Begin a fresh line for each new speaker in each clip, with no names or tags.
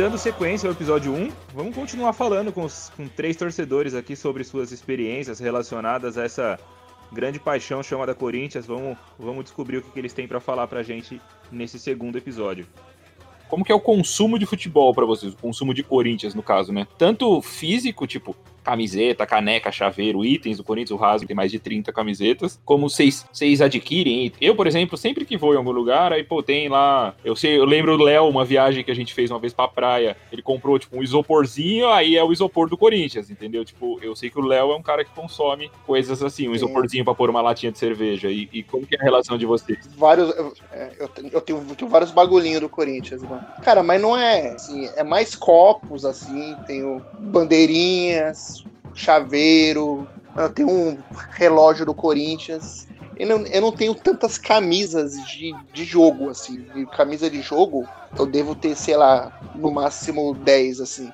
dando sequência ao episódio 1, vamos continuar falando com, os, com três torcedores aqui sobre suas experiências relacionadas a essa grande paixão chamada Corinthians. Vamos, vamos descobrir o que, que eles têm para falar pra gente nesse segundo episódio.
Como que é o consumo de futebol para vocês? O consumo de Corinthians, no caso, né? Tanto físico, tipo, camiseta, caneca, chaveiro, itens do Corinthians, o Raso tem mais de 30 camisetas, como vocês, adquirem. Eu, por exemplo, sempre que vou em algum lugar, aí, pô, tem lá, eu sei, eu lembro do Léo, uma viagem que a gente fez uma vez pra praia, ele comprou, tipo, um isoporzinho, aí é o isopor do Corinthians, entendeu? Tipo, eu sei que o Léo é um cara que consome coisas assim, um isoporzinho pra pôr uma latinha de cerveja, e, e como que é a relação de vocês?
Vários, eu, é, eu, eu tenho, eu tenho vários bagulhinhos do Corinthians, mano. Cara, mas não é, assim, é mais copos, assim, tenho bandeirinhas, chaveiro, eu tenho um relógio do Corinthians. Eu não, eu não tenho tantas camisas de, de jogo, assim. De camisa de jogo, eu devo ter, sei lá, no máximo 10, assim.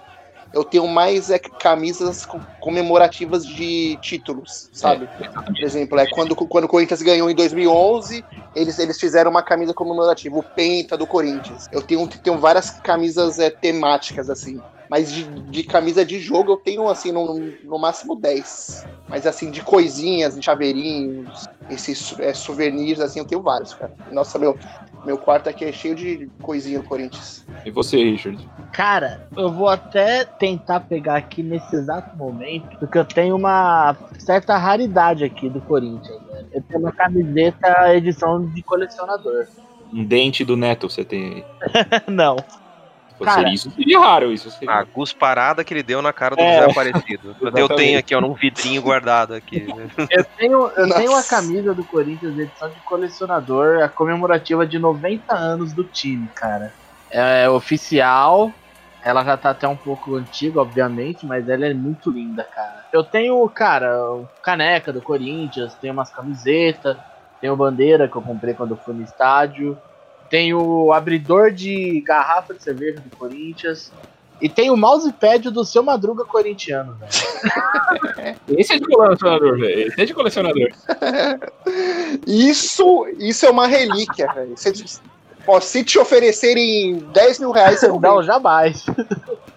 Eu tenho mais é, camisas comemorativas de títulos, sabe? É, Por exemplo, é quando, quando o Corinthians ganhou em 2011, eles, eles fizeram uma camisa comemorativa, o Penta do Corinthians. Eu tenho, tenho várias camisas é, temáticas, assim. Mas de, de, camisa de jogo eu tenho, assim, no, no máximo 10. Mas, assim, de coisinhas, de chaveirinhos, esses é, souvenirs, assim, eu tenho vários, cara. Nossa, meu, meu quarto aqui é cheio de coisinha do Corinthians.
E você, Richard?
Cara, eu vou até tentar pegar aqui nesse exato momento, porque eu tenho uma certa raridade aqui do Corinthians. Né? Eu tenho uma camiseta edição de colecionador.
Um dente do Neto você tem
aí? Não.
Cara, isso seria raro, isso seria.
A gusparada que ele deu na cara do é, José Aparecido. eu tenho aqui, ó, num vidrinho guardado aqui.
Eu tenho, eu tenho uma camisa do Corinthians, edição de colecionador, a comemorativa de 90 anos do time, cara. É oficial, ela já tá até um pouco antiga, obviamente, mas ela é muito linda, cara. Eu tenho, cara, caneca do Corinthians, tenho umas camisetas, tenho bandeira que eu comprei quando eu fui no estádio. Tem o abridor de garrafa de cerveja do Corinthians. E tem o mousepad do seu Madruga corintiano, velho.
Esse é de colecionador, velho. Esse é de colecionador.
isso, isso é uma relíquia, velho. Se te oferecerem 10 mil reais, você
não Não, jamais.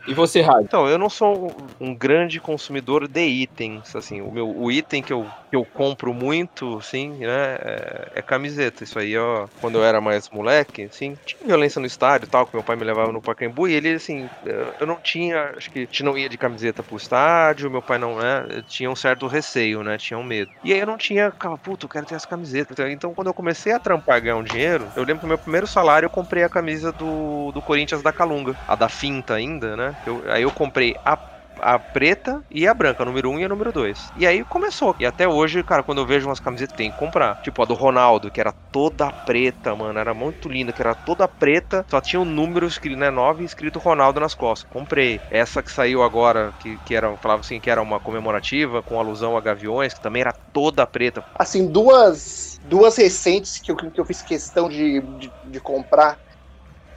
E você, Rádio?
Então, eu não sou um, grande consumidor de itens, assim, o meu o item que eu, que eu compro muito, assim, né, é, é camiseta. Isso aí, ó, quando eu era mais moleque, assim, tinha violência no estádio e tal, que meu pai me levava no Pacaembu, e ele, assim, eu não tinha, acho que a gente não ia de camiseta pro estádio, meu pai não, né, tinha um certo receio, né, tinha um medo. E aí eu não tinha, ficava, puto, eu quero ter as camisetas. Então, quando eu comecei a trampar ganhar um dinheiro, eu lembro que no meu primeiro salário eu comprei a camisa do, do Corinthians da Calunga, a da Finta ainda, né, eu, aí eu comprei a a preta e a branca, número 1 um e a número 2. E aí começou. E até hoje, cara, quando eu vejo umas camisetas, tem que comprar. Tipo a do Ronaldo, que era toda preta, mano. Era muito linda, que era toda preta. Só tinha um número escrito, né? 9 escrito Ronaldo nas costas. Comprei. Essa que saiu agora, que, que era, falava assim, que era uma comemorativa, com alusão a Gaviões, que também era toda preta.
Assim, duas, duas recentes que eu, que eu fiz questão de, de, de comprar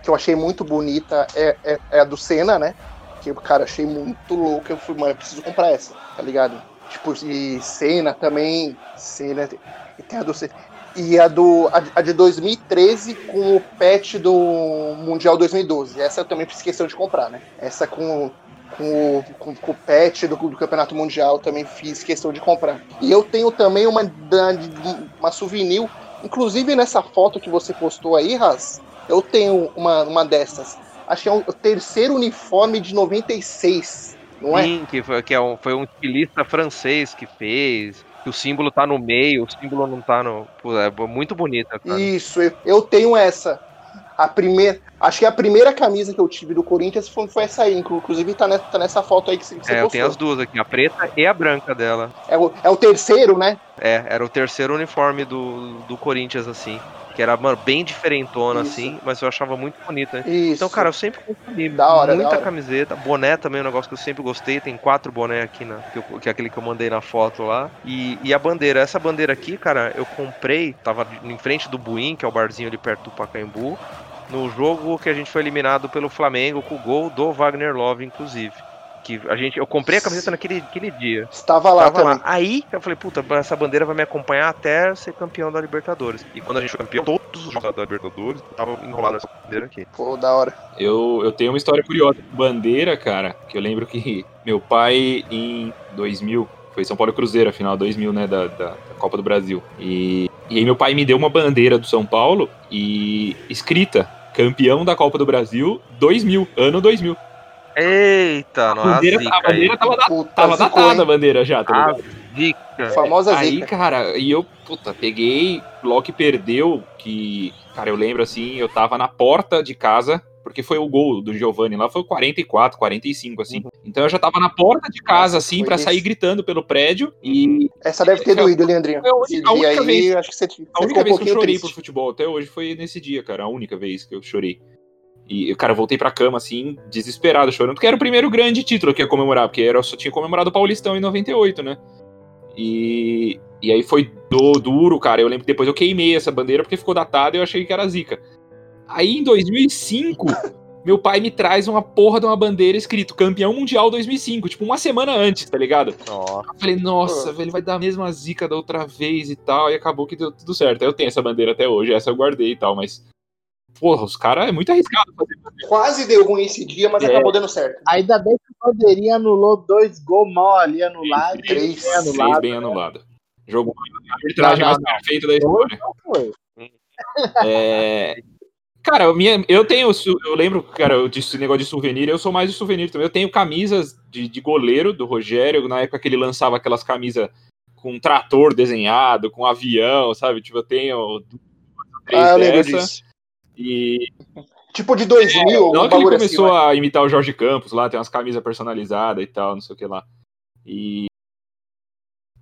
que eu achei muito bonita é, é, é a do Senna, né? Que, cara, achei muito louco. Eu fui, mano, eu preciso comprar essa, tá ligado? Tipo, e Senna também. Senna. E tem a do. E a, do, a, de 2013 com o patch do Mundial 2012. Essa eu também fiz questão de comprar, né? Essa com, com, com, com o patch do, do, Campeonato Mundial também fiz questão de comprar. E eu tenho também uma, uma souvenir, inclusive nessa foto que você postou aí, Raz, eu tenho uma, uma dessas. Acho que é o terceiro uniforme de 96, não é? Sim,
que foi, que é um, foi um estilista francês que fez. Que o símbolo tá no meio, o símbolo não tá no. É muito bonita. Cara.
Isso, eu tenho essa. A primeira. Acho que a primeira camisa que eu tive do Corinthians foi, foi essa aí. Inclusive tá nessa, tá nessa foto aí que você, que
você É, eu tenho as duas aqui, a preta e a branca dela.
É o, é o terceiro, né?
É, era o terceiro uniforme do, do Corinthians, assim que era, mano, bem diferentona, Isso. assim, mas eu achava muito bonita. Isso. Então, cara, eu sempre consumi da hora, muita da hora. camiseta. Boné também é um negócio que eu sempre gostei. Tem quatro boné aqui, na, que, eu, que é aquele que eu mandei na foto lá. E, e, a bandeira, essa bandeira aqui, cara, eu comprei, tava em frente do Buin, que é o barzinho ali perto do Pacaembu, no jogo que a gente foi eliminado pelo Flamengo com o gol do Wagner Love, inclusive que a gente, eu comprei a camiseta naquele, naquele dia.
Estava lá Estava. Lá.
Aí eu falei, puta, essa bandeira vai me acompanhar até ser campeão da Libertadores. E quando a gente foi campeão, todo todos os jogos da Libertadores, tava enrolado nessa bandeira aqui.
Pô, da hora.
Eu, eu tenho uma história curiosa bandeira, cara, que eu lembro que meu pai em 2000, foi São Paulo Cruzeiro, a final 2000, né, da, da, da Copa do Brasil. E, e aí meu pai me deu uma bandeira do São Paulo e escrita, campeão da Copa do Brasil 2000, ano 2000.
Eita, não
A bandeira,
zica
a bandeira
aí.
tava, da-
Puta,
tava
zicou,
datada a
hein?
bandeira já, tá
A
ligado?
zica.
Famosa
Aí,
zica.
cara, e eu, puta, peguei, logo que perdeu, que, cara, eu lembro assim, eu tava na porta de casa, porque foi o gol do Giovanni lá, foi o 44, 45, assim. Então eu já tava na porta de casa,
Nossa,
assim,
isso.
sair gritando pelo prédio, e
Essa deve ter doído, Leandrinho.
A única-
Esse
a
dia
única
aí,
vez-
acho que você,
a única vez que eu chorei por
triste.
futebol até hoje foi nesse dia, cara, a única vez que eu chorei. E, cara, eu voltei pra cama, assim, desesperado, chorando, porque era o primeiro grande título que eu ia comemorar, porque era, eu só tinha comemorado o Paulistão em 98, né? E, e aí foi do- duro, cara. Eu lembro que depois eu queimei essa bandeira porque ficou datada e eu achei que era zica. Aí em 2005, meu pai me traz uma porra de uma bandeira escrito campeão mundial 2005, tipo uma semana antes, tá ligado?
Ó,
Eu falei, nossa, velho, vai dar a mesma zica da outra vez e tal. E acabou que deu tudo certo. Eu tenho essa bandeira até hoje, essa eu guardei e tal, mas. Porra, os caras é muito arriscado fazer
Quase deu ruim esse dia, mas
É.
acabou dando certo.
Ainda bem que o Bandeirinha anulou dois gols mal ali anulados.
Três.
bem
Fez
anulado.
bem anulado. Jogou a arbitragem mais perfeita da história.
Não foi.
É, Cara, a minha, eu tenho. Eu lembro, cara, eu disse negócio de souvenir, eu sou mais de souvenir também. Eu tenho camisas de, de goleiro do Rogério, na época que ele lançava aquelas camisas com um trator desenhado, com avião, sabe? Tipo, eu tenho três
Ah, eu lembro disso.
E
Tipo de 2000, algum
não que ele
assim.
começou
vai.
a imitar o Jorge Campos lá, tem umas camisas personalizadas e tal, não sei o que lá. E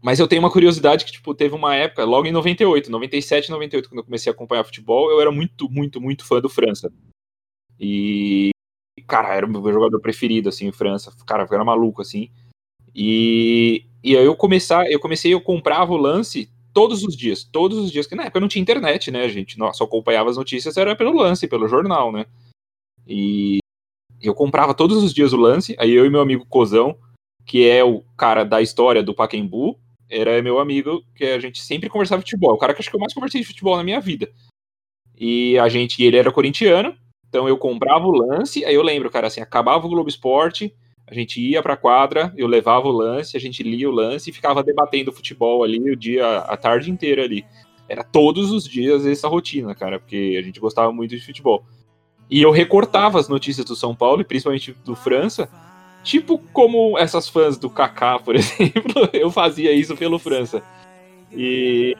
mas eu tenho uma curiosidade que, tipo, teve uma época, logo em 98, 97, 98, quando eu comecei a acompanhar futebol, eu era muito, muito, muito fã do França. E, cara, era o meu jogador preferido, assim, o França. Cara, eu era maluco, assim. E, e aí eu, começar, eu comecei, eu comprava o lance todos os dias, todos os dias, que na época não tinha internet, né, gente? Só acompanhava as notícias, era pelo lance, pelo jornal, né? E eu comprava todos os dias o lance, aí eu e meu amigo Cozão, que é o cara da história do Pacaembu, era meu amigo, que a gente sempre conversava de futebol. O cara que acho que eu mais conversei de futebol na minha vida. E a gente, ele era corintiano, então eu comprava o lance, aí eu lembro, cara, assim, acabava o Globo Esporte, a gente ia pra quadra, eu levava o lance, a gente lia o lance e ficava debatendo futebol ali o dia, a tarde inteira ali. Era todos os dias essa rotina, cara, porque a gente gostava muito de futebol. E eu recortava as notícias do São Paulo, e principalmente do França, tipo como essas fãs do Kaká, por exemplo, eu fazia isso pelo França. E,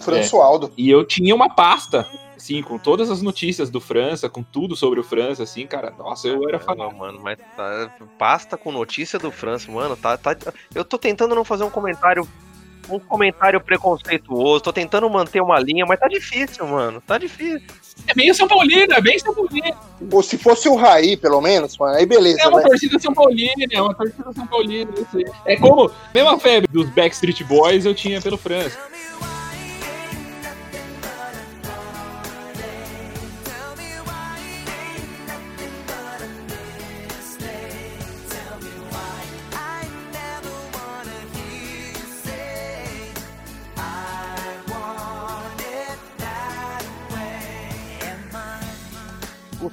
Françoaldo.
e eu tinha uma pasta, assim, com todas as notícias do França, com tudo sobre o França, assim, cara, nossa, eu era fã.
Caramba, mano, mas tá, pasta com notícia do França, mano, tá, tá. Eu tô tentando não fazer um comentário. Um comentário preconceituoso, tô tentando manter uma linha, mas tá difícil, mano. Tá difícil.
É meio São Paulino, é bem São Paulino.
Ou se fosse o Raí, pelo menos, mano, aí beleza,
É uma
né?
torcida São Paulina, é uma torcida São Paulina. É como, mesma febre dos Backstreet Boys eu tinha pelo França.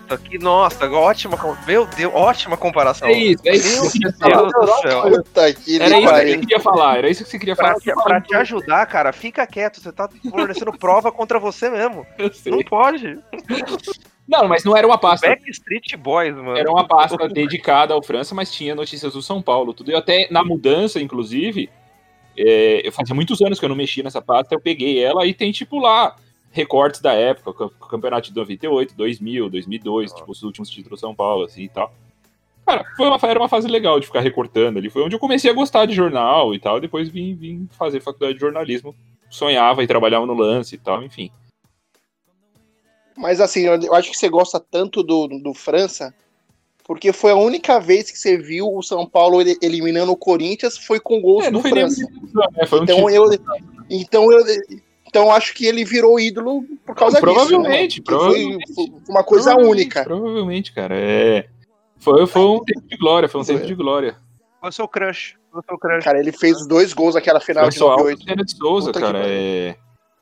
Puta que nossa, ótima. Meu Deus, ótima comparação.
É isso, é isso.
Meu
que falar.
Puta
Era isso que você queria falar, era isso que você queria falar.
Pra, te- pra te ajudar, cara, fica quieto. Você tá fornecendo prova contra você mesmo. Não pode.
Não, mas não era uma pasta.
Backstreet Boys, mano.
Era uma pasta dedicada ao França, mas tinha notícias do São Paulo. Tudo. E até na mudança, inclusive, é, eu fazia muitos anos que eu não mexia nessa pasta, eu peguei ela e tem, tipo, lá, recortes da época, o campeonato de 98, 2000, 2002, tipo, os últimos títulos do São Paulo, assim, e tal. Cara, foi uma, era uma fase legal de ficar recortando ali. Foi onde eu comecei a gostar de jornal e tal, depois vim, vim fazer faculdade de jornalismo. Sonhava e trabalhava no lance e tal, enfim.
Mas assim, eu acho que você gosta tanto do, do França, porque foi a única vez que você viu o São Paulo eliminando o Corinthians foi com gols
É,
do França.
é, foi um
Então
título.
eu, então eu, então eu acho que ele virou ídolo por causa
Provavelmente,
disso. né?
Provavelmente.
Foi, foi uma coisa
Provavelmente,
única.
Provavelmente, cara. É... Foi, foi um tempo de glória, foi um tempo de glória.
Foi o seu crush. Foi o seu crush.
Cara, ele fez os dois gols naquela final de
Pessoal,
98.
Alexandre de Souza,
Puta
cara, é...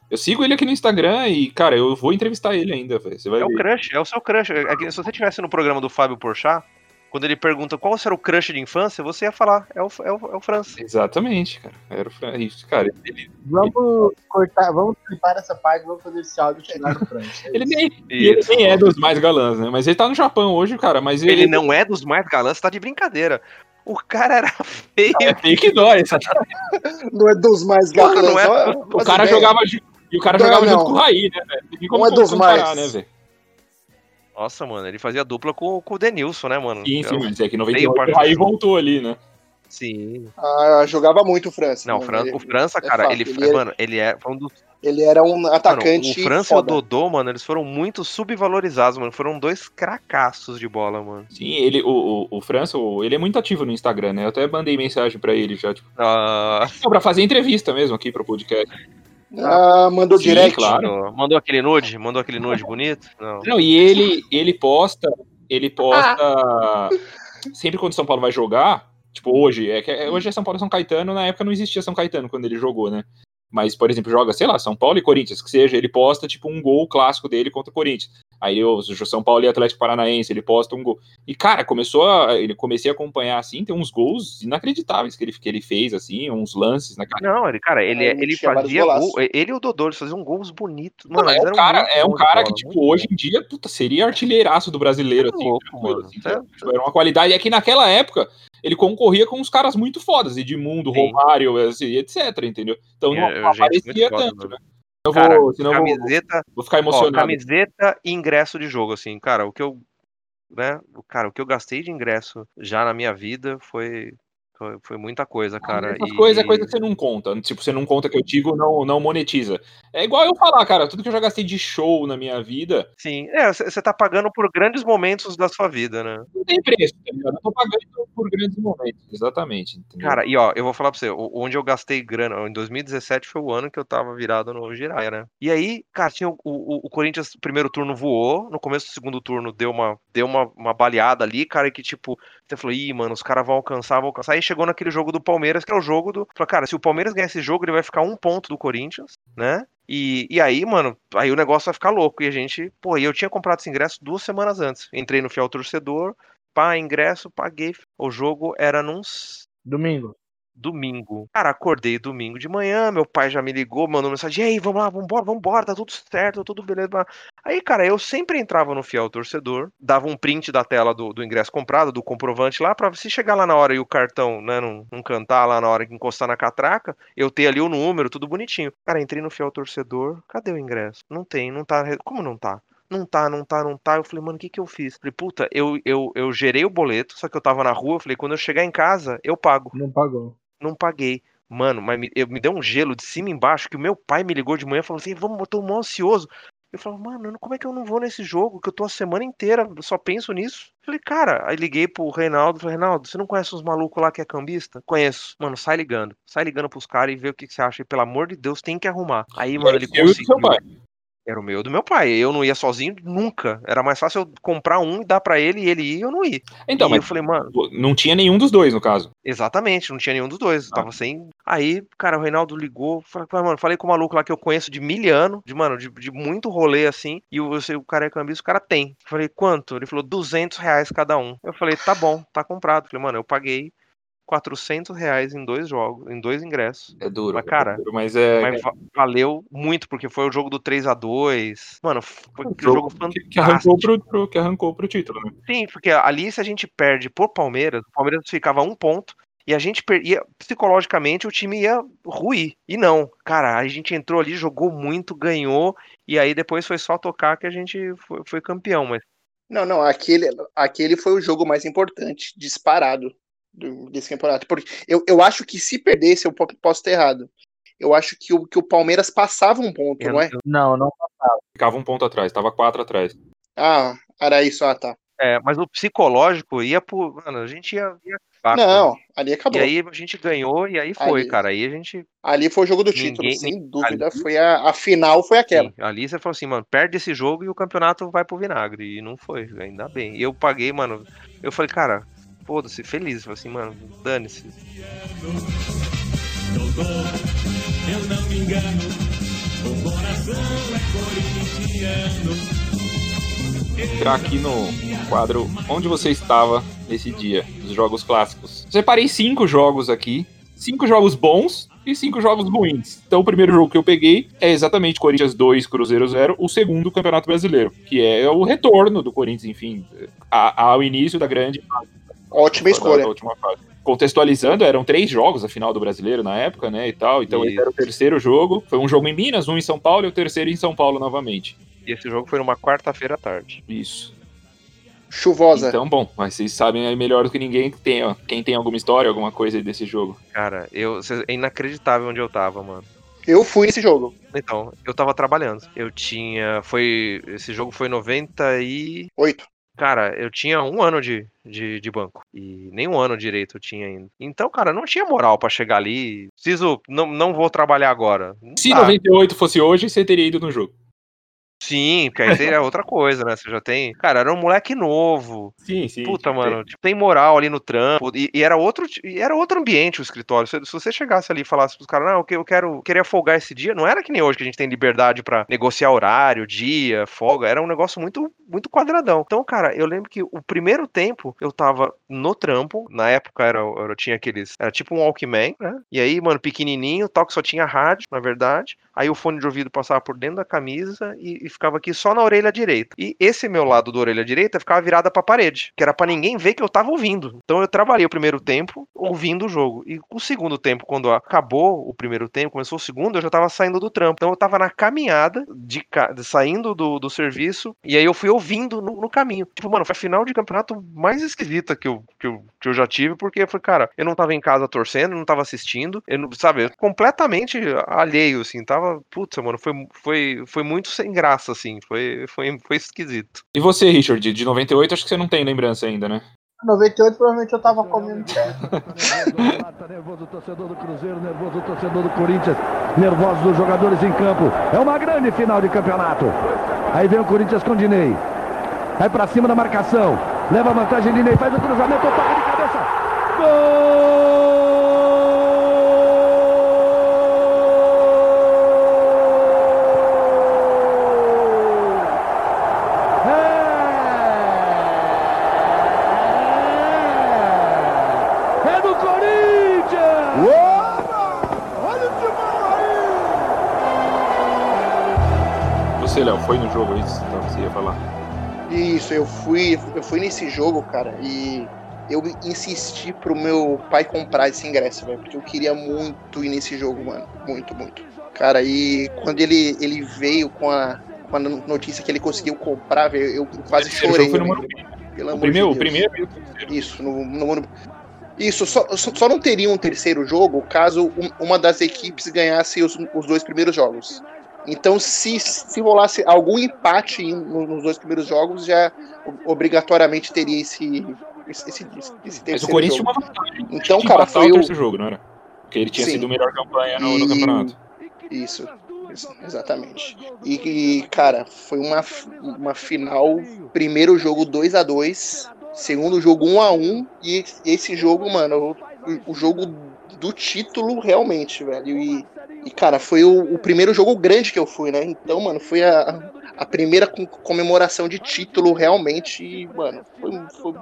Eu sigo ele aqui no Instagram e, cara, eu vou entrevistar ele ainda, velho. Você vai
É o
ver.
crush, é o seu crush. É que Se você tivesse no programa do Fábio Porchat, quando ele pergunta qual será o crush de infância, você ia falar, é o, é o, é o França.
Exatamente, cara. Era o Fran... Isso, cara. Ele,
Vamos cortar, vamos clipar essa parte, vamos fazer esse áudio chegar no front.
ele nem, ele nem é dos mais galãs, né? Mas ele tá no Japão hoje, cara. Mas ele,
Ele não é dos mais galãs, tá de brincadeira. O cara era feio.
é feio que dói. essa-
Não é dos mais galãs.
não é-
O cara jogava. E o cara
Não,
jogava
não.
junto com o Raí, né, velho?
Um é dos
comparar,
mais.
né, velho?
Nossa, mano, ele fazia dupla com, com o Denilson, né, mano?
Sim, sim, mas é que em
Meio
98
par-
o Raí voltou ali, né?
Sim.
Ah, jogava muito o França.
Não, o
mano.
Fran-
Ele-
o França,
é
cara,
fato,
ele,
ele é-
mano, ele é um dos
Ele era um
Mano,
atacante
o França
foda.
e o Dodô, mano, eles foram muito subvalorizados, mano. Foram dois cracaços de bola, mano.
Sim, ele, o, o, o França, ele é muito ativo no Instagram, né? Eu até mandei mensagem pra ele já, tipo,
Ah,
pra fazer entrevista mesmo aqui pro podcast.
Ah, mandou
Sim,
direct.
claro.
mandou, mandou aquele nude? Mandou aquele nude bonito? Não.
Não, e ele, ele posta, ele posta sempre quando o São Paulo vai jogar, tipo hoje, é que é- hoje é São Paulo e São Caetano, na época não existia São Caetano quando ele jogou, né? Mas, por exemplo, joga, sei lá, São Paulo e Corinthians, que seja, ele posta tipo um gol clássico dele contra o Corinthians. Aí o São Paulo e Atlético Paranaense, ele posta um gol. E, cara, começou a. Ele comecei a acompanhar assim, tem uns gols inacreditáveis que ele, que ele fez, assim, uns lances na cara.
Não, ele, cara, ele,
É, ele
fazia gol. Ele e o Dodô, eles faziam gols bonitos.
Não,
Mano,
é
eles
um cara, é um cara que, tipo,
muito
hoje em dia, puta, seria artilheiraço do brasileiro,
Tá
assim.
louco,
assim,
Tá-
era uma qualidade. É que naquela época ele concorria com uns caras muito fodas, Edmundo,
Sim.
Romário, assim, etc, entendeu? Então não,
É,
não aparecia
foda,
tanto,
mano.
né? Eu
Cara,
vou, senão eu vou,
camiseta,
vou ficar
ó,
emocionado.
camiseta e ingresso de jogo, assim, cara, o que eu, né, cara, o que eu gastei de ingresso já na minha vida foi, foi, foi muita coisa, cara.
Essas
e-
coisas é
e-
coisa que você não conta. Tipo, você não conta que eu digo, não, não monetiza. É igual eu falar, cara, tudo que eu já gastei de show na minha vida,
Sim, é, você tá pagando por grandes momentos da sua vida, né?
não tem preço, tá ligado? Eu tô pagando por grandes momentos. Exatamente. entendeu?
Cara, e ó, eu vou falar pra você, onde eu gastei grana, em 2017 foi o ano que eu tava virado no Jiraya, né? E aí, cara, tinha o, o, o Corinthians, primeiro turno voou, no começo do segundo turno deu uma, deu uma, uma baleada ali, cara, que tipo, você falou, ih, mano, os caras vão alcançar, vão alcançar. Aí chegou naquele jogo do Palmeiras, que é o jogo do. Falou, cara, se o Palmeiras ganhar esse jogo, ele vai ficar um ponto do Corinthians, né? E, e aí, mano, aí o negócio vai ficar louco. E a gente, pô, e eu tinha comprado esse ingresso duas semanas antes. Entrei no Fiel Torcedor, pá, ingresso, paguei. O jogo era num
Domingo.
Domingo. Cara, acordei domingo de manhã, meu pai já me ligou, mandou mensagem, e aí, vamos lá, vambora, vambora, tá tudo certo, tudo beleza. Aí, cara, eu sempre entrava no Fiel Torcedor, dava um print da tela do, do ingresso comprado, do comprovante lá, pra se chegar lá na hora e o cartão, né, não, não cantar lá na hora que encostar na catraca, eu ter ali o número, tudo bonitinho. Cara, entrei no Fiel Torcedor, cadê o ingresso? Não tem, não tá, como não tá? Não tá, não tá, não tá. Eu falei, mano, o que que eu fiz? Falei, puta, eu, eu, eu gerei o boleto, só que eu tava na rua. Eu falei, quando eu chegar em casa, eu pago
Não pagou.
Não paguei. Mano, mas me, eu, me deu um gelo de cima e embaixo que o meu pai me ligou de manhã e falou assim: vamos, eu tô mó ansioso. Eu falei, mano, como é que eu não vou nesse jogo? Que eu tô a semana inteira, eu só penso nisso. Falei, cara, aí liguei pro Reinaldo, falei, Reinaldo, você não conhece uns malucos lá que é cambista? Conheço. Mano, sai ligando. Sai ligando pros caras e vê o que, que você acha. E, pelo amor de Deus, tem que arrumar. Aí, mano, ele
eu
conseguiu. Era o meu do meu pai. Eu não ia sozinho nunca. Era mais fácil eu comprar um e dar pra ele e ele ir e eu não ir.
Então,
e
mas
eu falei, mano,
não tinha nenhum dos dois, no caso.
Exatamente, não tinha nenhum dos dois.
Ah.
Tava sem. Aí, cara, o Reinaldo ligou. Falei, mano, falei com o maluco lá que eu conheço de mil anos, de, mano, de, de muito rolê assim. E o, eu sei, o cara é cambista, o cara tem. Falei, quanto? Ele falou, 200 reais cada um. Eu falei, tá bom, tá comprado. Falei, mano, eu paguei 400 reais em dois jogos, em dois ingressos.
É duro.
Mas, cara,
é duro, mas é.
Mas va- valeu muito, porque foi o jogo do 3 a 2 Mano, foi
um
jogo
que,
fantástico.
que arrancou pro, pro- que arrancou pro título, né?
Sim, porque ali se a gente perde por Palmeiras, o Palmeiras ficava um ponto e a gente perdia psicologicamente o time ia ruir. E não, cara, a gente entrou ali, jogou muito, ganhou e aí depois foi só tocar que a gente foi, foi campeão, mas
Não, não, aquele, aquele foi o jogo mais importante, disparado do- desse campeonato. Porque eu, eu acho que se perdesse, eu po- posso ter errado. Eu acho que o, que o Palmeiras passava um ponto,
eu-
não é?
Não, não.
Ficava um ponto atrás, tava quatro atrás.
Ah, era isso, ah, tá.
é, mas o psicológico ia pro, mano, a gente ia, ia
Não, ali
E
acabou.
aí a gente ganhou e aí foi,
Ali.
cara. Aí a gente
Ali foi o jogo do
Ninguém-
título, sem
ninguém-
dúvida.
ali-
Foi a, a final foi aquela.
Sim, ali você falou assim, mano, perde esse jogo e o campeonato vai pro vinagre. E não foi, ainda bem. E eu paguei, mano. Eu falei, cara, foda-se, feliz. Falei assim, mano, dane-se.
Eu não me engano.
Entrar aqui no quadro Onde você estava nesse dia, dos jogos clássicos. Separei cinco jogos aqui, cinco jogos bons e cinco jogos ruins. Então o primeiro jogo que eu peguei é exatamente Corinthians 2, Cruzeiro 0, o segundo Campeonato Brasileiro, que é o retorno do Corinthians, enfim, ao início da grande
Ótima escolha. Da
última fase. Contextualizando, eram três jogos a final do brasileiro na época, né? E tal. Então Isso. esse era o terceiro jogo. Foi um jogo em Minas, um em São Paulo e o terceiro em São Paulo novamente.
E esse jogo foi numa quarta-feira à tarde.
Isso.
Chuvosa.
Então, bom, mas vocês sabem aí melhor do que ninguém que tem, ó, quem tem alguma história, alguma coisa desse jogo.
Cara, eu, é inacreditável onde eu tava, mano.
Eu fui nesse jogo.
Então, eu tava trabalhando. Eu tinha. Foi. Esse jogo foi 98. Cara, eu tinha um ano de, de, de, banco. E nem um ano direito eu tinha ainda. Então, cara, não tinha moral para chegar ali. Preciso. Não, não vou trabalhar agora.
Se ah. 98 fosse hoje, você teria ido no jogo.
Sim, porque aí seria outra coisa, né? Você já tem. Cara, era um moleque novo.
Sim, sim.
Puta, mano, tipo, tem moral ali no trampo. E, e, era outro, e era outro ambiente o escritório. Se, se você chegasse ali e falasse pros caras, não, eu quero, queria folgar esse dia, não era que nem hoje que a gente tem liberdade para negociar horário, dia, folga. Era um negócio muito, muito quadradão. Então, cara, eu lembro que o primeiro tempo eu tava no trampo. Na época era, eu tinha aqueles. Era tipo um Walkman, né? E aí, mano, pequenininho, tal, que só tinha rádio, na verdade. Aí o fone de ouvido passava por dentro da camisa e, e ficava aqui só na orelha direita. E esse meu lado da orelha direita ficava virada pra parede, que era para ninguém ver que eu tava ouvindo. Então eu trabalhei o primeiro tempo ouvindo o jogo. E o segundo tempo, quando acabou o primeiro tempo, começou o segundo, eu já tava saindo do trampo. Então eu tava na caminhada, de, saindo do, do serviço, e aí eu fui ouvindo no, no, caminho. Tipo, mano, foi a final de campeonato mais esquisita que eu, que eu, que eu já tive, porque foi, cara, eu não tava em casa torcendo, não tava assistindo, eu não, sabe, completamente alheio, assim, tava. Putz, mano, foi, foi, foi muito sem graça, assim. Foi, foi, foi esquisito.
E você, Richard, de 98, acho que você não tem lembrança ainda, né?
98 provavelmente eu tava comendo
tá nervoso o torcedor do Cruzeiro, nervoso o torcedor do Corinthians, nervosos os jogadores em campo. É uma grande final de campeonato. Aí vem o Corinthians com o Dinei. Vai pra cima da marcação. Leva a vantagem, Dinei faz o cruzamento, toque de cabeça. Gol!
foi no jogo, é isso então, você ia falar.
Isso, eu fui, eu fui nesse jogo, cara, e eu insisti pro meu pai comprar esse ingresso, velho, porque eu queria muito ir nesse jogo, mano. Muito, muito. Cara, e quando ele, ele veio com a, com a notícia que ele conseguiu comprar, velho, eu quase chorei. Foi no
né, Pelo o primeiro, de o primeiro
Isso, no, no, isso, só, só não teria um terceiro jogo caso uma das equipes ganhasse os, os dois primeiros jogos. Então, se, se rolasse algum empate nos dois primeiros jogos, já obrigatoriamente teria esse, esse, esse, esse
Mas o Corinthians tinha uma vantagem.
Então, cara, foi
o jogo, não era? Porque ele tinha Sim. sido a melhor campanha no, e... no campeonato.
Isso, exatamente. E, e, cara, foi uma, uma final, primeiro jogo 2 a 2 segundo jogo 1 a 1 e esse jogo, mano, o, o jogo do título realmente, velho. E e, cara, foi o, o, primeiro jogo grande que eu fui, né? Então, mano, foi a, a primeira comemoração de título realmente. E, mano, foi, foi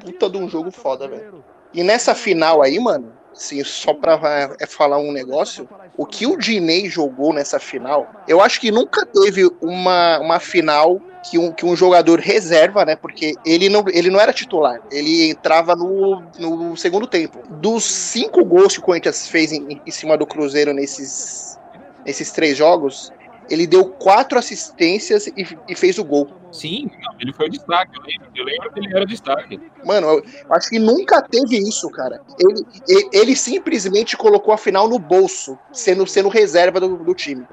puta de um jogo foda, velho. E nessa final aí, mano, assim, só pra é, falar um negócio, o que o Dinei jogou nessa final, eu acho que nunca teve uma, uma final que um, que um jogador reserva, né? Porque ele não, ele não era titular, ele entrava no, no segundo tempo. Dos cinco gols que o Corinthians fez em, em cima do Cruzeiro nesses, nesses três jogos, ele deu quatro assistências e, e, fez o gol.
Sim, ele foi o destaque, eu lembro, eu lembro que ele era destaque.
Mano, eu acho que nunca teve isso, cara. Ele, ele, ele, simplesmente colocou a final no bolso, sendo, sendo reserva do, do time.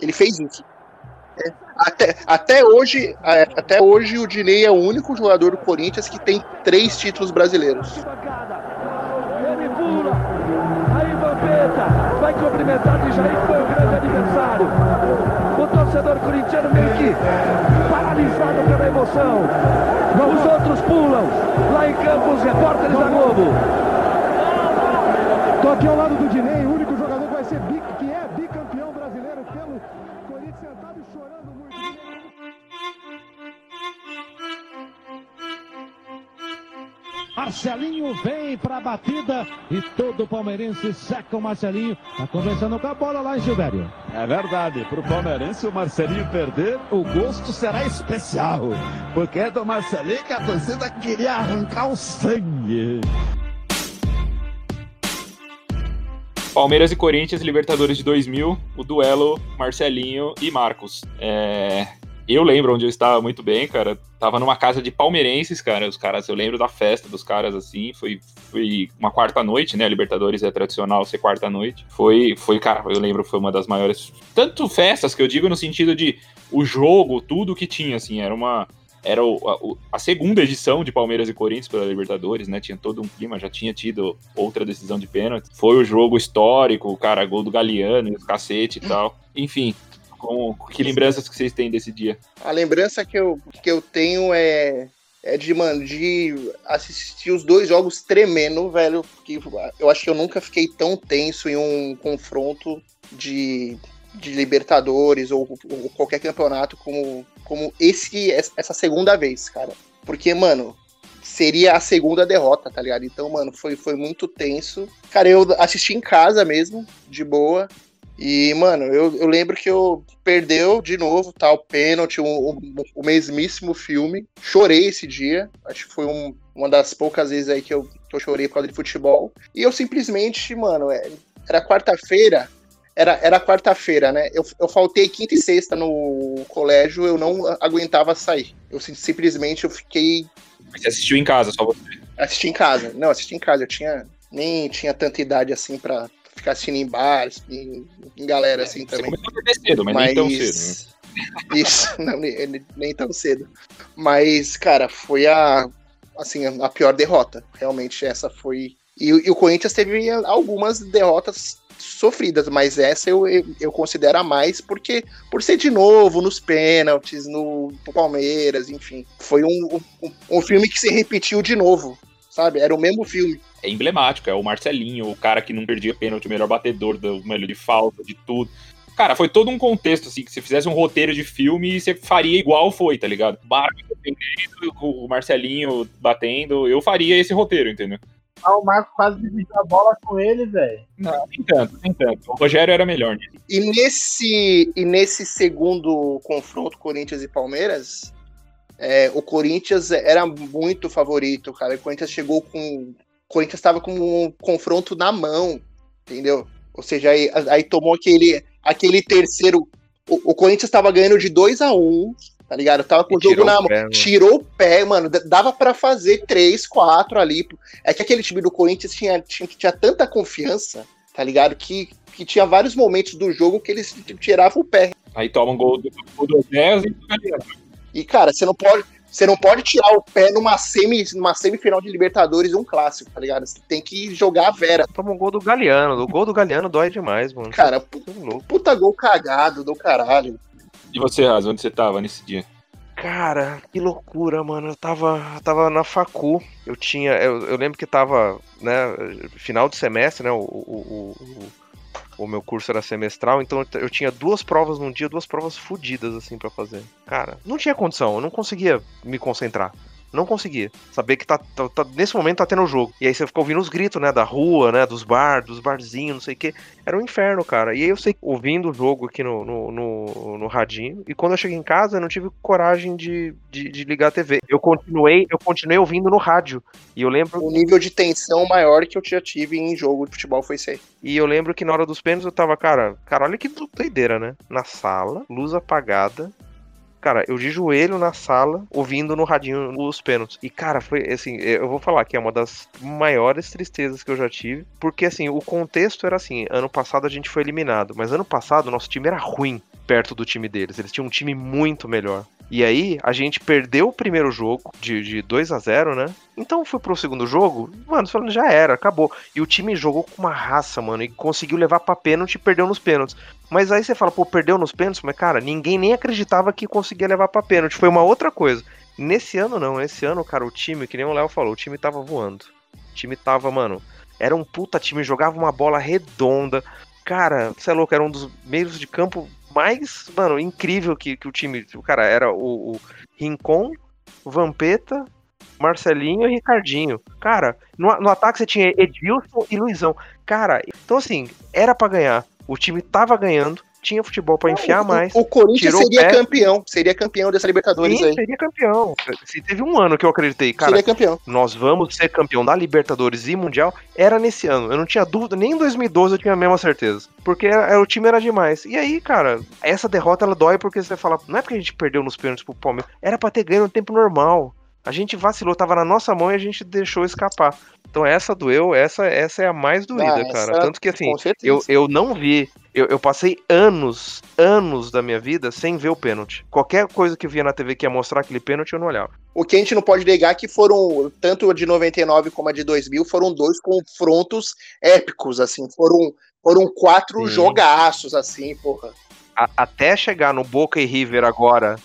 Ele fez isso. É, até, até, hoje, é, até hoje o Dinei é o único jogador do Corinthians que tem três títulos brasileiros.
Ele pula, aí Vampeta vai cumprimentar de Jair, corintiano meio que paralisado pela emoção. Os outros pulam, lá em campo os repórteres da Globo. Tô aqui ao lado do Dinei, Marcelinho vem para a batida e todo palmeirense seca o Marcelinho. Tá conversando com a bola lá em Silvério.
É verdade, para o palmeirense o Marcelinho perder, o gosto será especial. Porque é do Marcelinho que a torcida queria arrancar o sangue.
Palmeiras e Corinthians, Libertadores de 2000, o duelo Marcelinho e Marcos. É... Eu lembro onde eu estava muito bem, cara. Tava numa casa de palmeirenses, cara. Os caras, eu lembro da festa dos caras assim. Foi, foi uma quarta noite, né? A Libertadores é tradicional ser quarta noite. Foi, foi, cara, eu lembro, foi uma das maiores. Tanto festas que eu digo no sentido de o jogo, tudo que tinha, assim. Era uma era o, a, a, segunda edição de Palmeiras e Corinthians pela Libertadores, né? Tinha todo um clima, já tinha tido outra decisão de pênalti. Foi o jogo histórico, cara, gol do Galeano cacete e tal. Enfim, com, que lembranças que vocês têm desse dia?
A lembrança que eu, que eu tenho é, é de, mano, de assistir os dois jogos tremendo, velho. Porque eu acho que eu nunca fiquei tão tenso em um confronto de, de Libertadores ou, ou qualquer campeonato como como esse essa segunda vez, cara. Porque, mano, seria a segunda derrota, tá ligado? Então, mano, foi, foi muito tenso. Cara, eu assisti em casa mesmo, de boa. E, mano, eu, eu lembro que eu perdeu de novo, tal, tá, pênalti, o, o, o, mesmíssimo filme. Chorei esse dia. Acho que foi um, uma das poucas vezes aí que eu, que eu chorei por causa de futebol. E eu simplesmente, mano, é, era quarta-feira, era, era quarta-feira, né? Eu, eu faltei quinta e sexta no colégio, eu não aguentava sair. Eu simplesmente eu fiquei.
Você assistiu em casa, só você?
Assisti em casa. Não, assisti em casa. Eu tinha nem tinha tanta idade assim para ficar assistindo em bares, em, em galera é, assim também.
Começou a cedo, mas, mas nem tão cedo.
Né? Isso, não, nem, nem tão cedo. Mas, cara, foi a assim, a pior derrota. Realmente essa foi. E, e o Corinthians teve algumas derrotas sofridas, mas essa eu, eu considero a mais porque por ser de novo nos pênaltis, no Palmeiras, enfim. Foi um, um, um filme que se repetiu de novo, sabe? Era o mesmo filme
é emblemático, é o Marcelinho, o cara que não perdia pênalti, o melhor batedor, do melhor de falta, de tudo. Cara, foi todo um contexto, assim, que se fizesse um roteiro de filme, você faria igual foi, tá ligado? Barco defendendo, o Marcelinho batendo, eu faria esse roteiro, entendeu?
Ah, o Marco quase dividiu a bola com ele, velho.
Não, nem tanto, nem tanto. O Rogério era melhor nisso.
E nesse, e nesse segundo confronto, Corinthians e Palmeiras, é, o Corinthians era muito favorito, cara. O Corinthians chegou com. O Corinthians estava com um confronto na mão, entendeu? Ou seja, aí, aí tomou aquele, aquele terceiro. O, o Corinthians estava ganhando de 2 a 1 um, tá ligado? tava com o jogo na mão. Pé, tirou o pé, mano. Dava para fazer três, quatro ali. É que aquele time do Corinthians tinha, tinha, tinha tanta confiança, tá ligado? Que, que tinha vários momentos do jogo que eles tiravam o pé.
Aí toma um gol do, do e do
E, cara, você não pode. Você não pode tirar o pé numa, semi, numa semifinal de Libertadores um clássico, tá ligado? Você tem que jogar a Vera.
Toma um gol do Galeano. O gol do Galeano dói demais, mano.
Cara, puta, puta gol cagado do caralho.
E você, Raso, onde você tava nesse dia?
Cara, que loucura, mano. Eu tava, tava na facu. Eu tinha. Eu, eu lembro que tava, né, final de semestre, né? O, o, o, o, meu curso era semestral, então eu tinha duas provas num dia, duas provas fodidas, assim, para fazer. Cara, não tinha condição, eu não conseguia me concentrar. Não conseguia. Saber que tá, tá, tá, nesse momento tá tendo o jogo. E aí você fica ouvindo os gritos, né? Da rua, né? Dos bar, dos barzinhos, não sei o que. Era um inferno, cara. E aí eu sei, ouvindo o jogo aqui no, no, no, no radinho. E quando eu cheguei em casa, eu não tive coragem de, de, de, ligar a TV. Eu continuei, eu continuei ouvindo no rádio. E eu lembro.
O nível de tensão maior que eu já tive em jogo de futebol foi esse aí.
E eu lembro que na hora dos pênaltis eu tava, cara, cara, olha que doideira, né? Na sala, luz apagada, Cara, eu de joelho na sala, ouvindo no radinho os pênaltis. E, cara, foi assim, eu vou falar que é uma das maiores tristezas que eu já tive. Porque, assim, o contexto era assim: ano passado a gente foi eliminado, mas ano passado nosso time era ruim perto do time deles. Eles tinham um time muito melhor. E aí, a gente perdeu o primeiro jogo de, de 2 a 0 né? Então foi pro segundo jogo, mano, falando já era, acabou. E o time jogou com uma raça, mano, e conseguiu levar pra pênalti e perdeu nos pênaltis. Mas aí você fala, pô, perdeu nos pênaltis, mas cara, ninguém nem acreditava que conseguia levar pra pênalti. Foi uma outra coisa. Nesse ano não, esse ano, cara, o time, que nem o Léo falou, o time tava voando. O time tava, mano, era um puta time, jogava uma bola redonda. Cara, você é louco, era um dos meios de campo mais, mano, incrível que, que o time. O cara era o, o Rincon, Vampeta, Marcelinho e Ricardinho. Cara, no, no ataque você tinha Edilson e Luizão. Cara, então assim, era para ganhar. O time tava ganhando, tinha futebol para enfiar
o,
mais.
O Corinthians seria
pé.
campeão, seria campeão dessa Libertadores
Sim,
aí.
seria campeão. Se teve um ano que eu acreditei, cara,
seria campeão.
nós vamos ser campeão da Libertadores e Mundial, era nesse ano. Eu não tinha dúvida, nem em 2012 eu tinha a mesma certeza. Porque era- o time era demais. E aí, cara, essa derrota ela dói porque você fala, não é porque a gente perdeu nos pênaltis pro Palmeiras, era pra ter ganho no tempo normal. A gente vacilou, tava na nossa mão e a gente deixou escapar. Então essa doeu, essa, essa é a mais doída,
Ah,
cara. Tanto que assim, eu, eu não vi. Eu, eu passei anos, anos da minha vida sem ver o pênalti. Qualquer coisa que via na TV que ia mostrar aquele pênalti, eu não olhava.
O que a gente não pode negar é que foram, tanto a de 99 como a de 2000, foram dois confrontos épicos, assim. Foram, foram quatro
Sim.
jogaços, assim, porra.
a- até chegar no Boca e River agora,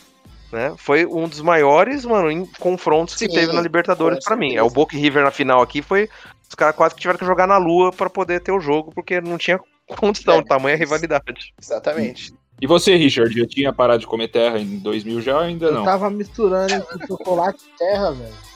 né? Foi um dos maiores, mano, em confrontos que
Sim,
teve na Libertadores pra mim. É o Boca e River na final aqui foi os caras quase que tiveram que jogar na lua pra poder ter o jogo, porque não tinha condição,
É,
tamanha rivalidade.
Exatamente.
E você, Richard, já tinha parado de comer terra em 2000 já ou ainda
Eu
não?
tava misturando entre chocolate e terra, velho.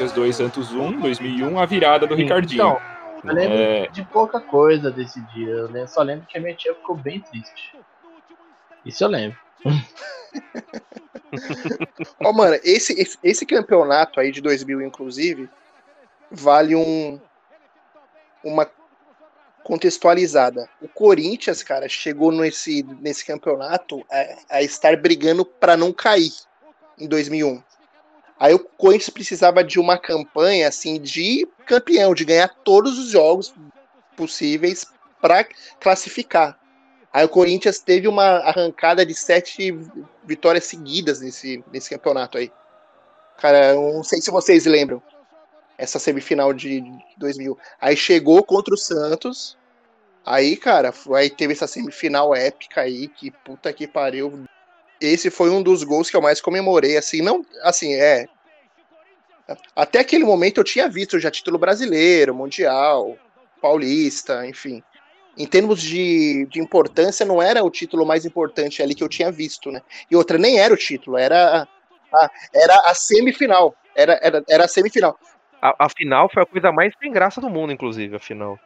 Corinthians 2, Santos 1. 2001, a virada do Ricardinho.
Então, eu lembro
É,
de pouca coisa desse dia. Eu só lembro que a minha tia ficou bem triste. Isso eu lembro.
Ó, mano, esse, esse, esse campeonato aí de 2000, inclusive, vale um uma contextualizada. O Corinthians, cara, chegou nesse, nesse campeonato a, a estar brigando pra não cair em 2001. Aí o Corinthians precisava de uma campanha assim de campeão, de ganhar todos os jogos possíveis pra classificar. Aí o Corinthians teve uma arrancada de sete vitórias seguidas nesse, nesse campeonato aí. Cara, não sei se vocês lembram. Essa semifinal de 2000. Aí chegou contra o Santos. Aí, cara, aí teve essa semifinal épica aí, que puta que pariu. Esse foi um dos gols que eu mais comemorei, assim, não, assim, é. Até aquele momento eu tinha visto já título brasileiro, mundial, paulista, enfim. Em termos de, de importância, não era o título mais importante ali que eu tinha visto, né? E outra, nem era o título, era a, era a semifinal. Era, era, era a semifinal.
A, a final foi a coisa mais sem graça do mundo, inclusive, a final.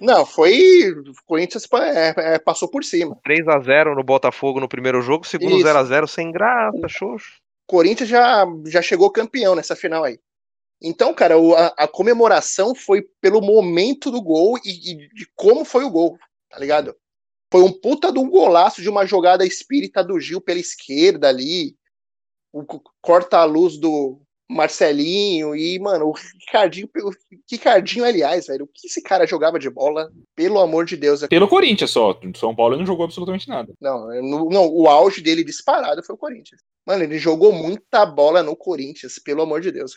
Não, foi. O Corinthians é, é, passou por cima.
3 a 0 no Botafogo no primeiro jogo, segundo
Isso.
0 a 0 sem graça, xoxo.
Corinthians já, já chegou campeão nessa final aí. Então, cara, o- a, a comemoração foi pelo momento do gol e, e de como foi o gol, tá ligado? Foi um puta de um golaço de uma jogada espírita do Gil pela esquerda ali. O co- corta-luz do Marcelinho e, mano, o Ricardinho, o Ricardinho, aliás, velho, o que esse cara jogava de bola, pelo amor de Deus.
pelo Corinthians só. São Paulo ele não jogou absolutamente nada.
Não, não, o auge dele disparado foi o Corinthians. Mano, ele jogou muita bola no Corinthians, pelo amor de Deus.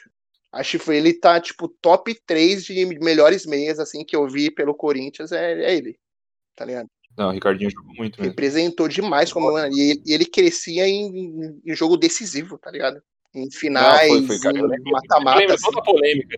Acho que foi- ele tá, tipo, top 3 de melhores meias, assim, que eu vi pelo Corinthians, é, é ele. Tá ligado?
Não, o Ricardinho jogou muito mesmo.
Representou demais como mano, e, ele, e ele crescia em, em jogo decisivo, tá ligado? Em finais, mata-mata.
Lembra
assim.
toda a polêmica.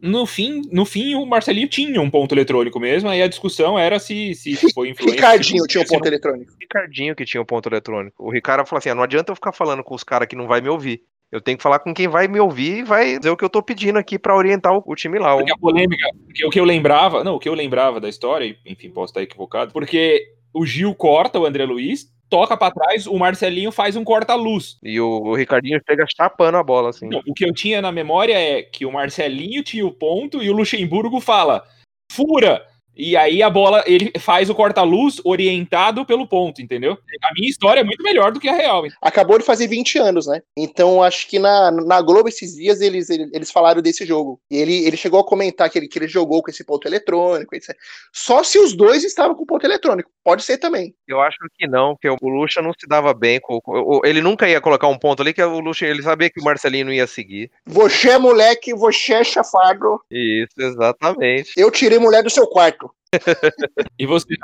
No fim, no fim, o Marcelinho tinha um ponto eletrônico mesmo, aí a discussão era se, se foi influência.
Ricardinho tinha um ponto eletrônico.
Ricardinho que tinha o ponto eletrônico. O Ricardo falou assim: ah, não adianta eu ficar falando com os caras que não vai me ouvir. Eu tenho que falar com quem vai me ouvir e vai dizer o que eu tô pedindo aqui pra orientar o, time lá. O-
Porque a polêmica, porque o que eu lembrava, não, o que eu lembrava da história, enfim, posso estar equivocado, porque o Gil corta o André Luiz, toca pra trás, o Marcelinho faz um corta-luz.
E o, o Ricardinho chega chapando a bola, assim.
Não, O que eu tinha na memória é que o Marcelinho tinha o ponto e o Luxemburgo fala, fura! E aí a bola, ele faz o corta-luz orientado pelo ponto, entendeu? A minha história é muito melhor do que a real.
Acabou de fazer 20 anos, né? Então acho que na, na Globo esses dias eles, eles, falaram desse jogo. E ele, ele chegou a comentar que ele, que ele jogou com esse ponto eletrônico, etc. Só se os dois estavam com ponto eletrônico. Pode ser também.
Eu acho que não, porque o Lucha não se dava bem. Com, ele nunca ia colocar um ponto ali, que o Lucha, ele sabia que o Marcelinho não ia seguir.
Você é moleque, você é chafado.
Isso, exatamente.
Eu tirei mulher do seu quarto.
e você,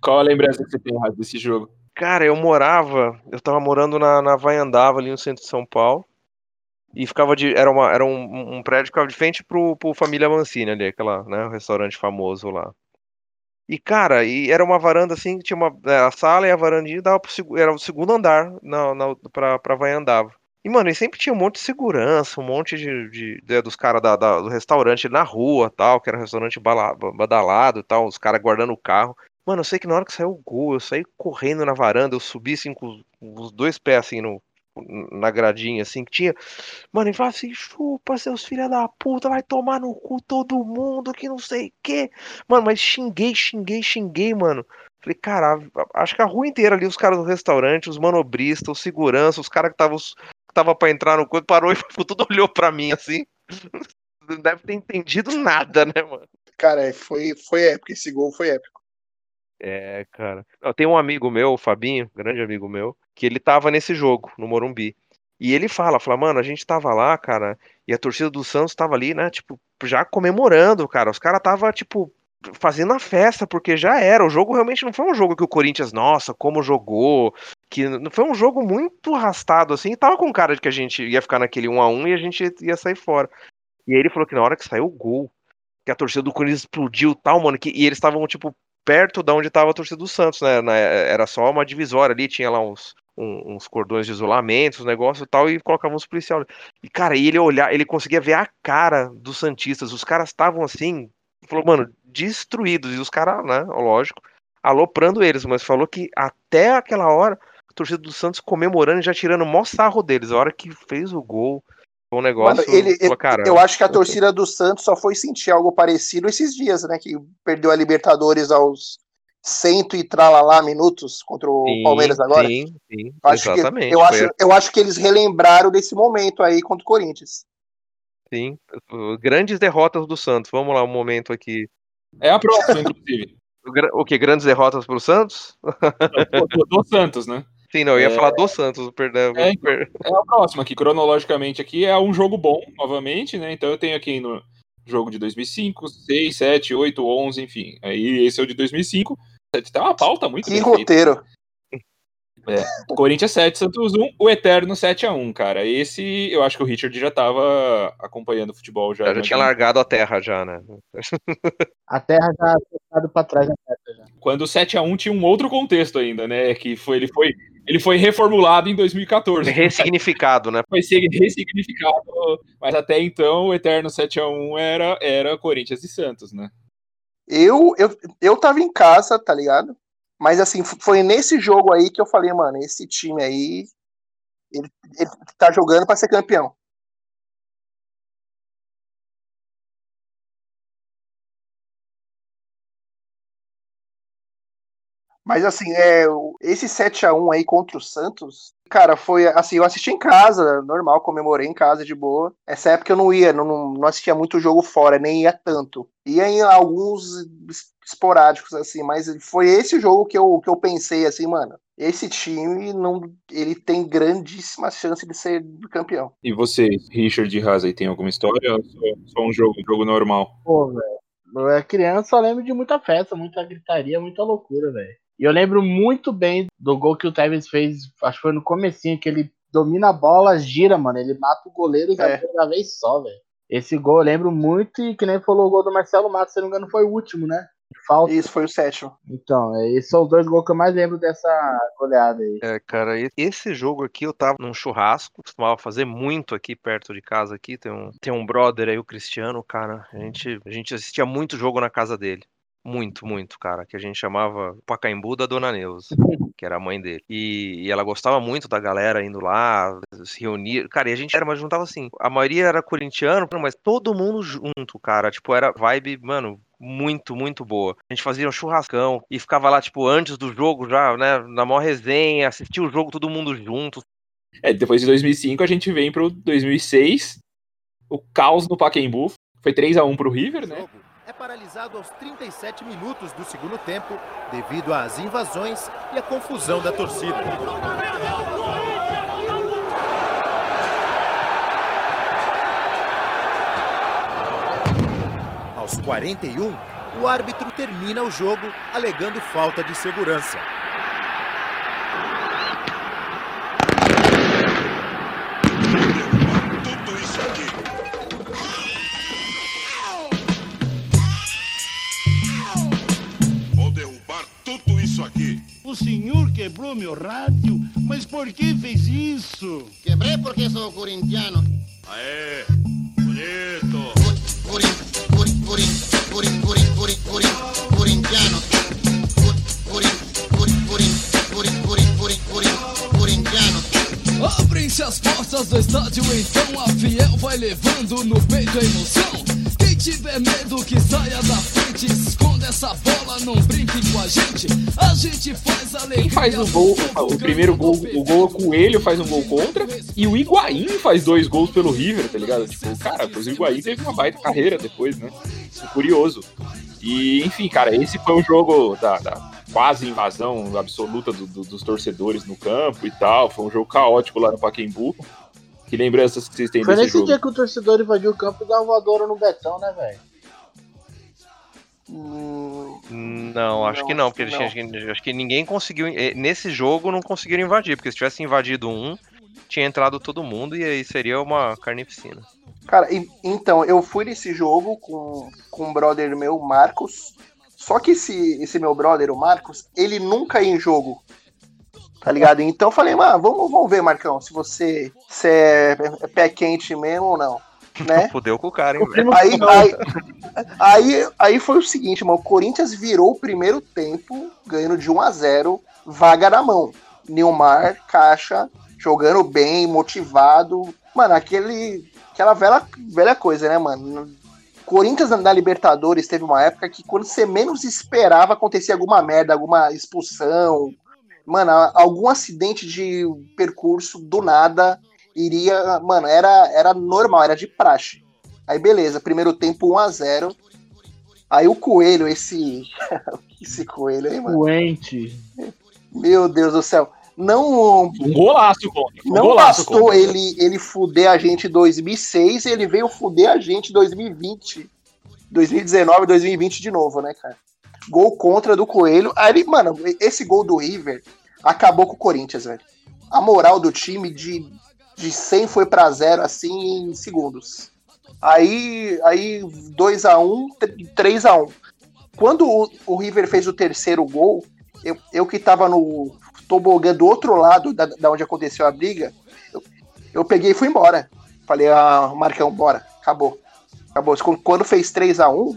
qual a lembrança que você tem desse jogo?
Cara, eu morava, eu tava morando na, na Vaiandava, ali no centro de São Paulo. E ficava de. Era, uma, era um, um prédio que ficava de frente pro, pro Família Mancini ali, aquela, né? O restaurante famoso lá. E, cara, e era uma varanda assim, que tinha uma. É, a sala e a varandinha dava pro, era o segundo andar na, na, pra, pra Vaiandava. E, mano, e sempre tinha um monte de segurança, um monte de, de, de dos caras do restaurante na rua tal, que era um restaurante badalado e tal, os caras guardando o carro. Mano, eu sei que na hora que saiu o gol, eu saí correndo na varanda, eu subi assim com os dois pés assim no, na gradinha, assim, que tinha. Mano, ele fala assim: chupa, seus filha da puta, vai tomar no cu todo mundo, que não sei o quê. Mano, mas xinguei, xinguei, xinguei, mano. Falei, cara, acho que a rua inteira ali, os caras do restaurante, os manobristas, os segurança, os caras que estavam tava pra entrar no coisa, parou e tudo olhou pra mim assim. Não deve ter entendido nada, né, mano?
Cara, é, foi, foi épico. Esse gol foi épico.
É, cara. Eu tenho um amigo meu, o Fabinho, grande amigo meu, que ele tava nesse jogo, no Morumbi. E ele fala, fala, mano, a gente tava lá, cara, e a torcida do Santos tava ali, né, tipo, já comemorando, cara. Os caras tava, tipo, fazendo a festa, porque já era. O jogo realmente não foi um jogo que o Corinthians, nossa, como jogou. Que não foi um jogo muito arrastado, assim. E tava com cara de que a gente ia ficar naquele 1 a 1 e a gente ia sair fora. E aí ele falou que na hora que saiu o gol, que a torcida do Corinthians explodiu tal, mano, que, e eles estavam, tipo, perto da onde tava a torcida do Santos, né? Era só uma divisória ali, tinha lá uns, um, uns cordões de isolamento, os negócios e tal, e colocavam os policiais. E, cara, ele olhar, ele conseguia ver a cara dos Santistas. Os caras estavam assim, falou, mano, destruídos. E os caras, né, lógico, aloprando eles, mas falou que até aquela hora, a torcida do Santos comemorando e já tirando o maior sarro deles. A hora que fez o gol, foi um negócio.
Mano, ele, falou, cara, eu acho que a torcida do Santos só foi sentir algo parecido esses dias, né? Que perdeu a Libertadores aos cento e tralalá minutos contra o sim, Palmeiras agora. Sim, sim, acho exatamente. Que, eu, acho, eu acho que eles relembraram desse momento aí contra o Corinthians.
Sim, grandes derrotas do Santos. Vamos lá, um momento aqui.
É a próxima, inclusive.
O que? Grandes derrotas pro Santos?
Do, do Santos, né?
Sim, não, eu ia é... falar do Santos, perdão.
É, então, é a próxima aqui, cronologicamente aqui, é um jogo bom, novamente, né? Então eu tenho aqui no jogo de 2005, 6, 7, 8, 11, enfim. Aí esse é o de 2005. Tem uma pauta muito
Que roteiro.
É. Corinthians 7, Santos 1, o Eterno 7x1, cara. Esse eu acho que o Richard já tava acompanhando o futebol já.
Já, já tinha largado a terra já, né?
A terra já tinha ficado pra trás da terra já.
Quando o 7x1 tinha um outro contexto ainda, né? Que foi, ele foi. Ele foi reformulado em 2014.
Ressignificado, né?
Foi ressignificado, mas até então o Eterno 7x1 era, era Corinthians e Santos, né?
Eu, eu, eu tava em casa, tá ligado? Mas assim, foi nesse jogo aí que eu falei, mano, esse time aí, ele, ele tá jogando para ser campeão. Mas assim, é, esse 7 a 1 aí contra o Santos, cara, foi assim, eu assisti em casa, normal, comemorei em casa de boa. Essa época eu não ia, não, não assistia muito jogo fora, nem ia tanto. Ia em alguns esporádicos, assim, mas foi esse jogo que eu, que eu pensei assim, mano. Esse time não, ele tem grandíssima chance de ser campeão.
E você, Richard Haas, tem alguma história? Ou só um jogo, um jogo normal?
Pô, velho. Eu era criança, só lembro de muita festa, muita gritaria, muita loucura, velho. E eu lembro muito bem do gol que o Tevez fez, acho que foi no comecinho, que ele domina a bola, gira, mano. Ele mata o goleiro e é. uma vez só, velho. Esse gol eu lembro muito e que nem falou o gol do Marcelo Matos, se não me engano, foi o último, né?
Falta. Isso foi o sétimo.
Então, é, esses são os dois gols que eu mais lembro dessa goleada aí.
É, cara, esse jogo aqui eu tava num churrasco, costumava fazer muito aqui perto de casa aqui. Tem um, tem um brother aí, o Cristiano, cara. A gente, a gente assistia muito jogo na casa dele. Muito, muito, cara. Que a gente chamava Pacaembu da Dona Neuza, que era a mãe dele. E, e, ela gostava muito da galera indo lá, se reunir. Cara, e a gente era, mas juntava assim. A maioria era corintiano, mas todo mundo junto, cara. Tipo, era vibe, mano, muito, muito boa. A gente fazia um churrascão e ficava lá, tipo, antes do jogo já, né, na maior resenha, assistia o jogo todo mundo junto.
É, depois de 2005 a gente vem pro 2006, o caos no Pacaembu, foi 3 a 1 pro River, né?
Paralisado aos 37 minutos do segundo tempo devido às invasões e à confusão da torcida. Aos 41, o árbitro termina o jogo alegando falta de segurança.
O senhor quebrou meu rádio, mas por que fez isso?
Quebré porque sou corintiano.
Aê, bonito.
Corin, corin, corin, corin, corin, corin, corin, corintiano. Corin, corin, corin, corin, corin, corin, corin, corintiano.
Abrem-se as portas do estádio, então a fiel vai levando no peito a emoção. Quem tiver medo que saia da frente, esconda essa bola, não brinque com a gente. A gente faz alegria.
Quem faz o gol, o primeiro gol, o gol o Coelho faz um gol contra, e o Higuaín faz dois gols pelo River, tá ligado? Tipo, cara, o Higuaín teve uma baita carreira depois, né? Isso é curioso. E, enfim, cara, esse foi um jogo da, da quase invasão absoluta do- do- dos torcedores no campo e tal. Foi um jogo caótico lá no Pacaembu. Que lembranças que vocês têm
Foi
desse
nesse
jogo?
dia que o torcedor invadiu o campo e deu uma voadora no Betão, né, velho?
Hum,
Não, acho
Não,
que não, porque
que
eles tinham- acho que ninguém conseguiu. eh, Nesse jogo não conseguiram invadir, porque se tivesse invadido um, tinha entrado todo mundo e aí seria uma carnificina.
Cara, e- então, eu fui nesse jogo com, com um brother meu, Marcos. Só que esse, esse meu brother, o Marcos, ele nunca ia em jogo. Tá ligado? Então eu falei, mano, vamos, vamos ver, Marcão, se você se é, é pé quente mesmo ou não. Né?
Fudeu com o cara, hein, velho?
Aí, aí, aí, aí foi o seguinte, mano. O Corinthians virou o primeiro tempo ganhando de 1 a 0 vaga na mão. Nilmar, caixa, jogando bem, motivado. Mano, aquele, aquela velha, velha coisa, né, mano? Corinthians na Libertadores teve uma época que quando você menos esperava acontecia alguma merda, alguma expulsão, mano, algum acidente de percurso do nada iria, mano, era, era normal, era de praxe. Aí beleza, primeiro tempo 1 a 0 Aí o Coelho, esse. esse Coelho aí, mano.
Doente.
Meu Deus do céu. Não,
Um golaço, contra. Um
não
golaço,
bastou
contra.
ele, ele fuder a gente em 2006, ele veio fuder a gente em 2020. 2019, 2020 de novo, né, cara? Gol contra do Coelho. Aí, mano, esse gol do River acabou com o Corinthians, velho. A moral do time de, de 100 foi pra zero, assim, em segundos. Aí, aí 2x1, 3x1. Quando o, o River fez o terceiro gol, eu, eu que tava no tobogã do outro lado da, da onde aconteceu a briga, eu, eu peguei e fui embora. Falei, ah, Marcão, bora, acabou. Acabou. Quando- fez 3x1,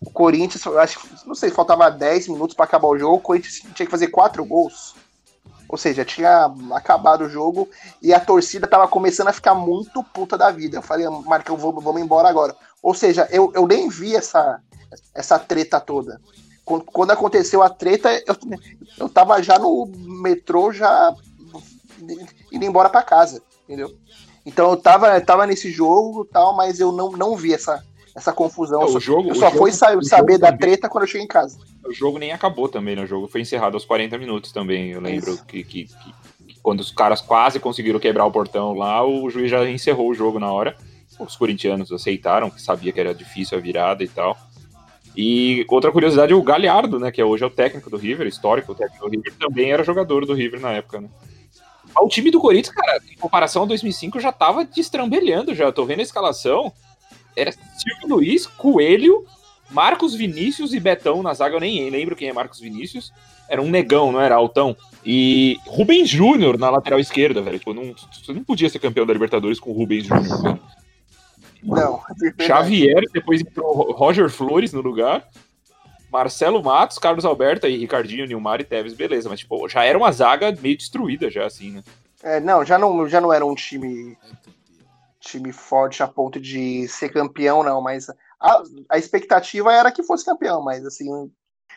o Corinthians, acho que, não sei, faltava 10 minutos pra acabar o jogo, o Corinthians tinha que fazer 4 gols. Ou seja, tinha acabado o jogo e a torcida tava começando a ficar muito puta da vida. Eu falei, Marcão, vamos, vamos embora agora. Ou seja, eu, eu nem vi essa, essa treta toda. Quando, aconteceu a treta, eu, eu tava já no metrô, já indo embora pra casa, entendeu? Então eu tava, eu tava nesse jogo e tal, mas eu não, não vi essa, essa confusão.
O
só-
jogo-
eu só fui sa- saber da
também-
treta quando eu cheguei em casa.
O jogo nem acabou também, né? O jogo foi encerrado aos 40 minutos também. Eu lembro que, que- que- que quando os caras quase conseguiram quebrar o portão lá, o juiz já encerrou o jogo na hora. Os corintianos aceitaram, que sabia que era difícil a virada e tal. E outra curiosidade, o Galhardo, né, que hoje é o técnico do River, histórico, o técnico do River, também era jogador do River na época, né? O time do Corinthians, cara, em comparação ao 2005, já tava destrambelhando já. Tô vendo a escalação. Era Silvio Luiz, Coelho, Marcos Vinícius e Betão na zaga. Eu nem lembro quem é Marcos Vinícius. Era um negão, não era altão. E Rubens Júnior na lateral esquerda, velho. Tipo, não, você não podia ser campeão da Libertadores com o Rubens Júnior. velho.
Não.
Xavier, depois entrou Roger Flores no lugar. Marcelo Matos, Carlos Alberto e Ricardinho, Nilmar e Tevez, beleza. Mas, tipo, já era uma zaga meio destruída, já, assim, né?
É, não, já não, já não era um time time forte a ponto de ser campeão, não, mas a, a expectativa era que fosse campeão, mas assim,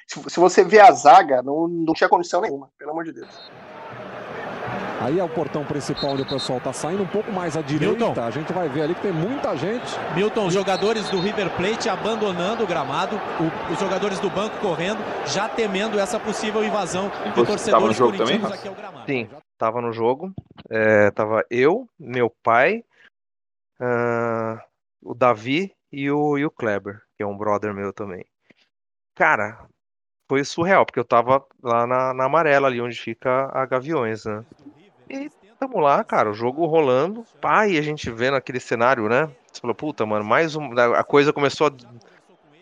se, se você vê a zaga, não, não tinha condição nenhuma, pelo amor de Deus.
Aí é o portão principal onde o pessoal tá saindo um pouco mais à direita.
Milton.
A gente vai ver ali que tem muita gente.
Milton, os jogadores do River Plate abandonando o gramado, o- os jogadores do banco correndo, já temendo essa possível invasão de torcedores corintianos aqui ao gramado.
Sim, tava no jogo. É, tava eu, meu pai, ah, o Davi e o, e o Kleber, que é um brother meu também. Cara, foi surreal, porque eu tava lá na, na amarela, ali onde fica a Gaviões, né? E tamo lá, cara, o jogo rolando. Pá, e a gente vendo aquele cenário, né? Você falou, puta, mano, mais um. A coisa começou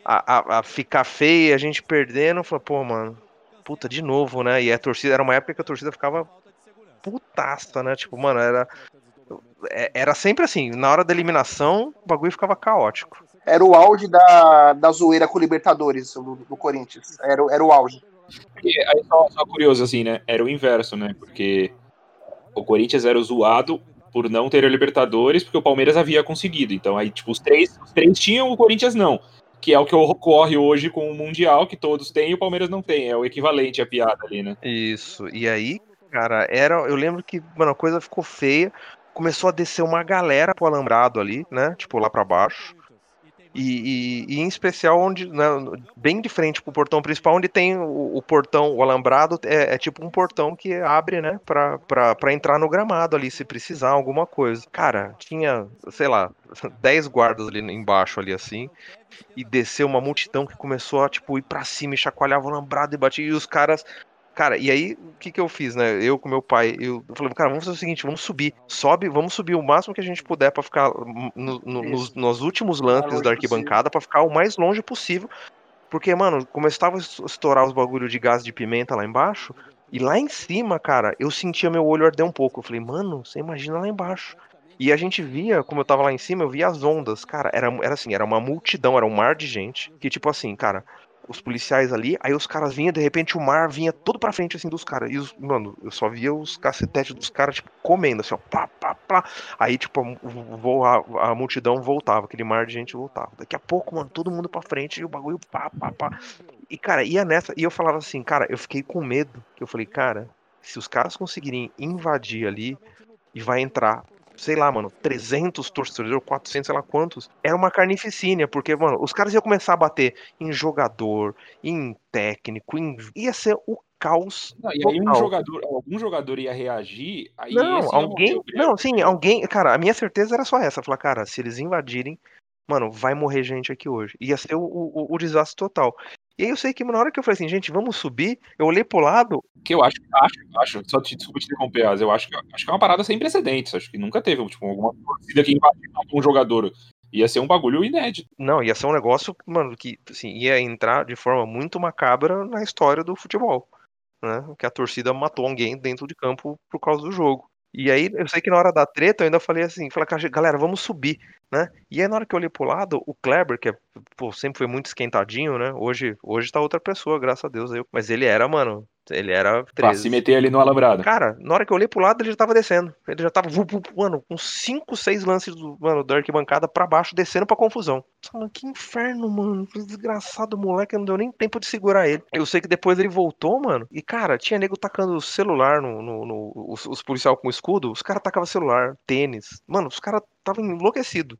a, a, a ficar feia, a gente perdendo. Falei, pô, mano, puta, de novo, né? E a torcida, era uma época que a torcida ficava putaça, né? Tipo, mano, era. é- Era sempre assim, na hora da eliminação, o bagulho ficava caótico.
Era o auge da, da zoeira com o Libertadores do, do Corinthians. Era, o- era o auge.
Porque, aí só, só curioso, assim, né? Era o inverso, né? Porque o Corinthians era o zoado por não ter a Libertadores, porque o Palmeiras havia conseguido. Então aí, tipo, os três, os três tinham, o Corinthians não. Que é o que ocorre hoje com o Mundial, que todos têm e o Palmeiras não tem. É o equivalente à piada ali, né?
Isso. E aí, cara, era. Eu lembro que, mano, a coisa ficou feia. Começou a descer uma galera pro alambrado ali, né? Tipo, lá pra baixo. E, e- e em especial onde, né, bem de frente pro portão principal, onde tem o, o portão, o alambrado, é, é tipo um portão que abre, né, pra entrar no gramado ali, se precisar alguma coisa. Cara, tinha, sei lá, 10 guardas ali embaixo, ali assim, e desceu uma multidão que começou a, tipo, ir pra cima e chacoalhava o alambrado e batia, e os caras Cara, e aí, o que que eu fiz, né? Eu com meu pai, eu falei, cara, vamos fazer o seguinte, vamos subir. Sobe, vamos subir o máximo que a gente puder pra ficar no- no- nos, nos últimos lances da arquibancada, pra ficar o mais longe possível. Porque, mano, começava a es- estourar os bagulho de gás de pimenta lá embaixo, e lá em cima, cara, eu sentia meu olho arder um pouco. Eu falei, mano, você imagina lá embaixo. E a gente via, como eu tava lá em cima, eu via as ondas. Cara, era, era assim, era uma multidão, era um mar de gente. Que, tipo assim, cara, os policiais ali, aí os caras vinham, de repente o mar vinha todo pra frente, assim, dos caras. E, os, mano, eu só via os cacetetes dos caras, tipo, comendo, assim, ó, pá, pá, pá. Aí, tipo, a, a multidão voltava, aquele mar de gente voltava. Daqui a pouco, mano, todo mundo pra frente e o bagulho, pá, pá, pá. E, cara, ia nessa, e eu falava assim, cara, eu fiquei com medo, que eu falei, cara, se os caras conseguirem invadir ali e vai entrar, sei lá, mano, 300 torcedores, 400, sei lá quantos, era uma carnificina, porque, mano, os caras iam começar a bater em jogador, em técnico, em... ia ser o caos
Não, e aí um jogador, algum jogador ia reagir, aí
Não, alguém. Não, sim, alguém. Cara, a minha certeza era só essa. Falar, cara, se eles invadirem, mano, vai morrer gente aqui hoje. Ia ser o, o, o desastre total. E aí eu sei que na hora que eu falei assim, gente, vamos subir, eu olhei pro lado.
Que eu acho, acho, acho, só te, desculpa te interromper, Asa, eu acho que, acho que é uma parada sem precedentes. Acho que nunca teve tipo, alguma torcida que invadiu um jogador. Ia ser um bagulho inédito.
Não, ia ser um negócio, mano, que assim, ia entrar de forma muito macabra na história do futebol. Né? Que a torcida matou alguém dentro de campo por causa do jogo. E aí, eu sei que na hora da treta eu ainda falei assim, falei, "Cara, galera, vamos subir, né? E aí na hora que eu olhei pro lado, o Kleber, que é, pô, sempre foi muito esquentadinho, né? Hoje, hoje tá outra pessoa, graças a Deus. aí. Mas ele era, mano, ele era
Pra
13.
se meter ali no alambrado.
Cara, na hora que eu olhei pro lado, ele já tava descendo. Ele já tava, mano, com 5, 6 lances do, mano, da arquibancada pra baixo, descendo pra confusão. Mano, que inferno, mano. Que desgraçado moleque, não deu nem tempo de segurar ele. Eu sei que depois ele voltou, mano. E, cara, tinha nego tacando celular no. no, no- os, os policiais com escudo. Os caras tacavam celular, tênis. Mano, os caras estavam enlouquecidos.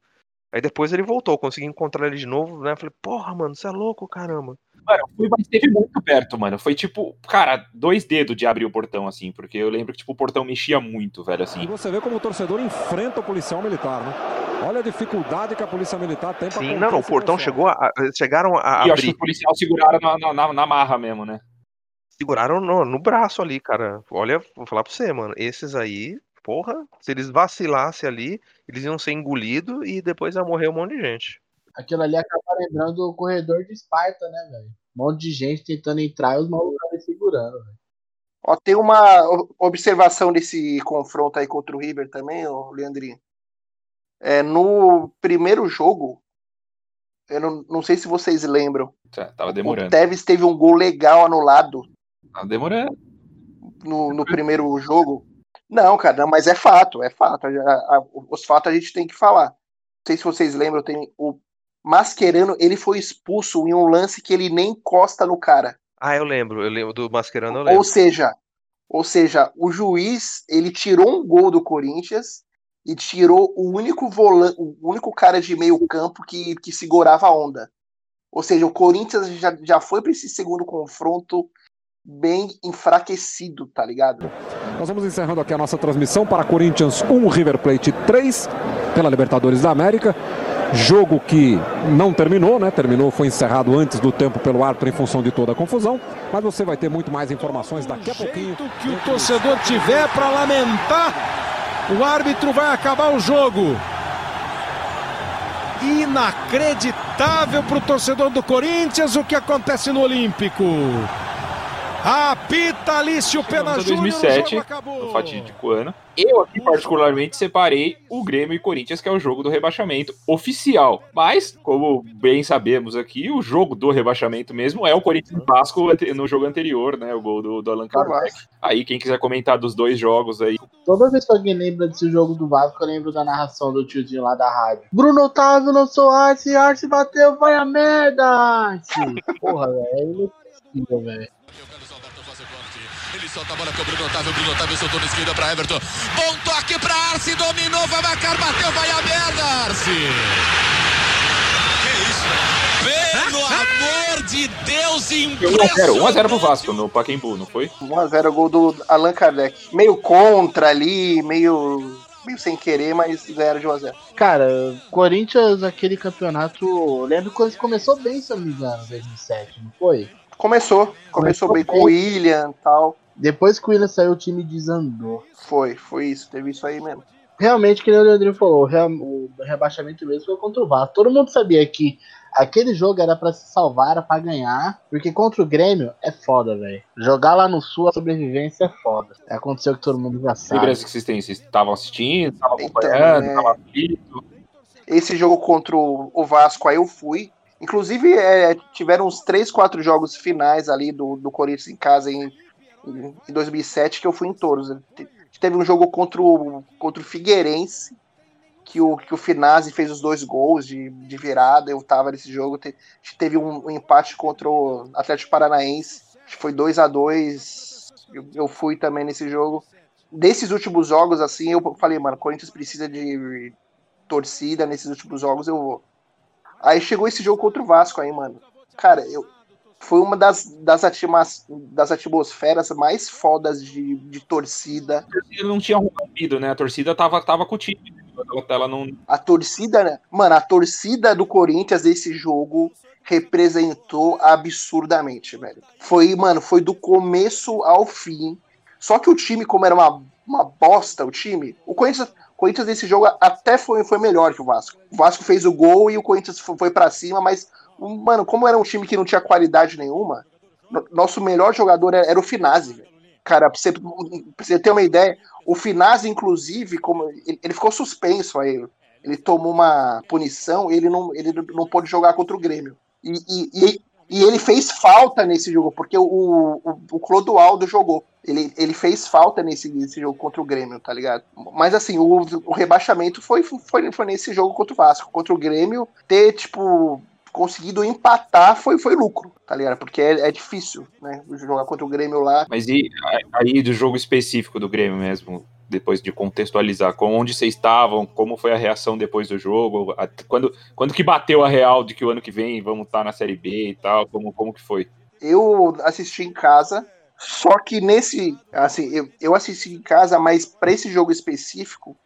Aí depois ele voltou, eu consegui encontrar ele de novo, né? Falei, porra, mano, você é louco, caramba.
Mano, fui, mas esteve muito perto, mano. Foi tipo, cara, dois dedos de abrir o portão, assim, porque eu lembro que, tipo, o portão mexia muito, velho,
E
assim.
você vê como o torcedor enfrenta o policial militar, né? Olha a dificuldade que a polícia militar tem para
Sim, não, não, o portão chegou a. a- chegaram a
E eu acho que
abrir.
os policiais seguraram na, na, na- na marra mesmo, né?
seguraram no, no braço ali, cara. Olha, vou falar pra você, mano. Esses aí, porra, se eles vacilassem ali, eles iam ser engolidos e depois ia morrer um monte de gente.
Aquilo ali acaba lembrando o corredor de Esparta, né, velho? Um monte de gente tentando entrar e os malucos ali segurando, velho.
Ó, tem uma o- observação desse confronto aí contra o River também, ô Leandrinho. É, no primeiro jogo, eu não, não sei se vocês lembram,
Tá- Tava
o
demorando.
Tevez teve um gol legal anulado
Tava demorando.
no, no primeiro jogo. Não, cara, não, mas é fato, é fato. A- a- os fatos a gente tem que falar. Não sei se vocês lembram, tem o Mascherano, ele foi expulso em um lance que ele nem encosta no cara.
Ah, eu lembro, eu lembro do Mascherano, eu lembro.
Ou seja, ou seja, o juiz, ele tirou um gol do Corinthians e tirou o único volante, o único cara de meio campo que, que segurava a onda. Ou seja, o Corinthians já, já foi para esse segundo confronto bem enfraquecido, tá ligado?
Nós vamos encerrando aqui a nossa transmissão para Corinthians 1, River Plate 3, pela Libertadores da América. Jogo que não terminou, né? Terminou, foi encerrado antes do tempo pelo árbitro em função de toda a confusão. Mas você vai ter muito mais informações daqui a pouquinho.
que o torcedor tiver para lamentar, o árbitro vai acabar o jogo. Inacreditável para o torcedor do Corinthians o que acontece no Olímpico. Apita Alício Pena Júnior, o
2007,
jogo acabou.
no fatídico ano. Eu aqui particularmente separei o Grêmio e Corinthians, que é o jogo do rebaixamento oficial. Mas, como bem sabemos aqui, o jogo do rebaixamento mesmo é o Corinthians e Vasco no jogo anterior, né? O gol do, do Allan Kardec. Aí, quem quiser comentar dos dois jogos aí,
Toda vez que alguém lembra desse jogo do Vasco, eu lembro da narração do tiozinho lá da rádio. Bruno Otávio lançou Arce, Arce bateu, vai a merda, Arce. Porra, velho, é inesquecível, velho.
Solta a bola com o Bruno Otávio. Bruno Otávio soltou na esquerda pra Everton. Bom toque pra Arce. Dominou. Vai marcar. Bateu. Vai a merda, Arce. Que isso? Pelo amor de Deus,
1x0, 1x0 pro Vasco no Pacaembu, não foi?
1x0 gol do Allan Kardec. Meio contra ali, meio, meio sem querer, mas ganharam de 1x0.
Cara, Corinthians, aquele campeonato. Lembro quando começou bem, se eu não me engano, em 2007, não foi?
Começou, começou, bem com o William e tal.
Depois que o William saiu, o time desandou.
Foi, foi isso, teve isso aí mesmo.
Realmente, que nem o Leandrinho falou, o rebaixamento mesmo foi contra o Vasco. Todo mundo sabia que aquele jogo era pra se salvar, era pra ganhar, porque contra o Grêmio é foda, velho. Jogar lá no Sul, a sobrevivência é foda. Aconteceu que todo mundo já sabe.
Lembrança que vocês têm? Vocês estavam assistindo, estavam
Então,
acompanhando,
é.
estavam aflito.
Esse jogo contra o o Vasco aí eu fui. Inclusive, é, tiveram uns 3, 4 jogos finais ali do, do Corinthians em casa em, em 2007 que eu fui em todos. Te- Teve um jogo contra o, contra o Figueirense, que o, que o Finazzi fez os dois gols de, de virada. Eu tava nesse jogo. Te- teve um, um empate contra o Atlético Paranaense, que foi 2 a 2 eu, eu fui também nesse jogo. Desses últimos jogos, assim, eu falei, mano, Corinthians precisa de torcida nesses últimos jogos, eu vou. Aí chegou esse jogo contra o Vasco aí, mano. Cara, eu. Foi uma das, das, atmas, das atmosferas mais fodas de, de torcida.
A torcida não tinha rompido, né? A torcida tava, tava com o time. Ela, ela não.
A torcida, né? Mano, a torcida do Corinthians desse jogo representou absurdamente, velho. Foi, mano, foi do começo ao fim. Só que o time, como era uma, uma bosta, o time, o Corinthians, Corinthians nesse jogo até foi, foi melhor que o Vasco. O Vasco fez o gol e o Corinthians foi, foi para cima, mas, mano, como era um time que não tinha qualidade nenhuma, no- nosso melhor jogador era, era o Finazzi. Cara, pra você, pra você ter uma ideia, o Finazzi, inclusive, como ele, ele ficou suspenso aí. Ele tomou uma punição, ele não, ele não pôde jogar contra o Grêmio. E, e, e, e ele fez falta nesse jogo, porque o, o, o Clodoaldo jogou. Ele, ele fez falta nesse, nesse jogo contra o Grêmio, tá ligado? Mas assim, o, o rebaixamento foi, foi, foi nesse jogo contra o Vasco. Contra o Grêmio, ter, tipo, conseguido empatar foi, foi lucro, tá ligado? Porque é, é difícil, né? Jogar contra o Grêmio lá.
Mas e aí do jogo específico do Grêmio mesmo, depois de contextualizar, com onde vocês estavam, como foi a reação depois do jogo, a- quando, quando que bateu a real de que o ano que vem vamos estar na Série B e tal, como, como que foi?
Eu assisti em casa, só que nesse. Assim, eu, eu assisti em casa, mas para esse jogo específico,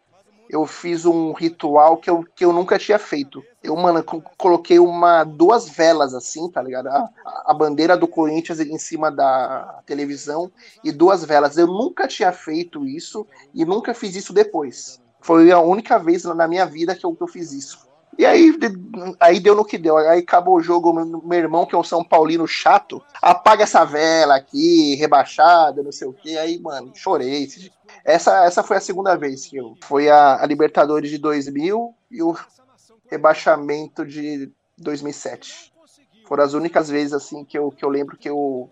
eu fiz um ritual que eu, que eu nunca tinha feito. Eu, mano, co- coloquei uma, duas velas assim, tá ligado? A, a bandeira do Corinthians em cima da televisão e duas velas. Eu nunca tinha feito isso e nunca fiz isso depois. Foi a única vez na minha vida que eu, que eu fiz isso. E aí, aí deu no que deu. Aí acabou o jogo, meu irmão, que é um São Paulino chato, apaga essa vela aqui, rebaixada, não sei o que. Aí, mano, chorei. Essa, essa foi a segunda vez que eu. Foi a, a Libertadores de 2000 e o rebaixamento de 2007. Foram as únicas vezes, assim, que eu, que eu lembro que eu,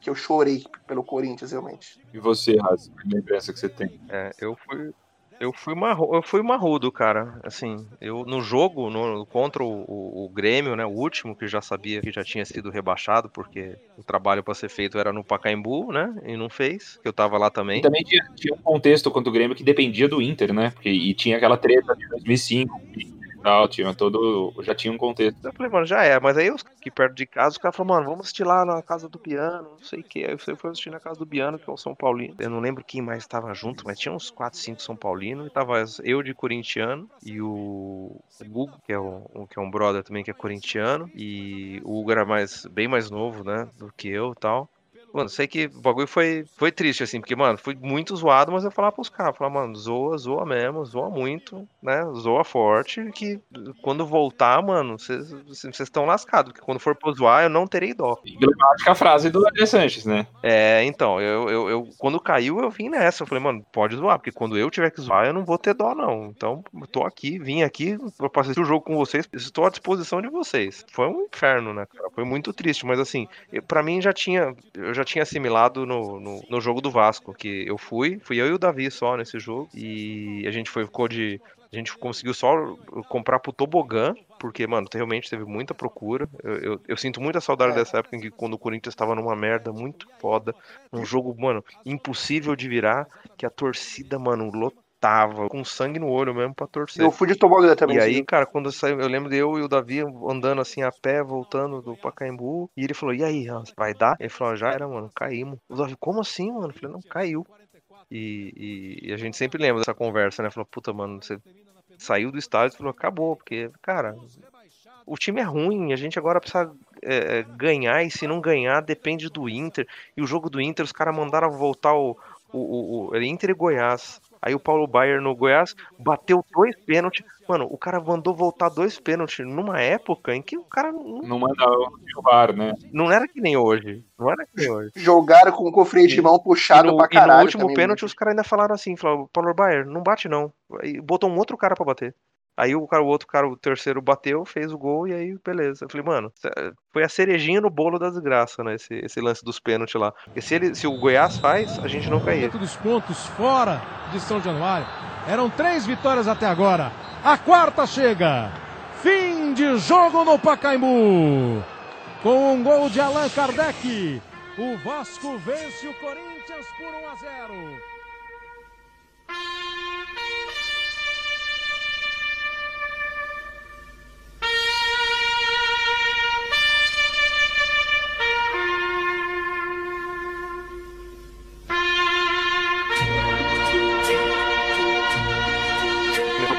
que eu chorei pelo Corinthians, realmente.
E você, Razi, que lembrança que você tem?
É, eu fui. Eu fui, marro, eu fui marrudo, cara. Assim, eu no jogo, no, contra o, o, o Grêmio, né? O último, que já sabia que já tinha sido rebaixado, porque o trabalho para ser feito era no Pacaembu, né? E não fez, que eu tava lá também.
E também tinha, tinha um contexto contra o Grêmio que dependia do Inter, né? Porque, e tinha aquela treta de 2005 e tal, tinha todo, já tinha um contexto.
Eu falei, mano, já é. Mas aí, os que perto de casa, os caras falaram, mano, vamos assistir lá na casa do Biano, não sei o que. Aí eu fui assistir na casa do Biano, que é o São Paulino. Eu não lembro quem mais estava junto, mas tinha uns 4, 5 São Paulino. E tava eu de corintiano e o Hugo, que é, um, que é um brother também que é corintiano. E o Hugo era mais, bem mais novo, né, do que eu e tal. Mano, sei que o bagulho foi, foi triste, assim, porque, mano, foi muito zoado, mas eu falava pros caras, falava, mano, zoa, zoa mesmo, zoa muito, né? Zoa forte, que quando voltar, mano, vocês estão lascados, porque quando for pra zoar, eu não terei dó.
Emblemática a frase do André Sanches, né?
É, então, eu, eu, eu, quando caiu, eu vim nessa, eu falei, mano, pode zoar, porque quando eu tiver que zoar, eu não vou ter dó, não. Então, eu tô aqui, vim aqui, pra assistir o jogo com vocês, estou à disposição de vocês. Foi um inferno, né, cara? Foi muito triste, mas assim, para mim já tinha, eu já tinha assimilado no, no, no, jogo do Vasco, que eu fui, fui eu e o Davi só nesse jogo, e a gente foi, ficou de. A gente conseguiu só comprar pro tobogã, porque, mano, realmente teve muita procura. Eu, eu, eu sinto muita saudade é. dessa época em que quando o Corinthians estava numa merda muito foda, um jogo, mano, impossível de virar, que a torcida, mano, lotou tava com sangue no olho mesmo pra torcer.
Eu fui de tobogã também.
E aí, cara, quando eu saí, eu lembro de eu e o Davi andando assim a pé, voltando do Pacaembu, e ele falou: E aí, vai dar? Ele falou: Já era, mano, caímos. O Davi, como assim, mano? Eu falei: Não, caiu. E, e, e, a gente sempre lembra dessa conversa, né? Falou: Puta, mano, você saiu do estádio e falou: Acabou, porque, cara. O time é ruim, a gente agora precisa é, ganhar, e se não ganhar, depende do Inter. E o jogo do Inter, os caras mandaram voltar o, o, o, o Inter e Goiás. Aí o Paulo Baier no Goiás bateu dois pênaltis. Mano, o cara mandou voltar dois pênaltis numa época em que o cara não,
não mandava o VAR, né?
Não era que nem hoje. Não era que nem hoje.
Jogaram com o freio de mão puxado
no,
pra caralho. E
no último pênalti os caras ainda falaram assim, falaram, Paulo Baier, não bate não. E botou um outro cara para bater. Aí o, cara, o outro cara, o terceiro, bateu, fez o gol e aí, beleza. Eu falei, mano, foi a cerejinha no bolo da desgraça, né? Esse, esse lance dos pênaltis lá. Porque se, ele, se o Goiás faz, a gente não caía.
dos pontos fora de São Januário. Eram três vitórias até agora. A quarta chega. Fim de jogo no Pacaembu. Com um gol de Allan Kardec. O Vasco vence o Corinthians por 1 a 0.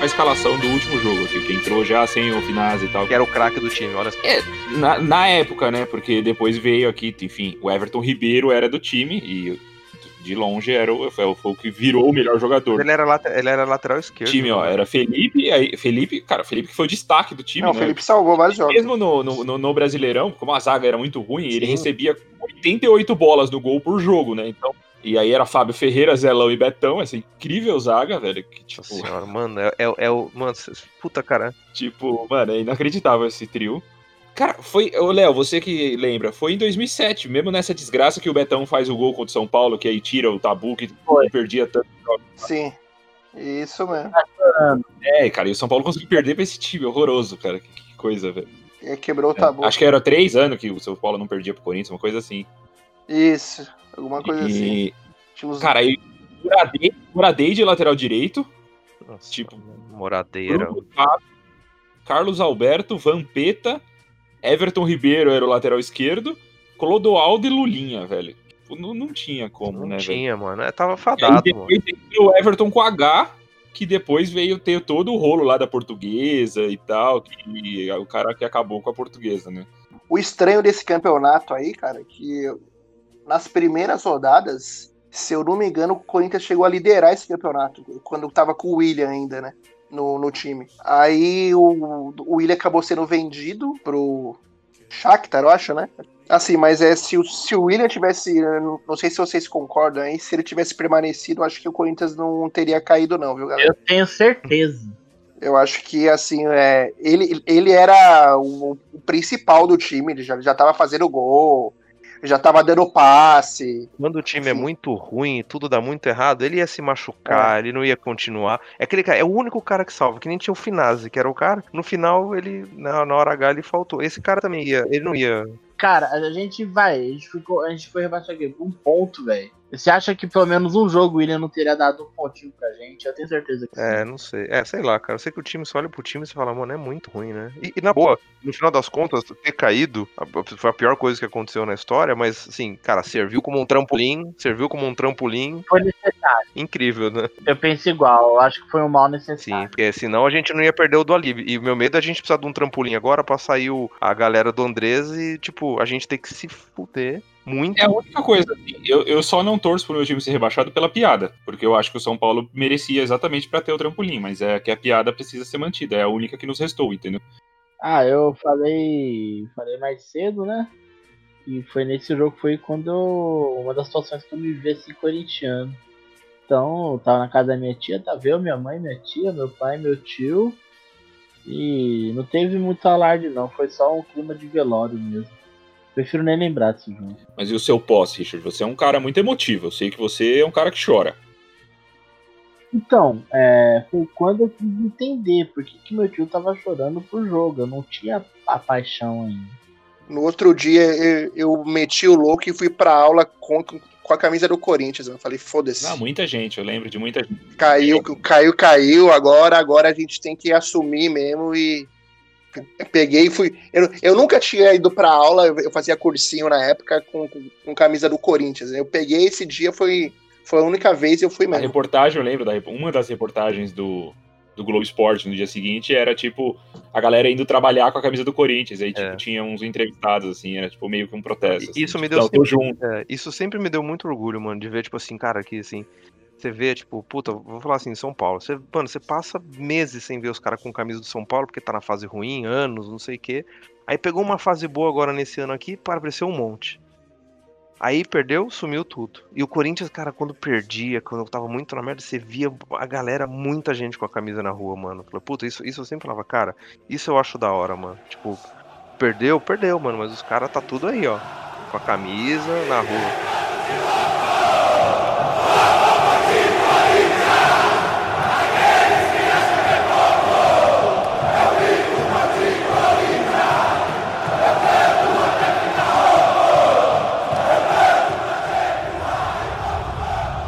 Escalação do último jogo, que entrou já sem o Finaz e tal.
Que era o craque do time, olha.
É, na, na época, né? Porque depois veio aqui, enfim, o Everton Ribeiro era do time e de longe era o, foi, foi o que virou o melhor jogador.
Ele era, ele era lateral esquerdo.
time, ó, né? era Felipe, aí, Felipe, cara, Felipe que foi o destaque do time. Não,
né? o Felipe salvou vários jogos.
Mesmo no, no, no, Brasileirão, como a zaga era muito ruim, Sim. ele recebia 88 bolas no gol por jogo, né? Então, e aí era Fábio Ferreira, Zelão e Betão, essa incrível zaga, velho. Que, tipo...
Senhora, mano, é, é, é o. Mano, puta cara.
Tipo, mano, é inacreditável esse trio. Cara, foi. Ô, Léo, você que lembra, foi em 2007, mesmo nessa desgraça que o Betão faz o gol contra o São Paulo, que aí tira o tabu que foi. perdia tanto.
Sim. Isso mesmo.
É, cara, e o São Paulo conseguiu perder pra esse time horroroso, cara. Que, que coisa, velho.
E quebrou o tabu.
É, acho que era três anos que o São Paulo não perdia pro Corinthians, uma coisa assim.
Isso. Alguma coisa e...
assim. Uns... Cara, aí Moradei, Moradei de lateral direito.
Nossa, tipo, Moradeira.
Carlos Alberto, Vampeta, Everton Ribeiro era o lateral esquerdo, Clodoaldo e Lulinha, velho. Não, não tinha como,
não
né,
tinha, velho? mano. Tava fadado,
e depois o Everton com H, que depois veio ter todo o rolo lá da portuguesa e tal, que o cara que acabou com a portuguesa, né?
O estranho desse campeonato aí, cara, que nas primeiras rodadas, se eu não me engano, o Corinthians chegou a liderar esse campeonato, quando tava com o William ainda, né? No, no time. Aí o, o William acabou sendo vendido pro Shakhtar, eu acho, né? Assim, mas é se o, se o William tivesse. Não sei se vocês concordam aí, se ele tivesse permanecido, acho que o Corinthians não teria caído, não, viu, galera?
Eu tenho certeza.
Eu acho que, assim, é, ele, ele era o, o principal do time, ele já, já tava fazendo gol, já tava dando passe.
Quando o time é muito ruim, tudo dá muito errado, ele ia se machucar, ele não ia continuar. É aquele cara, é o único cara que salva, que nem tinha o Finazzi, que era o cara. No final, ele, na, na hora H, ele faltou. Esse cara também ia, ele não ia.
Cara, a gente vai, a gente, ficou, a gente foi rebaixado aqui por um ponto, velho. Você acha que pelo menos um jogo o William não teria dado um pontinho pra gente? Eu tenho certeza que
É, não sei. É, sei lá, cara. Eu sei que o time, você olha pro time e você fala, mano, é muito ruim, né? E, e na boa, no final das contas, ter caído foi a pior coisa que aconteceu na história, mas, assim, cara, serviu como um trampolim, serviu como um trampolim.
Foi necessário.
Incrível, né?
Eu penso igual, eu acho que foi um mal necessário.
Sim, porque senão a gente não ia perder o do Alib. E o meu medo é a gente precisar de um trampolim agora pra sair o- a galera do Andrés e, tipo, a gente ter que se fuder muito.
É a única coisa, assim, eu, eu só não torço pro meu time ser rebaixado pela piada, porque eu acho que o São Paulo merecia exatamente pra ter o trampolim, mas é que a piada precisa ser mantida, é a única que nos restou, entendeu?
Ah, eu falei. Falei mais cedo, né? E foi nesse jogo foi quando eu- uma das situações que eu me vi assim corintiano. Então, eu tava na casa da minha tia, tava eu, minha mãe, minha tia, meu pai, meu tio. E não teve muito alarde não, foi só um clima de velório mesmo. Prefiro nem lembrar desse jogo.
Mas e o seu pós, Richard? Você é um cara muito emotivo, eu sei que você é um cara que chora.
Então, é, foi quando eu quis entender por que, que meu tio tava chorando por jogo. Eu não tinha a paixão ainda.
No outro dia eu, eu meti o louco e fui pra aula com, com a camisa do Corinthians. Eu falei, foda-se.
Ah, muita gente, eu lembro de muita gente.
Caiu, caiu, caiu. Agora, agora a gente tem que assumir mesmo e peguei e fui. Eu, eu nunca tinha ido pra aula, eu fazia cursinho na época com, com, com camisa do Corinthians. Eu peguei esse dia, foi, foi a única vez e eu fui
A
mesmo.
reportagem, eu lembro, da, uma das reportagens do, do Globo Esporte no dia seguinte era tipo a galera indo trabalhar com a camisa do Corinthians. Aí, tipo, tinha uns entrevistados, assim, era tipo meio que um protesto. assim,
Isso me
tipo,
deu
"Não, tô
sempre,
junto.
é, isso sempre me deu muito orgulho, mano, de ver, tipo assim, cara, aqui assim. Você vê, tipo, puta, vou falar assim, São Paulo. Você, mano, você passa meses sem ver os caras com camisa do São Paulo, porque tá na fase ruim, anos, não sei o quê. Aí pegou uma fase boa agora nesse ano aqui, para apareceu um monte. Aí perdeu, sumiu tudo. E o Corinthians, cara, quando perdia, quando eu tava muito na merda, você via a galera, muita gente com a camisa na rua, mano. Falei, puta, isso, isso eu sempre falava, cara, isso eu acho da hora, mano. Tipo, perdeu, perdeu, mano, mas os caras tá tudo aí, ó. Com a camisa na rua.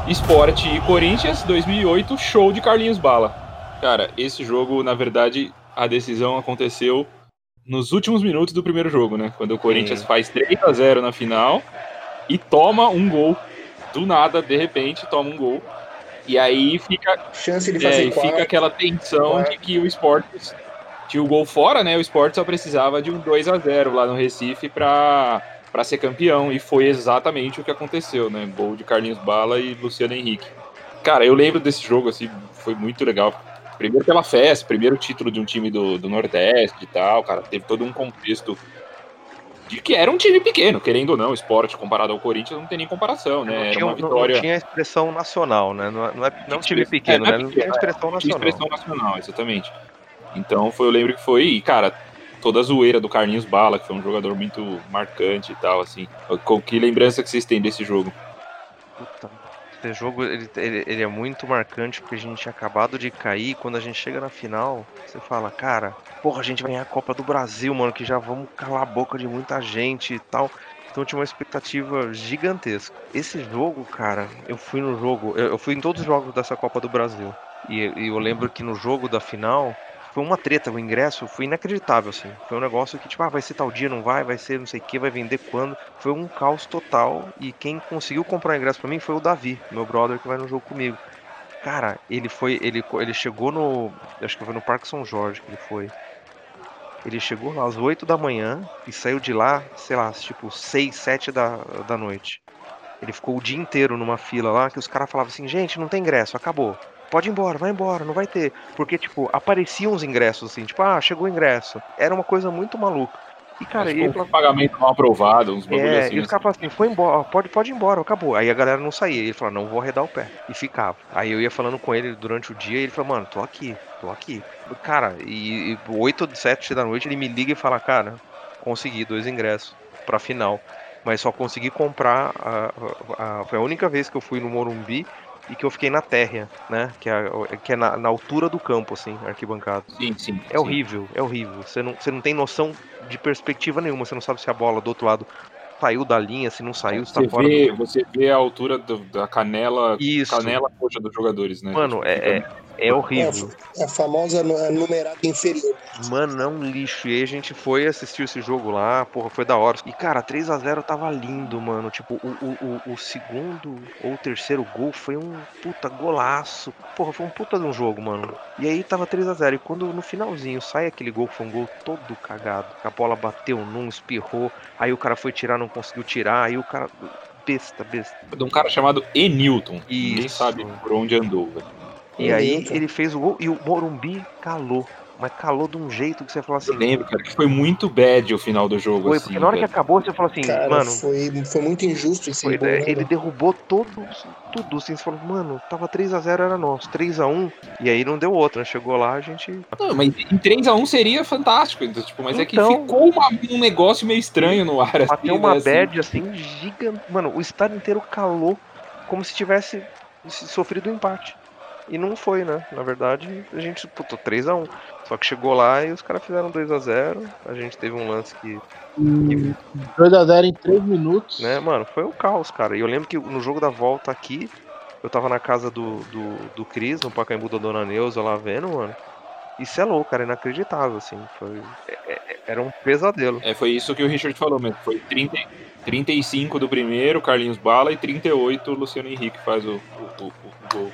Esporte e Corinthians, 2008, show de Carlinhos Bala. Cara, esse jogo, na verdade, a decisão aconteceu nos últimos minutos do primeiro jogo, né? Quando o Corinthians
Sim.
faz 3 a 0 na final e toma um gol. Do nada, de repente, toma um gol. E aí fica,
Chance de
é,
fazer
e
quatro.
fica aquela tensão de que o Sport tinha o gol fora, né? O Sport só precisava de um 2 a 0 lá no Recife pra, pra ser campeão. E foi exatamente o que aconteceu, né? Gol de Carlinhos Bala e Luciano Henrique. Cara, eu lembro desse jogo, assim, foi muito legal. Primeiro pela festa, primeiro título de um time do, do Nordeste e tal, cara. Teve todo um contexto de que era um time pequeno, querendo ou não, o esporte comparado ao Corinthians não tem nem comparação, né?
Não
Era
tinha,
uma
não- não
vitória.
tinha expressão nacional, né? Não é, não é, não é um time pequeno,
É,
né?
não é
Não tinha
pequeno,
expressão
Tinha
nacional.
expressão nacional, exatamente. Então foi, eu lembro que foi, e cara, toda a zoeira do Carlinhos Bala, que foi um jogador muito marcante e tal, assim. Com que lembrança que vocês têm desse jogo?
Puta, esse jogo ele, ele, ele é muito marcante porque a gente tinha acabado de cair. Quando a gente chega na final, você fala, cara, porra, a gente vai ganhar a Copa do Brasil, mano, que já vamos calar a boca de muita gente e tal. Então tinha uma expectativa gigantesca. Esse jogo, cara, eu fui no jogo, eu, eu fui em todos os jogos dessa Copa do Brasil. E, e eu lembro que no jogo da final foi uma treta, o ingresso foi inacreditável, assim. Foi um negócio que, tipo, ah, vai ser tal dia, não vai, vai ser não sei o que, vai vender quando. Foi um caos total. E quem conseguiu comprar ingresso pra mim foi o Davi, meu brother que vai no jogo comigo. Cara, ele foi. Ele, ele chegou no. Acho que foi no Parque São Jorge que ele foi. Ele chegou lá às 8 da manhã e saiu de lá, sei lá, tipo 6, 7 da, da noite. Ele ficou o dia inteiro numa fila lá que os caras falavam assim: gente, não tem ingresso, acabou. Pode ir embora, vai embora, não vai ter. Porque, tipo, apareciam os ingressos assim, tipo, ah, chegou o ingresso. Era uma coisa muito maluca. E, cara,
que um pagamento não aprovado, uns bagulho
é,
assim.
e os caras falavam assim, foi embora, pode, pode ir embora, acabou. Aí a galera não saía, ele falou, não vou arredar o pé. E ficava. Aí eu ia falando com ele durante o dia e ele falou, mano, tô aqui, tô aqui. Cara, e, e 8 ou 7 da noite ele me liga e fala, cara, consegui dois ingressos pra final. Mas só consegui comprar. A, a- a- foi a única vez que eu fui no Morumbi e que eu fiquei na terra, né? Que é, que é na, na altura do campo, assim, arquibancado.
Sim, sim.
É horrível, é horrível. Você não, você não tem noção de perspectiva nenhuma. Você não sabe se a bola do outro lado saiu da linha, se não saiu, se tá
Você
fora do
vê, você vê a altura do- da canela,
Isso.
canela coxa dos jogadores, né?
Mano, é, é, é horrível.
É a famosa nu- é numerada inferior.
Mano, é um lixo. E aí a gente foi assistir esse jogo lá, porra, foi da hora. E, cara, 3 a 0 tava lindo, mano. Tipo, o, o, o, o segundo ou o terceiro gol foi um puta golaço. Porra, foi um puta de um jogo, mano. E aí tava 3 a 0 E quando no finalzinho sai aquele gol, foi um gol todo cagado. A bola bateu num, espirrou. Aí o cara foi tirar, não conseguiu tirar. Aí o cara. Besta, besta.
De um cara chamado Enilton. Ninguém
Isso.
sabe por onde andou, velho.
E aí ele fez o gol e o Morumbi calou. Mas calou de um jeito que você falou assim.
Eu lembro, cara, que foi muito bad o final do jogo.
Foi,
assim,
porque na hora que
velho.
acabou, você falou assim,
Cara,
mano.
foi, foi muito injusto esse
Foi, é,
né,
ele derrubou todo, tudo, assim, você falou, mano, tava 3x0 era nosso, 3x1, e aí não deu outra, chegou lá, a gente.
Não, mas em 3x1 seria fantástico, então, tipo, mas é que
Então-
ficou uma- um negócio meio estranho no ar.
Bateu
assim,
uma
né, assim.
bad assim, gigante. Mano, o estádio inteiro calou como se tivesse se- sofrido um empate. E não foi, né? Na verdade, a gente, puto, 3x1. Só que chegou lá e os caras fizeram 2x0. A gente teve um lance que,
2x0 em 3 minutos.
né, mano, foi um caos, cara. E eu lembro que no jogo da volta aqui, eu tava na casa do, do, do Cris, no Pacaembu da Dona Neuza, lá vendo, mano. Isso é louco, cara, inacreditável, assim. Foi, é- é- era um pesadelo.
É, foi isso que o Richard falou mesmo. Foi 30, 35 do primeiro, Carlinhos Bala, e 38 o Luciano Henrique faz o, o, o- o gol.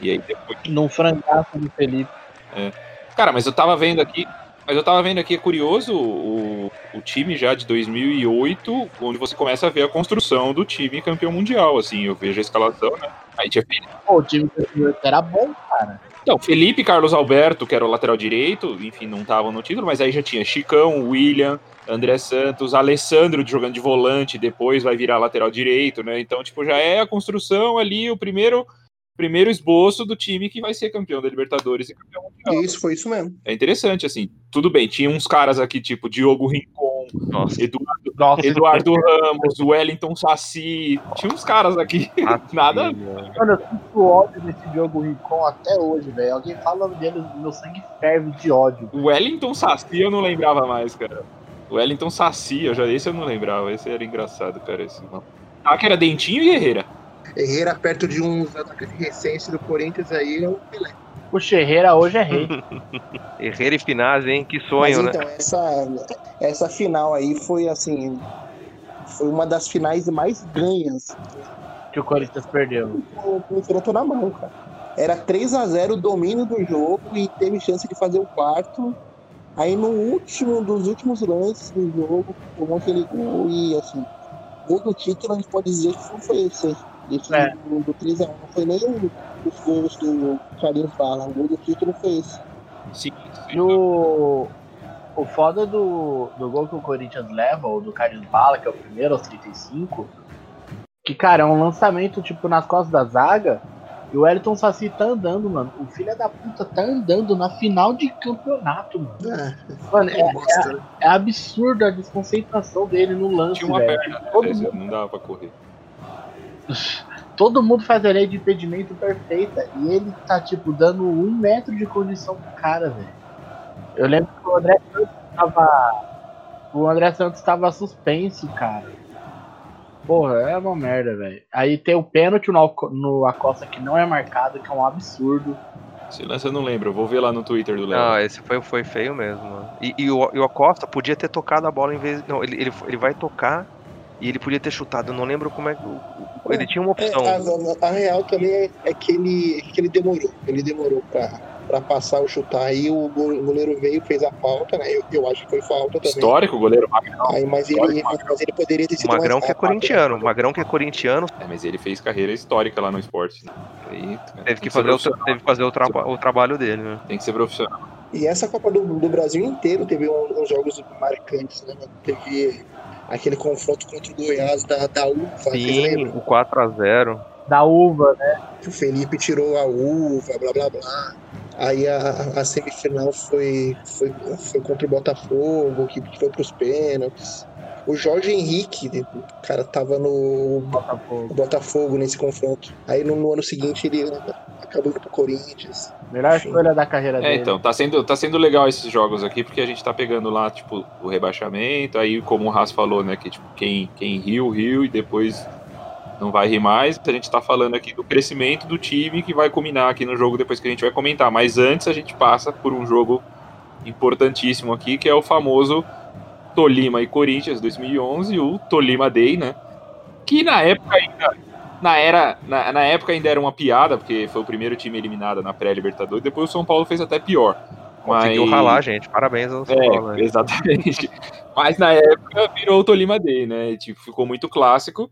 E aí depois.
Num frangaço do Felipe.
É. Cara, mas eu tava vendo aqui. Mas eu tava vendo aqui, é curioso, o, o time já de 2008, onde você começa a ver a construção do time campeão mundial, assim, eu vejo a escalação, né? Aí tinha Felipe,
Pô, o time do 2008 era bom, cara.
Então, Felipe Carlos Alberto, que era o lateral direito, enfim, não estavam no título, mas aí já tinha Chicão, William, André Santos, Alessandro jogando de volante, depois vai virar lateral direito, né? Então, tipo, já é a construção ali, o primeiro, primeiro esboço do time que vai ser campeão da Libertadores e campeão mundial.
Isso, foi isso mesmo.
É interessante, assim. Tudo bem, tinha uns caras aqui, tipo Diogo Rincon, Eduardo,
Nossa.
Eduardo Ramos, Wellington Saci. Tinha uns caras aqui. Nada.
Mano, eu sinto ódio desse Diogo Rincon até hoje, velho. Alguém fala o nome dele, meu sangue ferve de ódio.
O Wellington Saci eu não lembrava mais, cara. O Wellington Saci, eu já, esse eu não lembrava. Esse era engraçado, cara. Esse não. Ah, que era Dentinho e Herrera.
Herrera perto de uns atacantes recentes do Corinthians aí é o Pelé.
O Ferreira hoje é rei.
Herrera e Finazzi, hein? Que sonho,
Mas então,
né?
essa, essa final aí foi assim. Foi uma das finais mais ganhas
que o Corinthians perdeu.
com o confronto na mão, cara. Era 3 a 0 o domínio do jogo e teve chance de fazer o quarto. Aí no último dos últimos lances do jogo, tomou aquele gol e assim, gol do título a gente pode dizer que não foi esse. Esse
É.
do, do 3 a 1 não foi nem o- os gols do Carlinhos Bala. O gol do título foi esse.
Sim.
E o, o foda do, do gol que o Corinthians leva, ou do Carlos Bala, que é o primeiro aos 35, que, cara, é um lançamento, tipo, nas costas da zaga, e o Elton Saci tá andando, mano. O filho da puta tá andando na final de campeonato, mano. Mano, é, é, é absurdo a desconcentração dele no lance,
Tinha uma
velho.
perna, né?
Todo,
Esse Não dava pra correr.
Todo mundo faz a lei de impedimento perfeita, e ele tá, tipo, dando um metro de condição pro cara, velho. Eu lembro que o André Santos tava. O André Santos tava suspenso, cara. Porra, é uma merda, velho. Aí tem o pênalti no, no Acosta que não é marcado, que é um absurdo.
Esse lance eu não lembro, eu vou ver lá no Twitter do Léo.
Não, esse foi, foi feio mesmo, mano. E, e o, e o Acosta podia ter tocado a bola em vez. Não, ele, ele, ele vai tocar e ele podia ter chutado. Eu não lembro como é que. o- o- Ele tinha uma opção.
É, a, a- real também é, é que, ele, que ele demorou. Ele demorou pra, pra passar o chutar. Aí o go- o goleiro veio, fez a falta, né? Eu, eu acho que foi falta também.
Histórico, goleiro Magrão.
Aí, mas, ele, mas ele poderia ter
O
sido
Magrão
mais
que é
rápido.
corintiano. O Magrão que é corintiano.
É, mas ele fez carreira histórica lá no esporte. Né? Aí,
Teve que fazer, o, teve que fazer o, traba- o trabalho dele, né?
Tem que ser profissional.
E essa Copa do, do Brasil inteiro teve um- uns jogos marcantes, né? Teve aquele confronto contra o Goiás da, da vocês
Sim, o 4x0.
Da uva, né?
Que o Felipe tirou a uva, blá blá blá. Aí a, a semifinal foi, foi, foi contra o Botafogo, que foi pros pênaltis. O Jorge Henrique, o cara tava no
Botafogo,
Botafogo nesse confronto. Aí no, no ano seguinte ele acabou indo pro Corinthians.
Melhor escolha da carreira
É,
dele.
então, tá sendo, tá sendo legal esses jogos aqui, porque a gente tá pegando lá, tipo, o rebaixamento, aí como o Haas falou, né, que tipo, quem, quem riu, riu, e depois não vai rir mais. A gente tá falando aqui do crescimento do time que vai culminar aqui no jogo depois que a gente vai comentar. Mas antes a gente passa por um jogo importantíssimo aqui, que é o famoso Tolima e Corinthians 2011, o Tolima Day, né? Que na época ainda na, era, na, na época ainda era uma piada, porque foi o primeiro time eliminado na pré-Libertadores, depois o São Paulo fez até pior.
Conseguiu
Mas-
ralar, gente. Parabéns ao São
é,
Paulo. né?
exatamente. Mas na época virou o Tolima Day, né? Tipo, ficou muito clássico.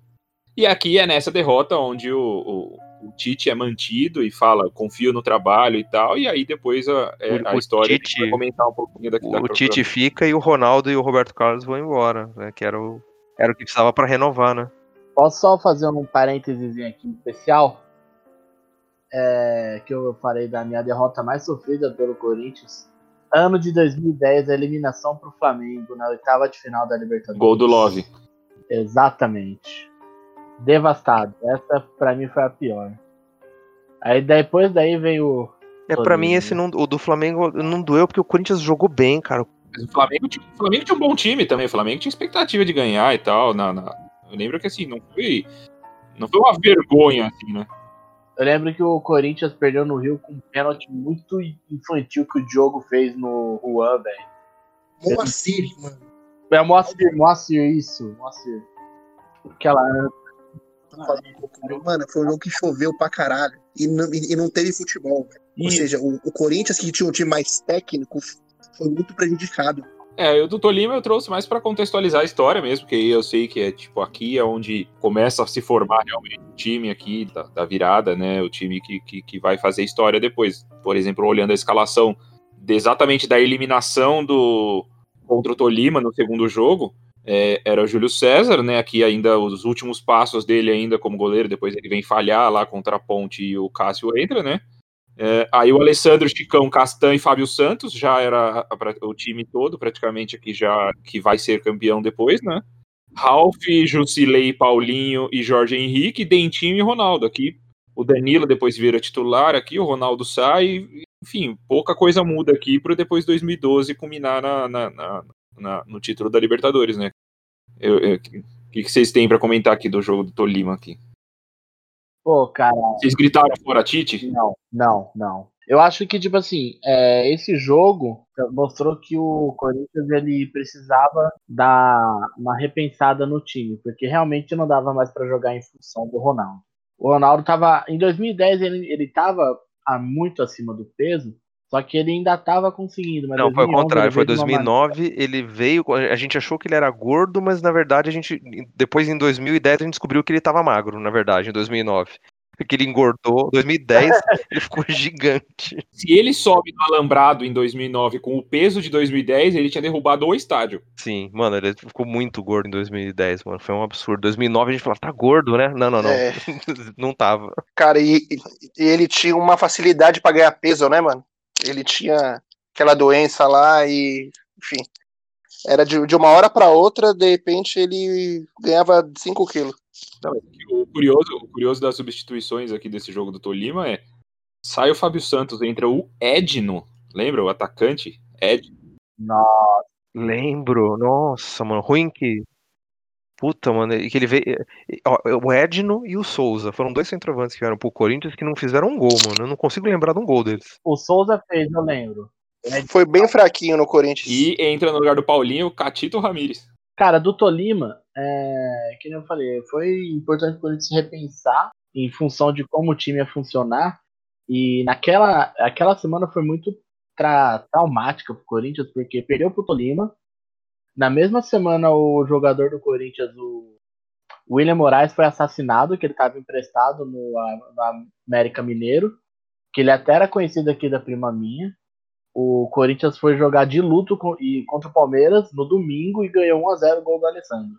E aqui é nessa derrota onde o, o, o Tite é mantido e fala, confio no trabalho e tal. E aí depois a, é,
O-
a
o
história
Tite-
vai comentar um pouquinho daqui da
O Tite fica e o Ronaldo e o Roberto Carlos vão embora, né? Que era o, era o que precisava pra renovar, né?
Posso só fazer um parênteses aqui especial? É, que eu falei da minha derrota mais sofrida pelo Corinthians. Ano de 2010, a eliminação pro Flamengo na oitava de final da Libertadores.
Gol do Love.
Exatamente. Devastado. Essa pra mim foi a pior. Aí depois daí veio o.
É, pra mim, esse não, o do Flamengo não doeu porque o Corinthians jogou bem, cara.
Mas o Flamengo, tinha- o Flamengo tinha um bom time também. O Flamengo tinha expectativa de ganhar e tal. Na, na- Eu lembro que assim, não foi. Não foi uma vergonha, assim, né?
Eu lembro que o Corinthians perdeu no Rio com um pênalti muito infantil que o Diogo fez no Juan, velho.
Moacir, mano.
É Moacir, Moacir, isso, Moacir. Aquela.
Mano, foi um jogo que choveu pra caralho. E não, e- não teve futebol. Ou seja, o, o Corinthians, que tinha um time mais técnico, foi muito prejudicado.
É, eu do Tolima eu trouxe mais pra contextualizar a história mesmo, porque eu sei que é tipo aqui é onde começa a se formar realmente o time aqui da, da virada, né? O time que, que, que vai fazer história depois. Por exemplo, olhando a escalação de- exatamente da eliminação do contra o Tolima no segundo jogo, é, era o Júlio César, né? Aqui ainda os últimos passos dele ainda como goleiro, depois ele vem falhar lá contra a Ponte e o Cássio entra, né? É, aí o Alessandro, Chicão, Castan e Fábio Santos já era o time todo, praticamente aqui já que vai ser campeão depois, né? Ralf, Jusilei, Paulinho e Jorge Henrique, Dentinho e Ronaldo. Aqui o Danilo depois vira titular, aqui o Ronaldo sai, enfim, pouca coisa muda aqui para depois 2012 culminar na, na- na- na- no título da Libertadores, né? O que, que vocês têm para comentar aqui do jogo do Tolima aqui?
Pô, cara.
Vocês gritaram fora Tite?
Não, não, não. Eu acho que, tipo assim, é, esse jogo mostrou que o Corinthians ele precisava dar uma repensada no time, porque realmente não dava mais pra jogar em função do Ronaldo. O Ronaldo tava. Em 2010 ele, ele tava muito acima do peso, só que ele ainda tava conseguindo. Mas
Não, foi o
2011
contrário. Foi
veio de uma
2009, ele veio. A gente achou que ele era gordo, mas na verdade a gente. Depois em 2010 a gente descobriu que ele tava magro, na verdade, em 2009. Porque ele engordou. 2010 ele ficou gigante.
Se ele sobe no alambrado em 2009 com o peso de 2010, ele tinha derrubado o estádio.
Sim, mano, ele ficou muito gordo em 2010, mano. Foi um absurdo. 2009 a gente falava, tá gordo, né? Não, não, não.
É.
não tava.
Cara, e, e ele tinha uma facilidade pra ganhar peso, né, mano? Ele tinha aquela doença lá e, enfim. Era de, de uma hora pra outra, de repente ele ganhava 5 quilos.
Não, o, curioso, o curioso das substituições aqui desse jogo do Tolima é sai o Fábio Santos, entra o Edno, lembra o atacante? Ed.
Nossa.
Lembro, nossa, mano, ruim que. Puta, mano, e que ele veio. ó, o Edno e o Souza foram dois centroavantes que vieram pro Corinthians que não fizeram um gol, mano. Eu não consigo lembrar de um gol deles.
O Souza fez, eu lembro.
Foi bem fraquinho no Corinthians.
E entra no lugar do Paulinho o Catito Ramírez.
Cara, do Tolima, é, que nem eu falei, foi importante para ele se repensar em função de como o time ia funcionar. E naquela aquela semana foi muito tra traumática pro Corinthians, porque perdeu pro Tolima. Na mesma semana, o jogador do Corinthians, o William Moraes, foi assassinado, que ele estava emprestado no, no América Mineiro, que ele até era conhecido aqui da prima minha. O Corinthians foi jogar de luto contra o Palmeiras no domingo e ganhou 1x0 o gol do Alessandro.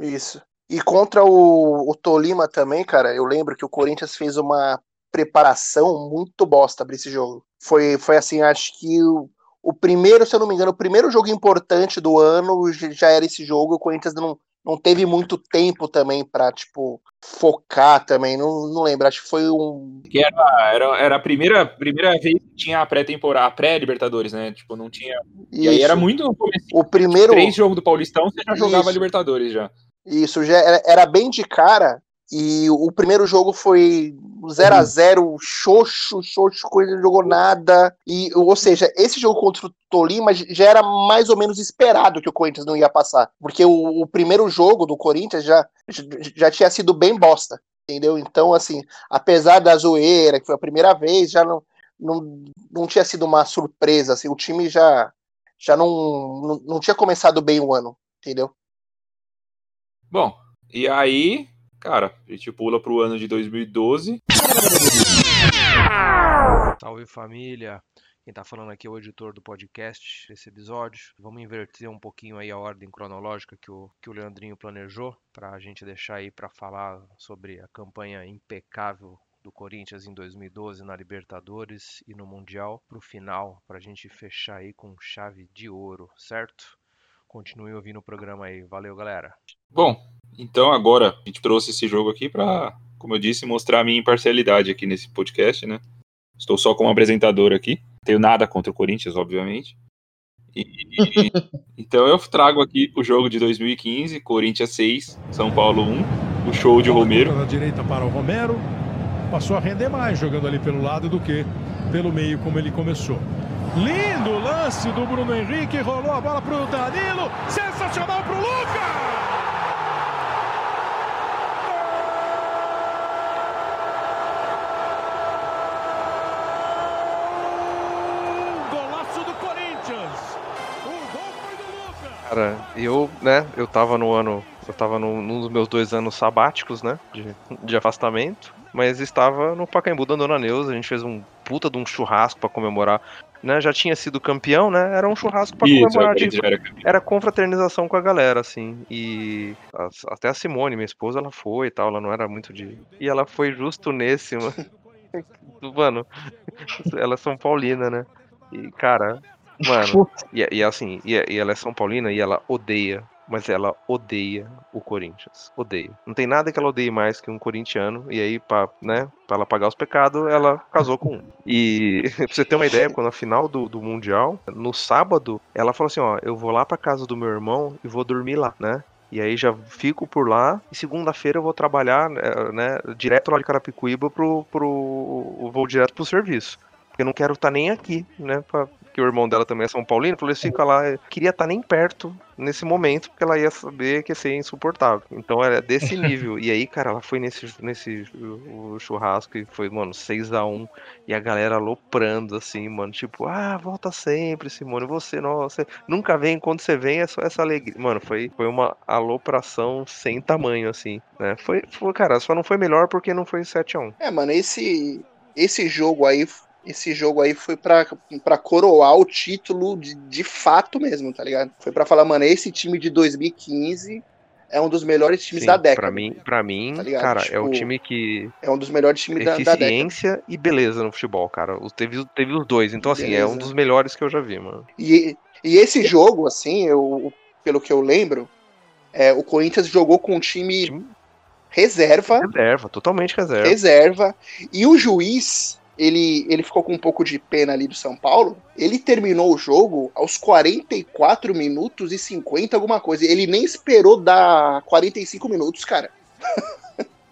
Isso. E contra o, o Tolima também, cara, eu lembro que o Corinthians fez uma preparação muito bosta pra esse jogo. Foi, foi assim, acho que o, o primeiro, se eu não me engano, o primeiro jogo importante do ano já era esse jogo. O Corinthians não, não teve muito tempo também pra, tipo, focar também. Não, não lembro, acho que foi um.
Que era, era, era a primeira, primeira vez que tinha a pré-temporada, a pré-Libertadores, né? Tipo, não tinha. E aí
Isso.
era muito no começo.
O primeiro.
Três jogos do Paulistão, você já jogava
Isso.
Libertadores já.
Isso, já era, era bem de cara. E o primeiro jogo foi 0 a 0 xoxo, xoxo, coisa não jogou nada. E, ou seja, esse jogo contra o Tolima já era mais ou menos esperado que o Corinthians não ia passar. Porque o, o primeiro jogo do Corinthians já, já tinha sido bem bosta. Entendeu? Então, assim, apesar da zoeira, que foi a primeira vez, já não, não, não tinha sido uma surpresa. Assim, o time já, já não, não, não tinha começado bem o ano. Entendeu?
Bom, e aí, cara, a gente pula pro ano de 2012.
Salve família! Quem tá falando aqui é o editor do podcast desse episódio. Vamos inverter um pouquinho aí a ordem cronológica que o, que o Leandrinho planejou para a gente deixar aí para falar sobre a campanha impecável do Corinthians em 2012 na Libertadores e no Mundial pro final, para a gente fechar aí com chave de ouro, certo? Continue ouvindo o programa aí. Valeu, galera!
Bom, então agora a gente trouxe esse jogo aqui pra, como eu disse, mostrar a minha imparcialidade aqui nesse podcast, né? Estou só como apresentador aqui. Não tenho nada contra o Corinthians, obviamente. E- então eu trago aqui o jogo de 2015, Corinthians 6, São Paulo 1, o show de Romero.
Na direita para o Romero. Passou a render mais jogando ali pelo lado do que pelo meio, como ele começou. Lindo lance do Bruno Henrique. Rolou a bola pro Danilo. Sensacional Corinthians! O Lucas!
Cara, eu, né, eu tava no ano. Eu tava num, num dos meus dois anos sabáticos, né? De, de afastamento. Mas estava no Pacaembu da Dona Neuza. A gente fez um puta de um churrasco pra comemorar. Né, já tinha sido campeão, né? Era um churrasco pra
Isso,
comemorar. de-
já era
era confraternização com a galera, assim. E as- até a Simone, minha esposa, ela foi e tal, ela não era muito de. E ela foi justo nesse, mano. Mano, ela é São Paulina, né? E, cara, mano. E, e assim, e, e ela é São Paulina e ela odeia. Mas ela odeia o Corinthians. Odeia. Não tem nada que ela odeie mais que um corintiano. E aí, pra, né, pra ela pagar os pecados, ela casou com um. E pra você ter uma ideia, quando a final do, do Mundial, no sábado, ela falou assim: ó, eu vou lá pra casa do meu irmão e vou dormir lá, né? E aí já fico por lá e segunda-feira eu vou trabalhar, né, né, direto lá de Carapicuíba pro, pro vou direto pro serviço. Porque eu não quero estar nem aqui, né? Pra, porque o irmão dela também é São Paulino, falou assim, fica lá, queria estar nem perto nesse momento, porque ela ia saber que ia ser insuportável. Então era desse nível. E aí, cara, ela foi nesse, nesse o- o churrasco e foi, mano, 6 a 1 e a galera aloprando, assim, mano, tipo, ah, volta sempre, Simone, você, nossa, nunca vem, quando você vem é só essa alegria. Mano, foi, foi uma alopração sem tamanho, assim, né? Foi, foi, cara, só não foi melhor porque não foi 7 a 1
É, mano, esse, esse jogo aí. Esse jogo aí foi pra, pra coroar o título de, de fato mesmo, tá ligado? Foi pra falar, mano, esse time de 2015 é um dos melhores times
Sim,
da década.
Pra mim, pra mim
Tá ligado?
cara, é o
Tipo,
time que.
É um dos melhores times da, da década.
E beleza no futebol, cara. Os- Teve, teve os dois. Então, assim, é um
Beleza.
dos melhores que eu já vi, mano.
E, e esse jogo, assim, eu, pelo que eu lembro, é, o Corinthians jogou com um time reserva,
Reserva, totalmente reserva.
reserva, e o juiz, ele, ele ficou com um pouco de pena ali do São Paulo, ele terminou o jogo aos 44 minutos e 50 alguma coisa, ele nem esperou dar 45 minutos, cara.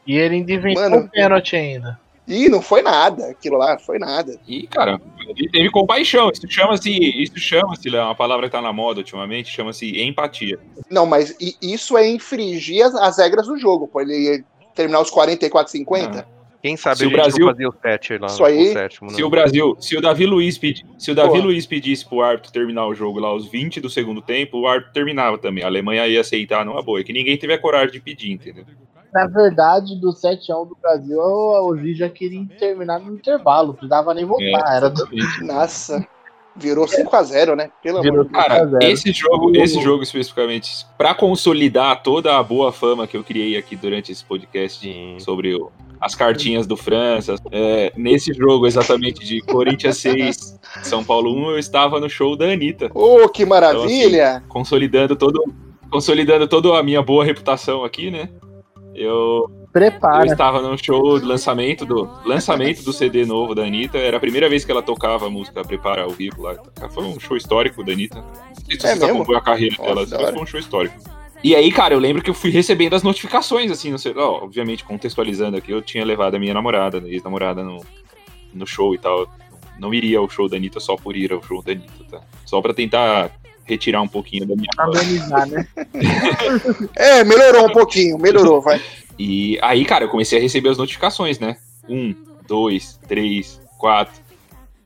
E ele ainda inventou
Mano,
um pênalti ainda.
E não foi nada, aquilo lá, foi nada.
E, cara, ele teve compaixão. Isso chama-se, isso chama-se, Léo, uma palavra que tá na moda ultimamente, chama-se empatia.
Não, mas isso é infringir as, as regras do jogo, pô, ele ia terminar os 44, 50.
Quem sabe
Se
a
o
gente
Brasil-
fazia o 7 lá,
Isso aí-
o sétimo, né?
Se o Brasil, se o Davi Luiz pedi, se o Davi
Pô.
Luiz pedisse pro árbitro terminar o jogo lá aos 20 do segundo tempo, o árbitro terminava também. A Alemanha ia aceitar numa boa. É que ninguém teve a coragem de pedir, entendeu?
Na verdade, do 7x1 do Brasil, o juiz já queria terminar no intervalo, não precisava nem voltar.
É,
era do...
Nossa, virou 5x0, né? Pelo
Virou
amor de Deus.
Cara,
5 a 0.
esse jogo, esse jogo especificamente, pra consolidar toda a boa fama que eu criei aqui durante esse podcast
Sim.
sobre o, as cartinhas do França. É, nesse jogo exatamente de Corinthians 6, São Paulo 1, eu estava no show da Anitta.
Ô, que maravilha!
Então, assim, consolidando todo, consolidando toda a minha boa reputação aqui, né? Eu,
Prepara.
eu estava no show do lançamento do lançamento do CD novo da Anitta. Era a primeira vez que ela tocava a música Prepara ao vivo lá. Foi um show histórico da Anitta. Não sei se
É
vocês
mesmo?
acompanham a carreira
Nossa,
dela, foi um show histórico. E aí, cara, eu lembro que eu fui recebendo as notificações, assim, no celular. Ó, obviamente, contextualizando aqui, eu tinha levado a minha namorada, ex-namorada, no, no show e tal. Não iria ao show da Anitta só por ir ao show da Anitta, tá? Só pra tentar retirar um pouquinho da minha
Amenizar, né?
É, melhorou um pouquinho, melhorou, vai.
E aí, cara, eu comecei a receber as notificações, né? Um, dois, três, quatro,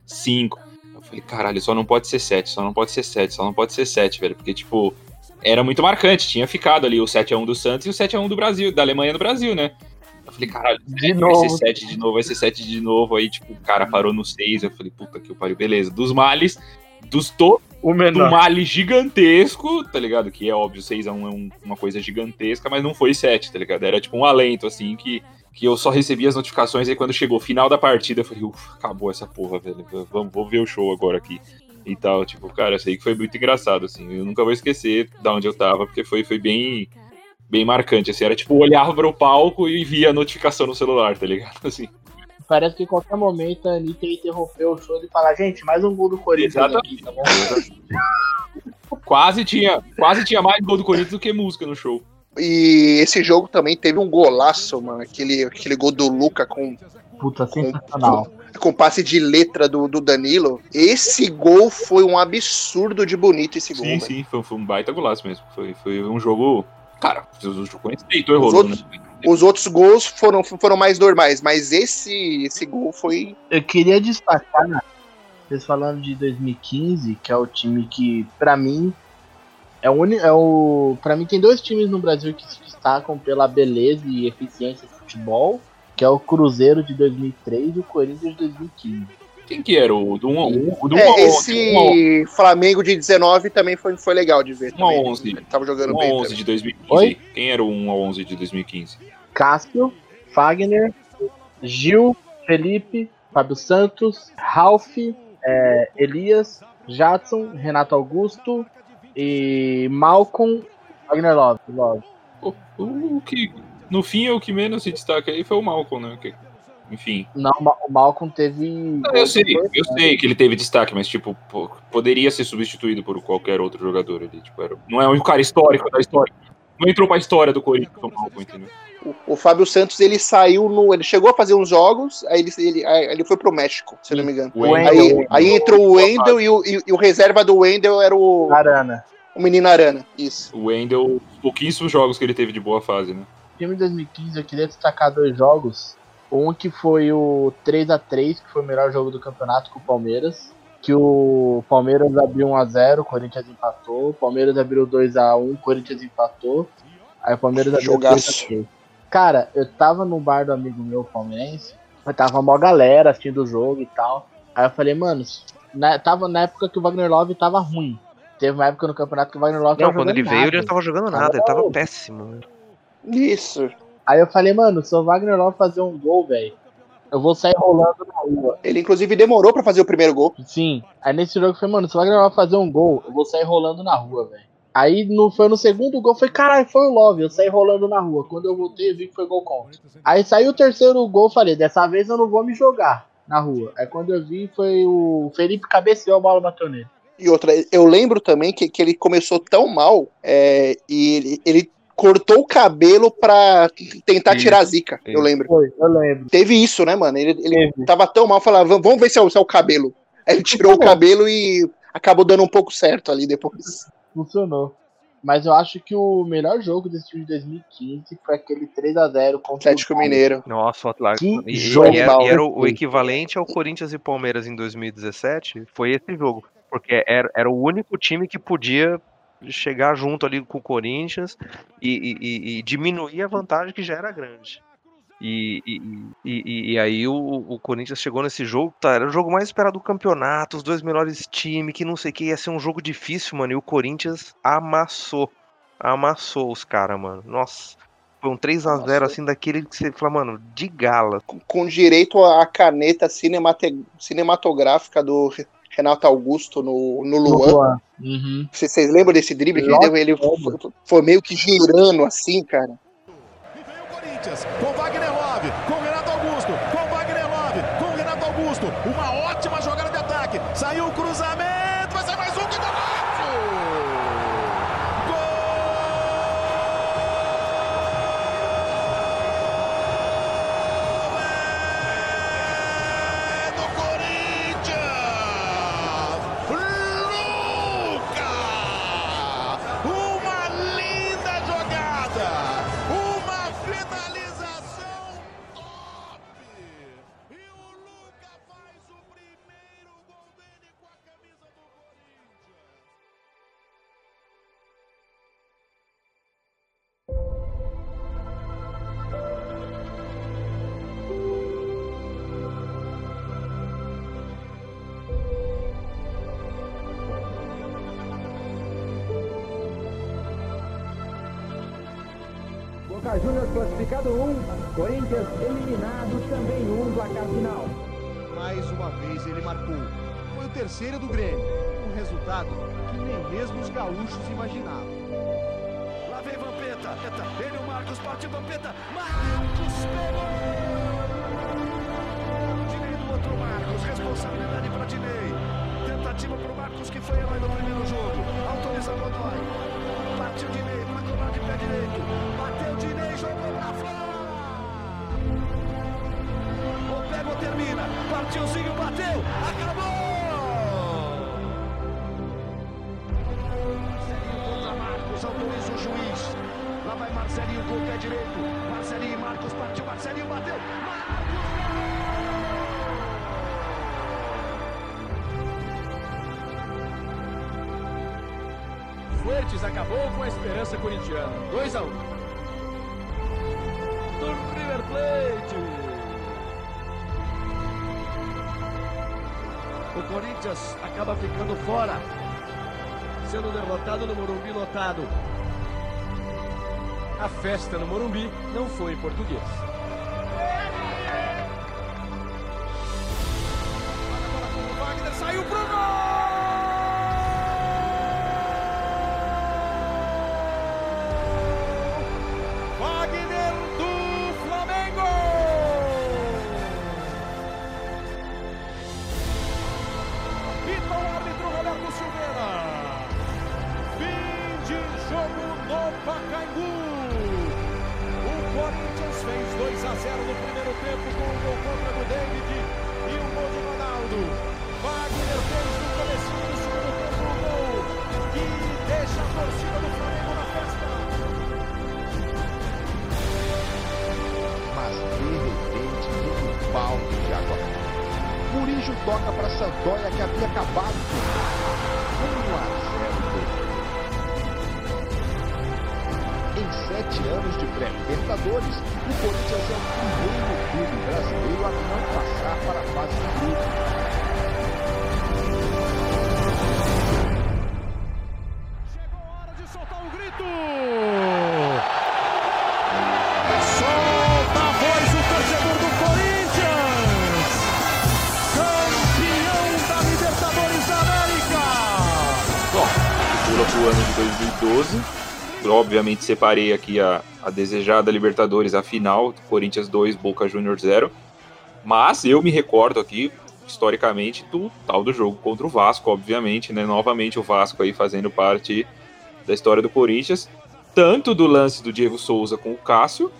cinco. Eu falei, caralho, só não pode ser sete, só não pode ser sete, só não pode ser sete, velho. Porque, tipo, era muito marcante. Tinha ficado ali o 7x1 do Santos e o 7x1 do Brasil, da Alemanha no Brasil, né? Eu falei, caralho,
De
vai
novo.
ser 7 de novo, vai ser 7 de novo. Aí, tipo, o cara parou no 6. Eu falei, puta que pariu, beleza. Dos males, dos to
O
do
menor.
Mali gigantesco, tá ligado? Que é óbvio, 6x1 é um- uma coisa gigantesca, mas não foi 7, tá ligado? Era tipo um alento, assim, que, que eu só recebia as notificações e quando chegou o final da partida, eu falei, ufa, acabou essa porra, velho. Vamos, vou ver o show agora aqui. E tal, tipo, cara, eu sei que foi muito engraçado, assim. Eu nunca vou esquecer da onde eu tava, porque foi, foi bem, bem marcante, assim. Era tipo, eu olhava pro palco e via a notificação no celular, tá ligado? Assim.
Parece que em qualquer momento a Anitta ia interromper o show e falar, gente, mais um gol do Corinthians aqui, tá bom?
Quase tinha, quase tinha mais gol do Corinthians do que música no show.
E esse jogo também teve um golaço, mano. Aquele, aquele gol do Luca com,
Puta, sensacional.
com passe de letra do, do Danilo. Esse gol foi um absurdo de bonito, esse gol.
Sim,
velho.
sim, foi, foi um baita golaço mesmo. Foi, foi um jogo. Cara, jogo com respeito
Os outros,
né?
os outros gols foram, foram mais normais, mas esse, esse gol foi.
Eu queria destacar, né, vocês falando de 2015, que é o time que, pra mim, é o único. É o, pra mim, tem dois times no Brasil que se destacam pela beleza e eficiência do futebol, que é o Cruzeiro de 2003 e o Corinthians de 2015.
Quem que era? O do 1 a 1 O do 1
É,
a 11.
esse Flamengo de 19 também foi, foi legal de ver.
1 a
também.
11.
Ele Tava jogando
1 a
bem.
11
também.
de 2015.
Oi?
Quem era o 1 a 11 de 2015?
Cássio, Fagner, Gil, Felipe, Fábio Santos, Ralph, é, Elias, Jadson, Renato Augusto e Malcolm Wagner Love. Love.
O, o que, no fim, o que menos se destaca aí foi o Malcolm, né? Que- enfim.
Não, o Ma- o Malcolm teve.
Não, eu sei, eu sei que ele teve destaque, mas, tipo, pô, poderia ser substituído por qualquer outro jogador ali. Tipo, era, não é um cara histórico da história. Não entrou pra história do Corinthians, o Malcolm, entendeu?
O, o Fábio Santos, ele saiu no. Ele chegou a fazer uns jogos, aí ele, ele, aí ele foi pro México, se eu não me engano.
O Wendel-
Aí, aí entrou o Wendel e o, e, e o reserva do Wendel era o,
Arana.
o menino Arana. Isso.
O Wendel, pouquíssimos jogos que ele teve de boa fase, né?
Time de 2015 eu queria destacar dois jogos. Um que foi o 3 a 3 que foi o melhor jogo do campeonato com o Palmeiras. Que o Palmeiras abriu 1x0, o Corinthians empatou. O Palmeiras abriu 2x1, o Corinthians empatou. Aí o Palmeiras abriu
Jogaço.
3x3. Cara, eu tava no bar do amigo meu palmeirense. Eu tava uma galera assistindo o jogo e tal. Aí eu falei, mano, na, tava na época que o Wagner Love tava ruim. Teve uma época no campeonato que o Wagner Love
Não,
tava
quando ele
jogando
veio, ele
nada.
não tava jogando nada, ele tava péssimo.
Isso.
Aí eu falei, mano, se o Wagner Love fazer um gol, velho, eu vou sair rolando na rua.
Ele, inclusive, demorou pra fazer o primeiro gol.
Sim. Aí nesse jogo eu falei, mano, se o Wagner Love fazer um gol, eu vou sair rolando na rua, velho. Aí no, foi no segundo gol, foi caralho, foi o Love, eu saí rolando na rua. Quando eu voltei, eu vi que foi gol contra. Aí saiu o terceiro gol, falei, dessa vez eu não vou me jogar na rua. Aí quando eu vi, foi o Felipe cabeceou, a bola bateu nele.
E outra, eu lembro também que, que ele começou tão mal é, e ele, ele cortou o cabelo pra tentar
Isso,
tirar a zica. Eu lembro.
Foi, eu lembro.
Teve isso, né, mano? Ele, ele
Teve.
tava tão mal, falava, "Vamos- ver se é, o- se é o cabelo. Aí ele tirou o cabelo e acabou dando um pouco certo ali depois.
Funcionou. Mas eu acho que o melhor jogo desse time de 2015 foi aquele 3x0 contra
Atlético
o Galo.
Mineiro.
Nossa, o Atlético.
Que
E,
jogo
e era, e era o, equivalente ao Corinthians e Palmeiras em 2017, foi esse jogo. Porque era, era o único time que podia chegar junto ali com o Corinthians e, e- e- diminuir a vantagem que já era grande. E, e- e- aí o, o Corinthians chegou nesse jogo, tá, era o jogo mais esperado do campeonato, os dois melhores times, que não sei o que, ia ser um jogo difícil, mano, e o Corinthians amassou, amassou os caras, mano, nossa. Foi um 3x0 assim, daquele que você fala, mano, de gala.
Com direito à caneta cinemate- cinematográfica do Renato Augusto no, no Luan.
Uhum.
Vocês vocês lembram desse drible que ele deu? Ele foi, foi meio que girando assim, cara.
Corinthians, com
Corinthians eliminado também 1, placar final.
Mais uma vez ele marcou. Foi o terceiro do Grêmio. Um resultado que nem mesmo os gaúchos imaginavam.
Lá vem Vampeta. Ele o Marcos partiu Vampeta. Marcos pegou. Dinei do outro Marcos. Responsabilidade para Dinei. Tentativa para o Marcos que foi herói no primeiro jogo. Autoriza Godoy. Partiu Dinei para cobrar de pé direito. Bateu Dinei, jogou para fora. Termina. Partiu bateu. Acabou. Marcos, autoriza o juiz. Lá vai Marcelinho com o pé direito. Marcelinho e Marcos partiu, Marcelinho bateu.
Fuertes acabou com a esperança corintiana. 2 a 1 Do River Plate.
O Corinthians acaba ficando fora. Sendo derrotado no Morumbi lotado.
A festa no Morumbi não foi em português.
Saiu pro
Obviamente separei aqui a, a desejada Libertadores, a final, Corinthians 2, Boca Juniors 0. Mas eu me recordo aqui, historicamente, do tal do jogo contra o Vasco, obviamente, né? Novamente o Vasco aí fazendo parte da história do Corinthians. Tanto do lance do Diego Souza com o Cássio,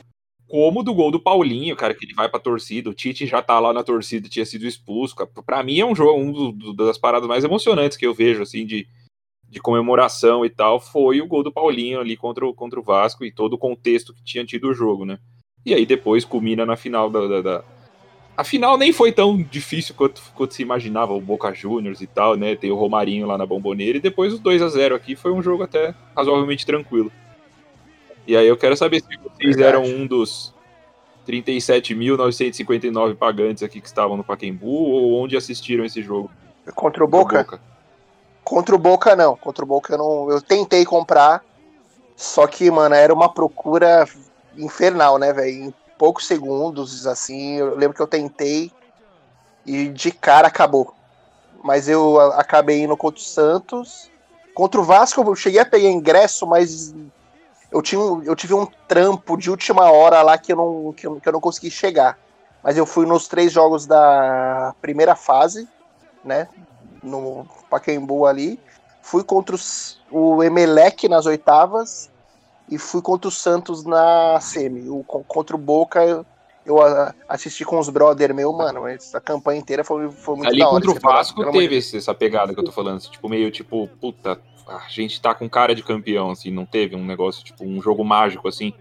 como do gol do Paulinho, cara, que ele vai pra torcida. O Tite já tá lá na torcida, tinha sido expulso. cara. Mim é um jogo, um do- das paradas mais emocionantes que eu vejo, assim, de, de comemoração e tal, foi o gol do Paulinho ali contra o, contra o Vasco e todo o contexto que tinha tido o jogo, né? E aí depois culmina na final da. da, da- A final nem foi tão difícil quanto, quanto se imaginava, o Boca Juniors e tal, né? Tem o Romarinho lá na bomboneira, e depois os 2 a 0 aqui foi um jogo até razoavelmente tranquilo. E aí eu quero saber se vocês
Verdade.
eram um dos 37.959 pagantes aqui que estavam no Pacaembu ou onde assistiram esse jogo.
Contra o Boca? Contra o Boca, não. Contra o Boca eu não. Eu tentei comprar. Só que, mano, era uma procura infernal, né, velho? Em poucos segundos, assim, eu lembro que eu tentei e de cara acabou. Mas eu acabei indo contra o Santos. Contra o Vasco eu cheguei a pegar ingresso, mas eu, tinha, eu tive um trampo de última hora lá que eu, não, que, eu, que eu não consegui chegar. Mas eu fui nos três jogos da primeira fase, né? No Pacaembu ali. Fui contra os- o Emelec nas oitavas e fui contra o Santos na semi. O, con- contra o Boca eu, eu, assisti com os brother meu, mano. Essa campanha inteira foi, foi muito
Ali
da hora.
contra o Vasco teve esse- essa pegada que eu tô falando, assim, tipo, meio tipo, puta, a gente tá com cara de campeão, assim, não teve um negócio, tipo, um jogo mágico, assim.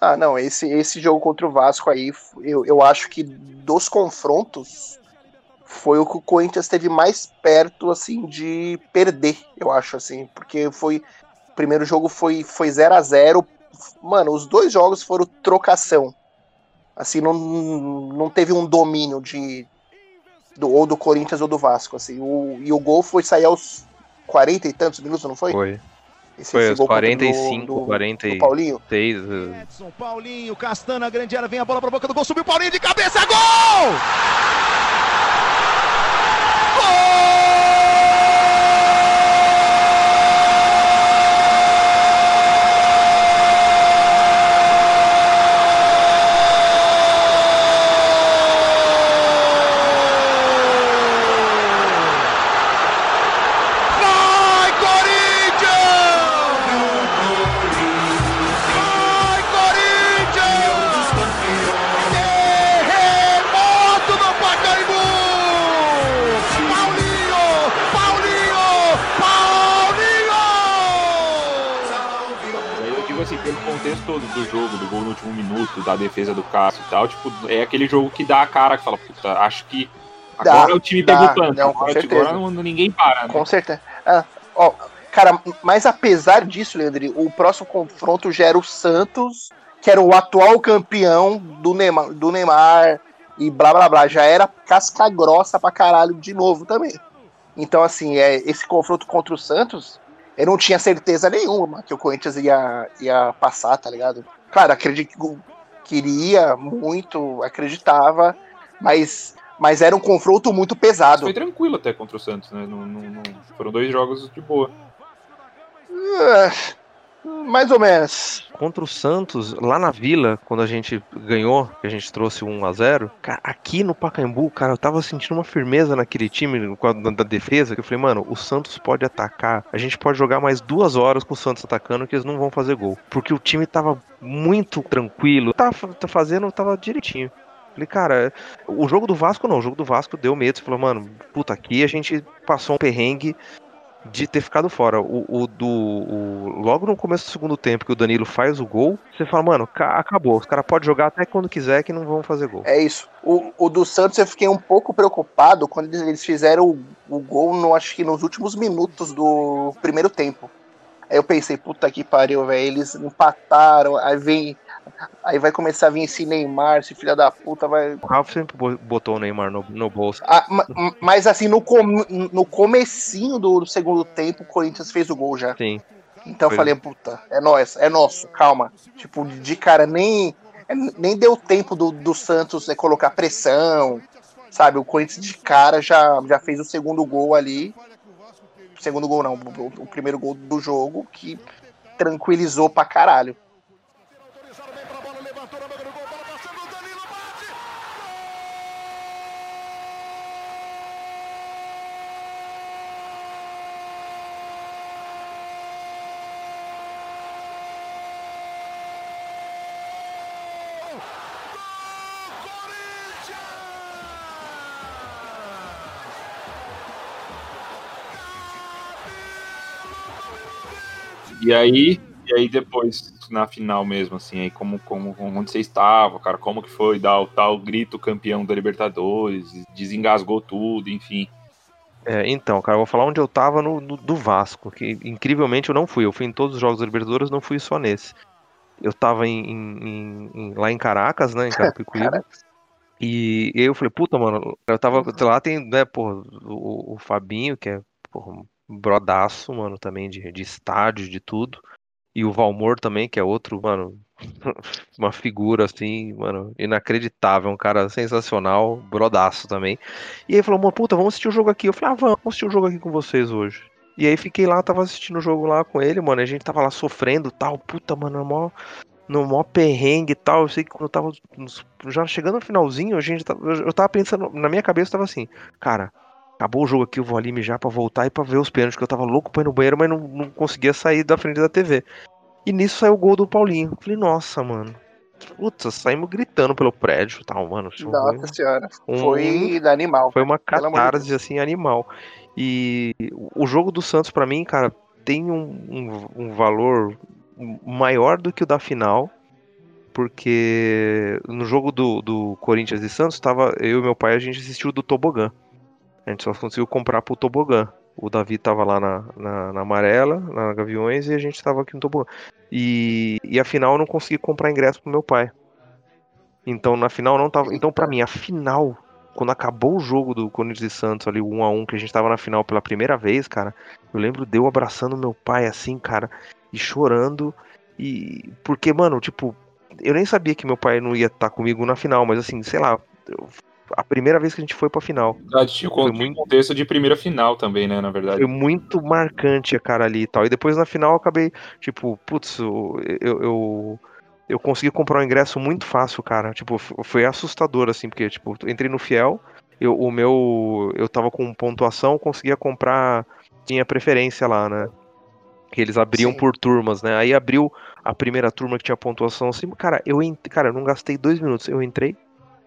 Ah, não, esse, esse jogo contra o Vasco aí, eu, eu acho que dos confrontos foi o que o Corinthians teve mais perto, assim, de perder, eu acho, assim, porque foi, o primeiro jogo foi foi 0 a 0 mano, os dois jogos foram trocação, assim, não, não teve um domínio de, do, ou do Corinthians ou do Vasco, assim, o, e o gol foi sair aos 40 e tantos minutos, não foi?
Foi.
Esse-
Foi
contra-
45,
do- do-
46.
do Paulinho?
eh,
Edson, Paulinho, Castana, grande área, vem a bola pra boca do gol, subiu Paulinho de cabeça, gol!
Da defesa do Cássio e tal, tipo, é aquele jogo que dá a cara, que fala, puta, acho que
Dá,
agora o time
dá,
pegou tanto,
não,
agora,
certeza.
agora não- ninguém para, né?
Com certeza. Ah, ó, cara, mas apesar disso, Leandro, o próximo confronto já era o Santos, que era o atual campeão do Neymar, do Neymar e blá blá blá. Já era casca grossa pra caralho de novo também. Então, assim, é, esse confronto contra o Santos, eu não tinha certeza nenhuma que o Corinthians ia, ia passar, tá ligado? Claro, acredito que queria muito, acreditava, mas, mas era um confronto muito pesado.
Foi tranquilo até contra o Santos, né? Não, não- não- foram dois jogos de boa.
Ah, mais ou menos.
Contra o Santos, lá na Vila, quando a gente ganhou, que a gente trouxe o 1 a 0 cara, aqui no Pacaembu, cara, eu tava sentindo uma firmeza naquele time da, defesa, que eu falei, mano, o Santos pode atacar, a gente pode jogar mais duas horas com o Santos atacando que eles não vão fazer gol. Porque o time tava muito tranquilo, tava tá fazendo, tava direitinho. Falei, cara, o jogo do Vasco não, o jogo do Vasco deu medo. Você falou, mano, puta, aqui a gente passou um perrengue de ter ficado fora. O, o do. o- logo no começo do segundo tempo que o Danilo faz o gol, você fala, mano, ca- acabou. Os caras podem jogar até quando quiser que não vão fazer gol.
É isso. O, o do Santos eu fiquei um pouco preocupado quando eles, eles fizeram o, o gol, no, acho que nos últimos minutos do primeiro tempo. Aí eu pensei, puta que pariu, velho. Eles empataram, aí vem. Aí vai começar a vir esse Neymar, esse filho da puta, vai.
O Ralf sempre bo- botou o Neymar no, no bolso.
Ah, ma- ma- mas assim, no, com- no comecinho do segundo tempo, o Corinthians fez o gol já.
Sim.
Então eu
Foi.
falei, puta, é nós, é nosso, calma. Tipo, de cara, nem, nem deu tempo do, do Santos é, colocar pressão, sabe? O Corinthians de cara já, já fez o segundo gol ali. Segundo gol não, o, o primeiro gol do jogo, que tranquilizou pra caralho.
E aí, e aí depois, na final mesmo, assim, aí como, como, onde você estava, cara, como que foi dar o tal grito campeão da Libertadores, desengasgou tudo, enfim.
É, então, cara, eu vou falar onde eu tava no, no- do Vasco, que incrivelmente eu não fui. Eu fui em todos os jogos da Libertadores, não fui só nesse. Eu tava em, em- em- em- lá em Caracas, né, em Carapicuíba. E eu falei, puta, mano, eu tava lá, tem, né, porra, o, o Fabinho, que é, porra, brodaço, mano, também de, de estádio, de tudo. E o Valmor também, que é outro, mano, uma figura assim, mano, inacreditável, um cara sensacional, brodaço também. E aí falou, mano, puta, vamos assistir o jogo aqui. Eu falei, ah, vamos assistir o jogo aqui com vocês hoje. E aí fiquei lá, tava assistindo o jogo lá com ele, mano. A gente tava lá sofrendo tal. Puta, mano, no maior, no maior perrengue e tal. Eu sei que quando eu tava já chegando no finalzinho, a gente tava, eu tava pensando, na minha cabeça tava assim, cara, acabou o jogo aqui, eu vou ali mijar pra voltar e pra ver os pênaltis, que eu tava louco pra ir no banheiro, mas não, não conseguia sair da frente da TV. E nisso saiu o gol do Paulinho. Falei, nossa, mano. Putz, saímos gritando pelo prédio tal, mano. Isso foi
Nossa senhora.
um-
Foi da animal.
foi uma catarse, assim, animal. E o jogo do Santos, pra mim, cara, tem um, um, um valor maior do que o da final, porque no jogo do, do Corinthians e Santos, tava, eu e meu pai, a gente assistiu do Tobogã. A gente só conseguiu comprar pro Tobogã. O Davi tava lá na, na, na Amarela, na Gaviões, e a gente tava aqui no Tobogã. E, e a final eu não consegui comprar ingresso pro meu pai. Então na final não tava. Então pra mim, a final, quando acabou o jogo do Corinthians e Santos ali, o 1 a 1 que a gente tava na final pela primeira vez, cara, eu lembro de eu abraçando meu pai assim, cara, e chorando. E. Porque, mano, tipo, eu nem sabia que meu pai não ia estar comigo na final, mas assim, sei lá. eu- A primeira vez que a gente foi pra final.
Ah, tinha con-
muito-
contexto de primeira final também, né, na verdade.
Foi muito marcante a cara ali e tal. E depois na final eu acabei, tipo, putz, eu, eu, eu, eu consegui comprar um ingresso muito fácil, cara. Tipo, foi assustador, assim, porque, tipo, eu entrei no Fiel, eu, o meu. Eu tava com pontuação, conseguia comprar. Tinha preferência lá, né? Que eles abriam
Sim.
por turmas, né? Aí abriu a primeira turma que tinha pontuação assim. Cara, eu, ent- cara, eu não gastei dois minutos. Eu entrei,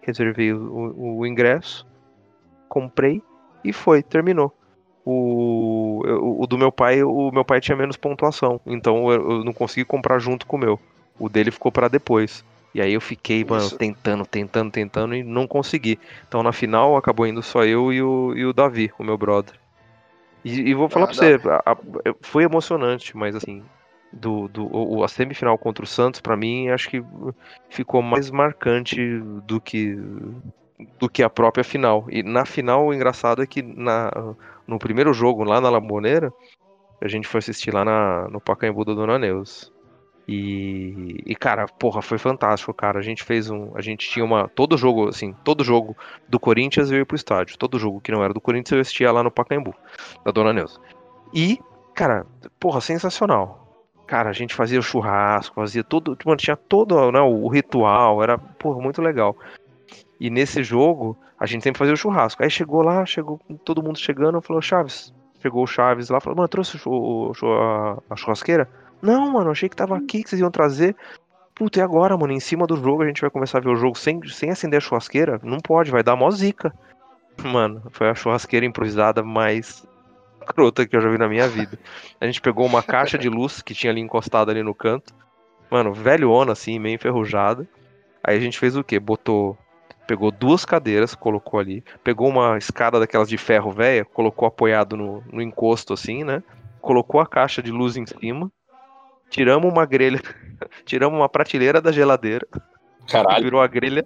reservei o, o- o ingresso, comprei e foi, terminou. O, eu- o do meu pai, o meu pai tinha menos pontuação, então eu, eu não consegui comprar junto com o meu. O dele ficou pra depois. E aí eu fiquei, mano,
Isso.
tentando, tentando, tentando e não consegui. Então na final acabou indo só eu e o, e o Davi, o meu brother. E, e vou falar
Ah,
pra você, a- a- foi emocionante, mas assim, do, do, a semifinal contra o Santos, pra mim, acho que ficou mais marcante do que do que a própria final. E na final, o engraçado é que na, no primeiro jogo, lá na Lamboneira, a gente foi assistir lá na, no Pacaembu da Dona Neus. E, e, cara, porra, foi fantástico, cara. A gente fez um. A gente tinha uma. Todo jogo, assim, todo jogo do Corinthians eu ia pro estádio. Todo jogo que não era do Corinthians eu assistia lá no Pacaembu, da Dona Neuza. E, cara, porra, sensacional. Cara, a gente fazia o churrasco, fazia tudo. Mano, tinha todo né, o ritual, era, porra, muito legal. E nesse jogo, a gente sempre fazia o churrasco. Aí chegou lá, chegou todo mundo chegando, falou, Chaves. Chegou o Chaves lá, falou, mano, trouxe o o a, a churrasqueira? Não, mano, achei que tava aqui, que vocês iam trazer. Puta, e agora, mano? Em cima do jogo a gente vai começar a ver o jogo sem, sem acender a churrasqueira? Não pode, vai dar mó zica. Mano, foi a churrasqueira improvisada mais crota que eu já vi na minha vida. A gente pegou uma caixa de luz que tinha ali encostada ali no canto. Mano, velhona assim, meio enferrujada. Aí a gente fez o quê? Botou. Pegou duas cadeiras, colocou ali. Pegou uma escada daquelas de ferro velha, colocou apoiado no, no encosto assim, né? Colocou a caixa de luz em cima. Tiramos uma grelha. tiramos uma prateleira da geladeira.
Caralho.
Virou a grelha.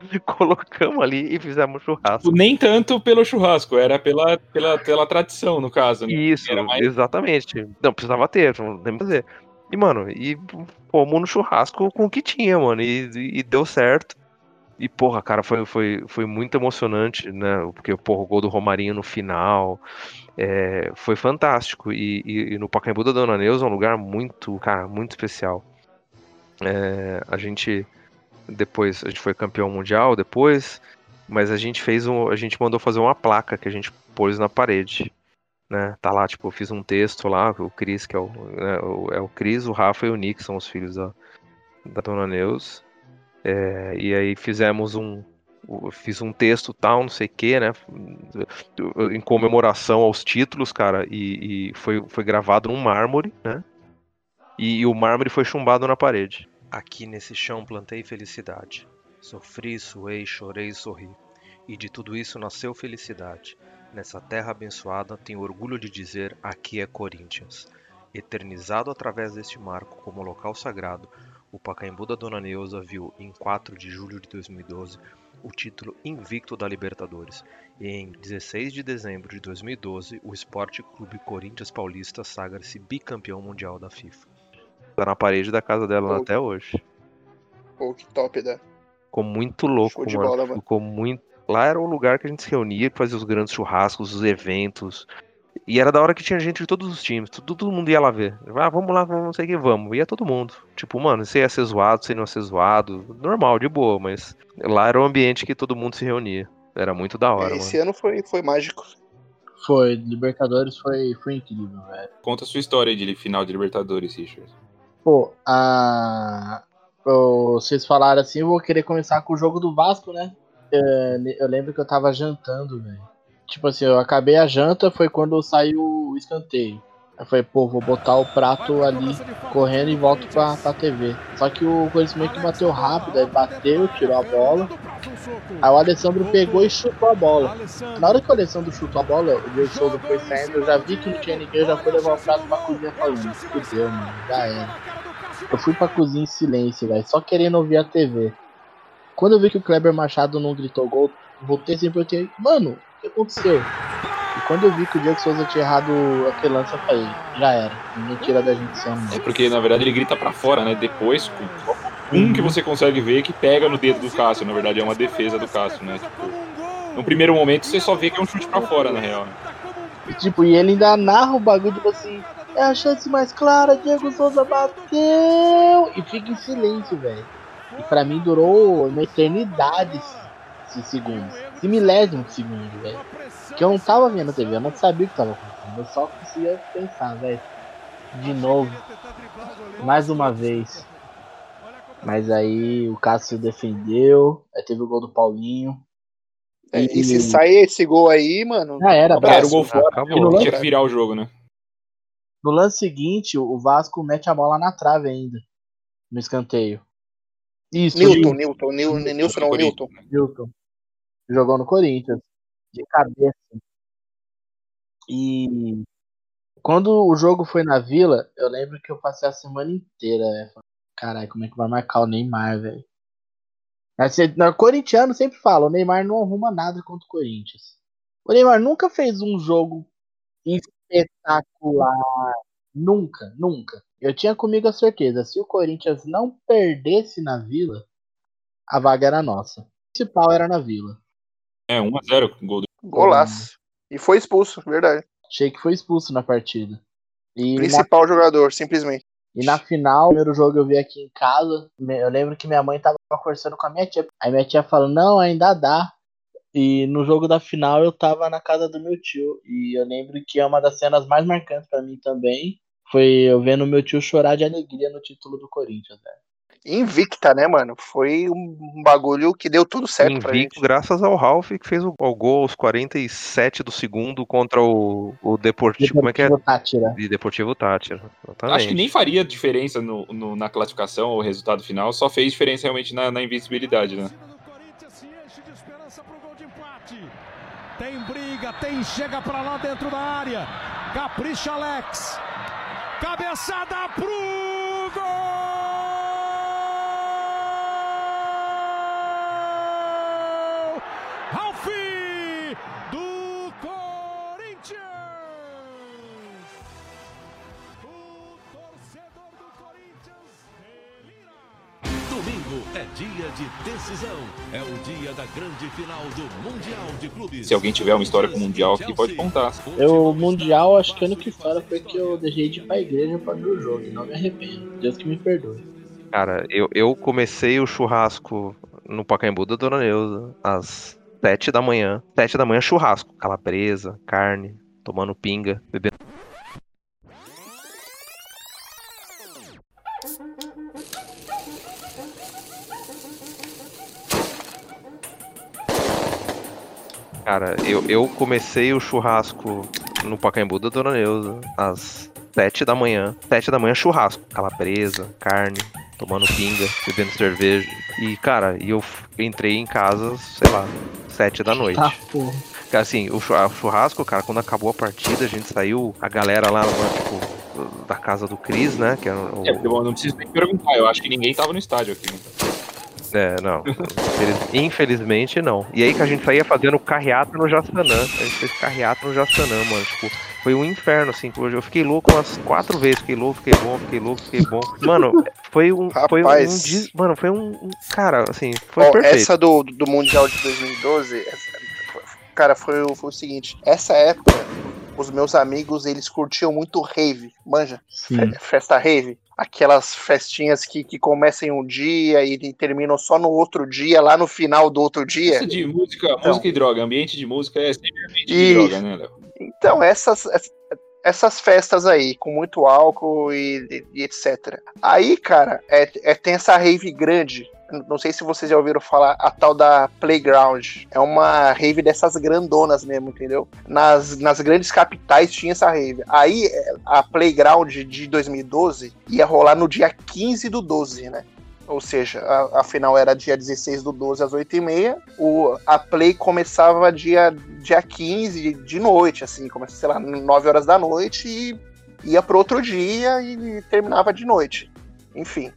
Colocamos ali e fizemos churrasco.
Nem tanto pelo churrasco, era pela, pela, pela tradição, no caso. Né?
Isso,
mais-
exatamente. Não, precisava ter, não tem que fazer. E, mano, e fomos no churrasco com o que tinha, mano, e, e deu certo. E, porra, cara, foi, foi, foi muito emocionante, né? Porque, porra, o gol do Romarinho no final é, foi fantástico. E, e- e no Pacaembu da Dona Neuza é um lugar muito, cara, muito especial. É, a gente depois, a gente foi campeão mundial depois, mas a gente fez um, a gente mandou fazer uma placa que a gente pôs na parede. Né? Tá lá, tipo, eu fiz um texto lá, o Cris, que é o, né, o- é o Cris, o Rafa e o Nick, são os filhos da, da Dona Neus. É, e aí fizemos um. Fiz um texto tal, não sei o que, né? Em comemoração aos títulos, cara. E, e foi, foi gravado num mármore, né? E, o mármore foi chumbado na parede. Aqui nesse chão plantei felicidade. Sofri, suei, chorei e sorri. E de tudo isso nasceu felicidade. Nessa terra abençoada, tenho orgulho de dizer: aqui é Corinthians. Eternizado através deste marco como local sagrado, o Pacaembu da Dona Neuza viu, em 4 de julho de 2012, o título invicto da Libertadores. E em 16 de dezembro de 2012, o Esporte Clube Corinthians Paulista sagra-se bicampeão mundial da FIFA. Tá na parede da casa dela
Pô.
até hoje.
Pô, que top, né?
Ficou muito louco,
Show de
mano.
bola, mano.
Ficou muito. Lá era o lugar que a gente se reunia, que fazia os grandes churrascos, os eventos. E era da hora que tinha gente de todos os times. Todo, todo mundo ia lá ver. Ah, vamos lá, vamos, não sei o que, vamos. Ia todo mundo. Tipo, mano, você ia ser zoado, você não ia ser zoado. Normal, de boa, mas lá era o ambiente que todo mundo se reunia. Era muito da hora,
Esse
mano.
ano foi, foi mágico.
Foi, Libertadores foi, foi incrível, velho.
Conta a sua história de final de Libertadores, Richard.
Pô, a... vocês falaram assim, eu vou querer começar com o jogo do Vasco, né? É, Eu lembro que eu tava jantando, velho. Tipo assim, eu acabei a janta, foi quando saiu o escanteio. Eu falei, pô, vou botar o prato ali correndo e volto pra, pra TV. Só que o Corinthians meio que bateu rápido, aí bateu, tirou a bola. Aí o Alessandro pegou e chutou a bola. Na hora que o Alessandro chutou a bola, o Diego Souza foi saindo, eu já vi que não tinha ninguém, eu já fui levar o prato pra cozinha falando, fudeu, mano, já era. Eu fui pra cozinha em silêncio, velho, só querendo ouvir a TV. Quando eu vi que o Kleber Machado não gritou gol, voltei assim e perguntei, mano, o que aconteceu? Quando eu vi que o Diego Souza tinha errado aquele lance, eu falei, já era, ninguém tira da gente ano.
É porque, na verdade, ele grita pra fora, né? Depois, com um que você consegue ver que pega no dedo do Cássio. Na verdade, é uma defesa do Cássio, né? Tipo, no primeiro momento, você só vê que é um chute pra fora, na real. né?
E, tipo, e ele ainda narra o bagulho, tipo assim, é a chance mais clara, Diego Souza bateu! E fica em silêncio, velho. E pra mim durou uma eternidade esses segundos. Se milésimo de segundo, velho. Que eu não tava vendo a TV, eu não sabia o que tava acontecendo. Eu só conseguia pensar, velho. De novo. Mais uma vez. Mas aí o Cássio defendeu. Aí teve o gol do Paulinho.
É, e se sai esse gol aí, mano.
Já era,
abraço.
Era o gol fora,
acabou.
e tinha que virar o jogo, né?
No lance seguinte, o Vasco mete a bola na trave ainda. No escanteio. Isso,
Newton, Newton, Nil- Nilson não, Newton.
Newton. Jogou no Corinthians. De cabeça. E quando o jogo foi na Vila, eu lembro que eu passei a semana inteira, né? Caralho, como é que vai marcar o Neymar, velho? Na- corintiano sempre fala, o Neymar não arruma nada contra o Corinthians. O Neymar nunca fez um jogo espetacular. Nunca, nunca. Eu tinha comigo a certeza, se o Corinthians não perdesse na Vila, a vaga era nossa. O principal era na Vila.
É, 1x0 o gol do.
Golaço. E foi expulso, verdade.
Achei que foi expulso na partida. E na,
Principal jogador, simplesmente.
e na final, o primeiro jogo eu vi aqui em casa. Eu lembro que minha mãe tava conversando com a minha tia. Aí minha tia falou, não, ainda dá. E no jogo da final eu tava na casa do meu tio. E eu lembro que é uma das cenas mais marcantes pra mim também. Foi eu vendo meu tio chorar de alegria no título do Corinthians, velho.
Invicta, né, mano? Foi um bagulho que deu tudo certo pra gente.
Invicto graças ao Ralph que fez o, o gol aos 47 do segundo contra o, o Deportivo. Como é que é?
Deportivo Tátira.
De Deportivo Tátira. Exatamente.
Acho que nem faria diferença no, no- na classificação ou resultado final, só fez diferença realmente na, na invencibilidade, né?
Tem briga, tem chega pra lá dentro da área. Capricha Alex. Cabeçada pro gol!
De decisão. É o dia da grande final do Mundial de Clubes.
Se alguém tiver uma história com o Mundial aqui, pode contar.
Eu, Mundial, acho que a única história foi que eu deixei de ir pra igreja pra ver o jogo. E não me arrependo. Deus que me perdoe.
Cara, eu, eu comecei o churrasco no Pacaembu da Dona Neuza às 7 da manhã. 7 da manhã, churrasco. Calabresa, carne, tomando pinga, bebendo. Cara, eu, eu comecei o churrasco no Pacaembu da Dona Neuza às 7 da manhã. 7 da manhã, churrasco. Calabresa, carne, tomando pinga, bebendo cerveja. E, cara, e eu entrei em casa, sei lá, 7 da noite.
Tá, porra.
Assim, o chu- o churrasco, cara, quando acabou a partida, a gente saiu, a galera lá, tipo, da casa do Cris, né? Que era o,
É, eu não preciso nem perguntar, eu acho que ninguém tava no estádio aqui. Né?
É, não. Infeliz- Infelizmente, não. E aí que a gente saía fazendo carreata no Jaçanã. A gente fez carreata no Jaçanã, mano. Tipo, foi um inferno, assim. Hoje eu fiquei louco umas quatro vezes. Fiquei louco, fiquei bom, fiquei louco, fiquei bom. Mano, foi um. Foi um, Mano, foi um. Cara, assim, foi
Ó,
perfeito.
essa do, do Mundial de 2012, essa- cara, foi, o- foi o seguinte. Essa época, os meus amigos, eles curtiam muito rave, manja? Fe- Festa rave. Aquelas festinhas que, que começam em um dia e terminam só no outro dia, lá no final do outro dia.
Isso de música,
Então.
música e droga. Ambiente de música é sempre ambiente de
Isso.
droga, né, Léo?
Então, essas, essas festas aí, com muito álcool e, e etc. Aí, cara, é, é- tem essa rave grande. Não sei se vocês já ouviram falar, a tal da Playground. É uma rave dessas grandonas mesmo, entendeu? Nas, nas grandes capitais tinha essa rave. Aí, a Playground de 2012 ia rolar no dia 15 do 12, né? Ou seja, a, a final era dia 16 do 12 às 8h30. O, a Play começava dia, dia 15 de noite, assim, começa, sei lá, 9 horas da noite e ia pro outro dia e terminava de noite. Enfim.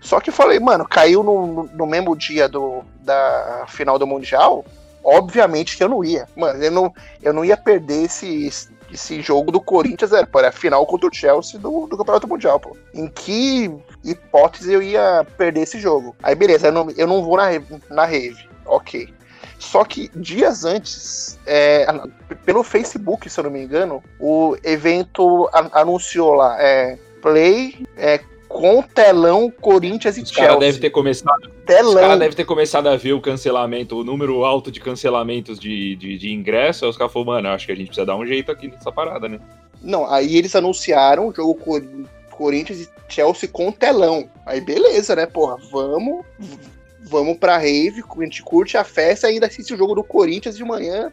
Só que falei, mano, caiu no, no- mesmo dia do, da final do Mundial. Obviamente que eu não ia. Mano, eu não, eu não ia perder esse, esse jogo do Corinthians, era, a final contra o Chelsea do, do Campeonato Mundial, pô. Em que hipótese eu ia perder esse jogo? Aí, beleza, eu não, eu não vou na, na rave. Ok. Só que dias antes, é, pelo Facebook, se eu não me engano, o evento anunciou lá, é, Play é, com telão Corinthians e
Os
Chelsea.
devem ter começado. Os
Telão.
caras devem ter começado a ver o cancelamento, o número alto de cancelamentos de, de, de ingresso. Aí os caras falaram, mano, acho que a gente precisa dar um jeito aqui nessa parada, né?
Não, aí eles anunciaram o jogo Cor- Corinthians e Chelsea com telão. Aí beleza, né, porra? Vamos, vamos pra rave, a gente curte a festa e ainda assiste o jogo do Corinthians de manhã,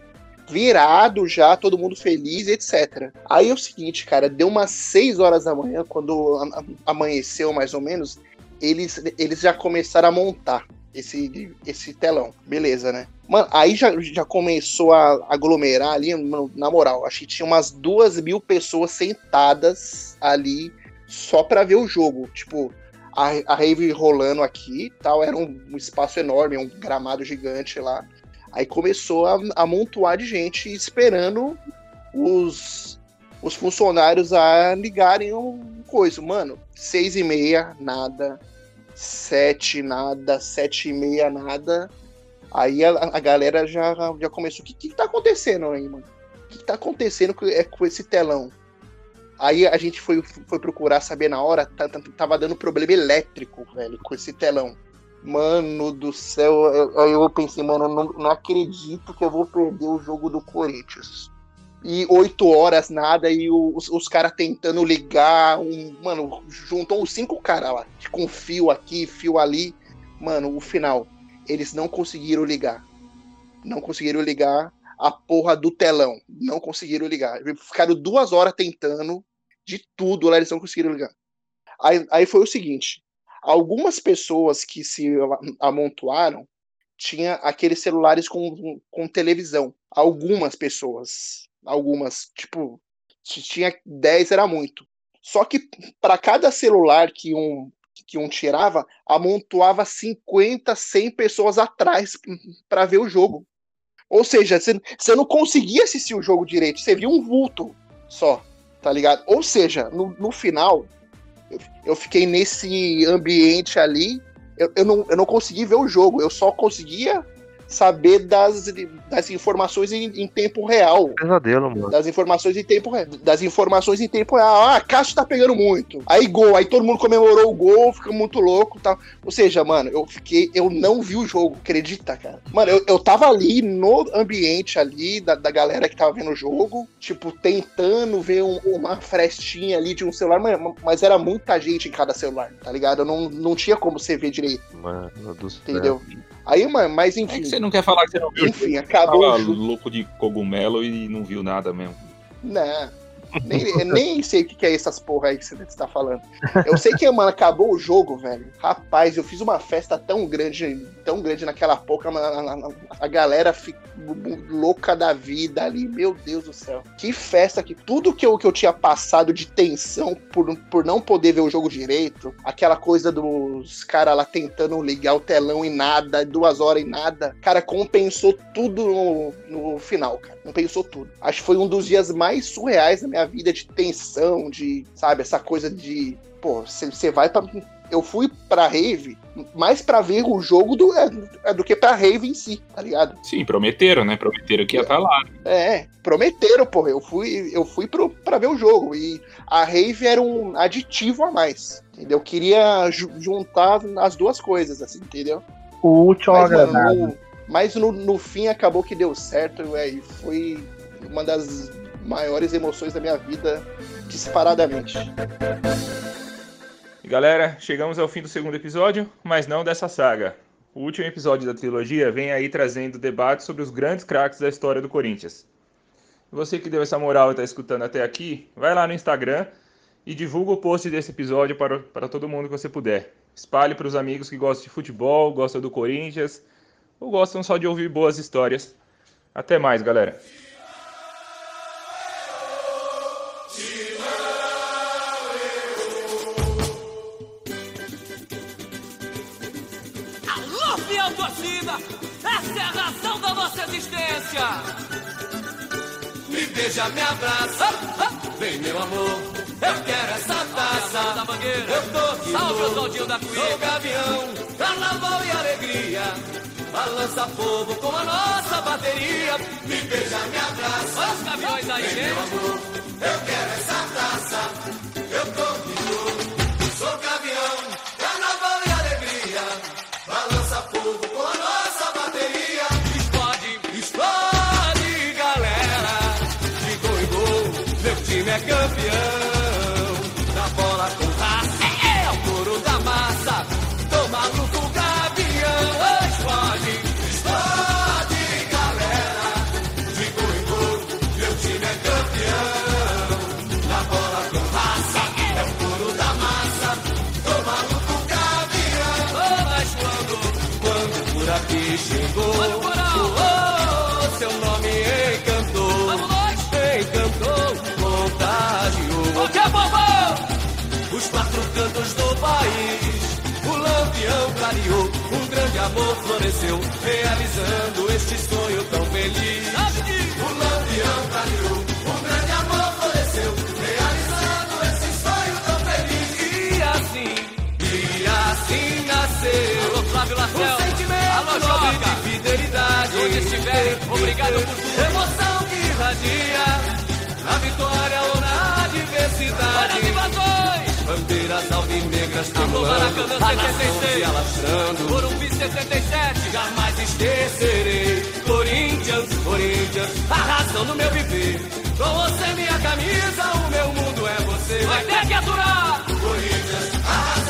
virado já, todo mundo feliz, etc. Aí é o seguinte, cara, deu umas 6 horas da manhã, quando amanheceu mais ou menos, eles, eles já começaram a montar esse, esse telão. Beleza, né? Mano, aí já, já começou a aglomerar ali, na moral. Acho que tinha umas duas mil pessoas sentadas ali só pra ver o jogo. Tipo, a, a rave rolando aqui tal. Era um, um espaço enorme, um gramado gigante lá. Aí começou a amontoar de gente esperando os, os funcionários a ligarem um coisa. Mano, seis e meia, nada. Sete, nada. Sete e meia, nada. Aí a, a galera já, já começou. O que, que tá acontecendo aí, mano? O que, que tá acontecendo com, é, com esse telão? Aí a gente foi, foi procurar saber na hora, tá- tá- tava dando problema elétrico, velho, com esse telão. Mano do céu, eu- aí eu pensei, mano, eu não, não acredito que eu vou perder o jogo do Corinthians. E oito horas, nada, e os, os caras tentando ligar, um, mano, juntou uns cinco caras lá, com fio aqui, fio ali. Mano, o final, eles não conseguiram ligar. Não conseguiram ligar a porra do telão. Não conseguiram ligar. Ficaram duas horas tentando de tudo lá, eles não conseguiram ligar. Aí, aí foi o seguinte: algumas pessoas que se amontoaram tinha aqueles celulares com, com televisão. Algumas pessoas. Algumas, tipo, se tinha 10 era muito. Só que para cada celular que um, que um tirava, amontoava 50, 100 pessoas atrás para ver o jogo. Ou seja, você não conseguia assistir o jogo direito, você via um vulto só, tá ligado? Ou seja, no, no final, eu, fiquei nesse ambiente ali, eu, eu, não, eu não consegui ver o jogo, eu só conseguia saber das, das informações em, em tempo real.
Pesadelo, mano.
Das informações em tempo real. Das informações em tempo real. Ah, Cássio tá pegando muito. Aí gol. Aí todo mundo comemorou o gol, fica muito louco e tal. Ou seja, mano, eu fiquei. Eu não vi o jogo, acredita, cara? Mano, eu, eu tava ali no ambiente ali da, da galera que tava vendo o jogo, tipo, tentando ver um- uma frestinha ali de um celular, mas, mas era muita gente em cada celular, tá ligado? Eu não, não tinha como você ver direito,
Mano do céu.
entendeu? Aí, mano, mas enfim.
É que você não quer falar que você não viu.
Enfim, acabou jogo.
louco de cogumelo e não viu nada mesmo.
Né? Nem, nem sei o que é essas porra aí que você tá falando. Eu sei que, mano, acabou o jogo, velho. Rapaz, eu fiz uma festa tão grande, tão grande naquela porra, mano, a, a- a galera ficou louca da vida ali. Meu Deus do céu. Que festa que tudo que eu, que eu tinha passado de tensão por, por não poder ver o jogo direito, aquela coisa dos caras lá tentando ligar o telão e nada, duas horas e nada, cara, compensou tudo no, no final, cara. Compensou tudo. Acho que foi um dos dias mais surreais da minha vida de tensão, de, sabe, essa coisa de, pô, você vai pra. Eu fui pra rave mais pra ver o jogo do, é, é, do que pra rave em si, tá ligado?
Sim, prometeram, né? Prometeram que ia estar lá.
É, prometeram, porra. Eu fui, eu fui pro, pra ver o jogo. E a rave era um aditivo a mais. Entendeu? Eu queria ju- juntar as duas coisas, assim, entendeu?
O
mano,
agradável.
Mas no, no fim acabou que deu certo, velho. Foi uma das maiores emoções da minha vida, disparadamente.
E galera, chegamos ao fim do segundo episódio, mas não dessa saga. O último episódio da trilogia vem aí trazendo debate sobre os grandes craques da história do Corinthians. Você que deu essa moral e está escutando até aqui, vai lá no Instagram e divulga o post desse episódio para, para todo mundo que você puder. Espalhe para os amigos que gostam de futebol, gostam do Corinthians ou gostam só de ouvir boas histórias. Até mais, galera.
Alô, fiel torcida! Essa é a razão da nossa existência! Me beija, me abraça, vem meu amor, eu quero essa taça da mangueira, eu tô de Salve, Oswaldinho da Cuíca. Sou gavião, carnaval e alegria, balança fogo com a nossa bateria. Me beija, me abraça, olha os gaviões aí, vem meu amor, eu quero essa taça, amor floresceu, realizando este sonho tão feliz. O lampião clareou, um grande amor floresceu, realizando esse sonho tão feliz. E assim, e assim nasceu. Alô, Flávio Lacel. O sentimento Alô, nobre de fidelidade. Onde estiver, obrigado por tudo. Emoção que irradia, na vitória ou na adversidade. Bandeiras alvinegras tremulando A nação se alastrando. Morumbi 77 Jamais esquecerei. Corinthians, Corinthians A razão do meu viver. Com você minha camisa O meu mundo é você. Vai ter que aturar. Corinthians, a razão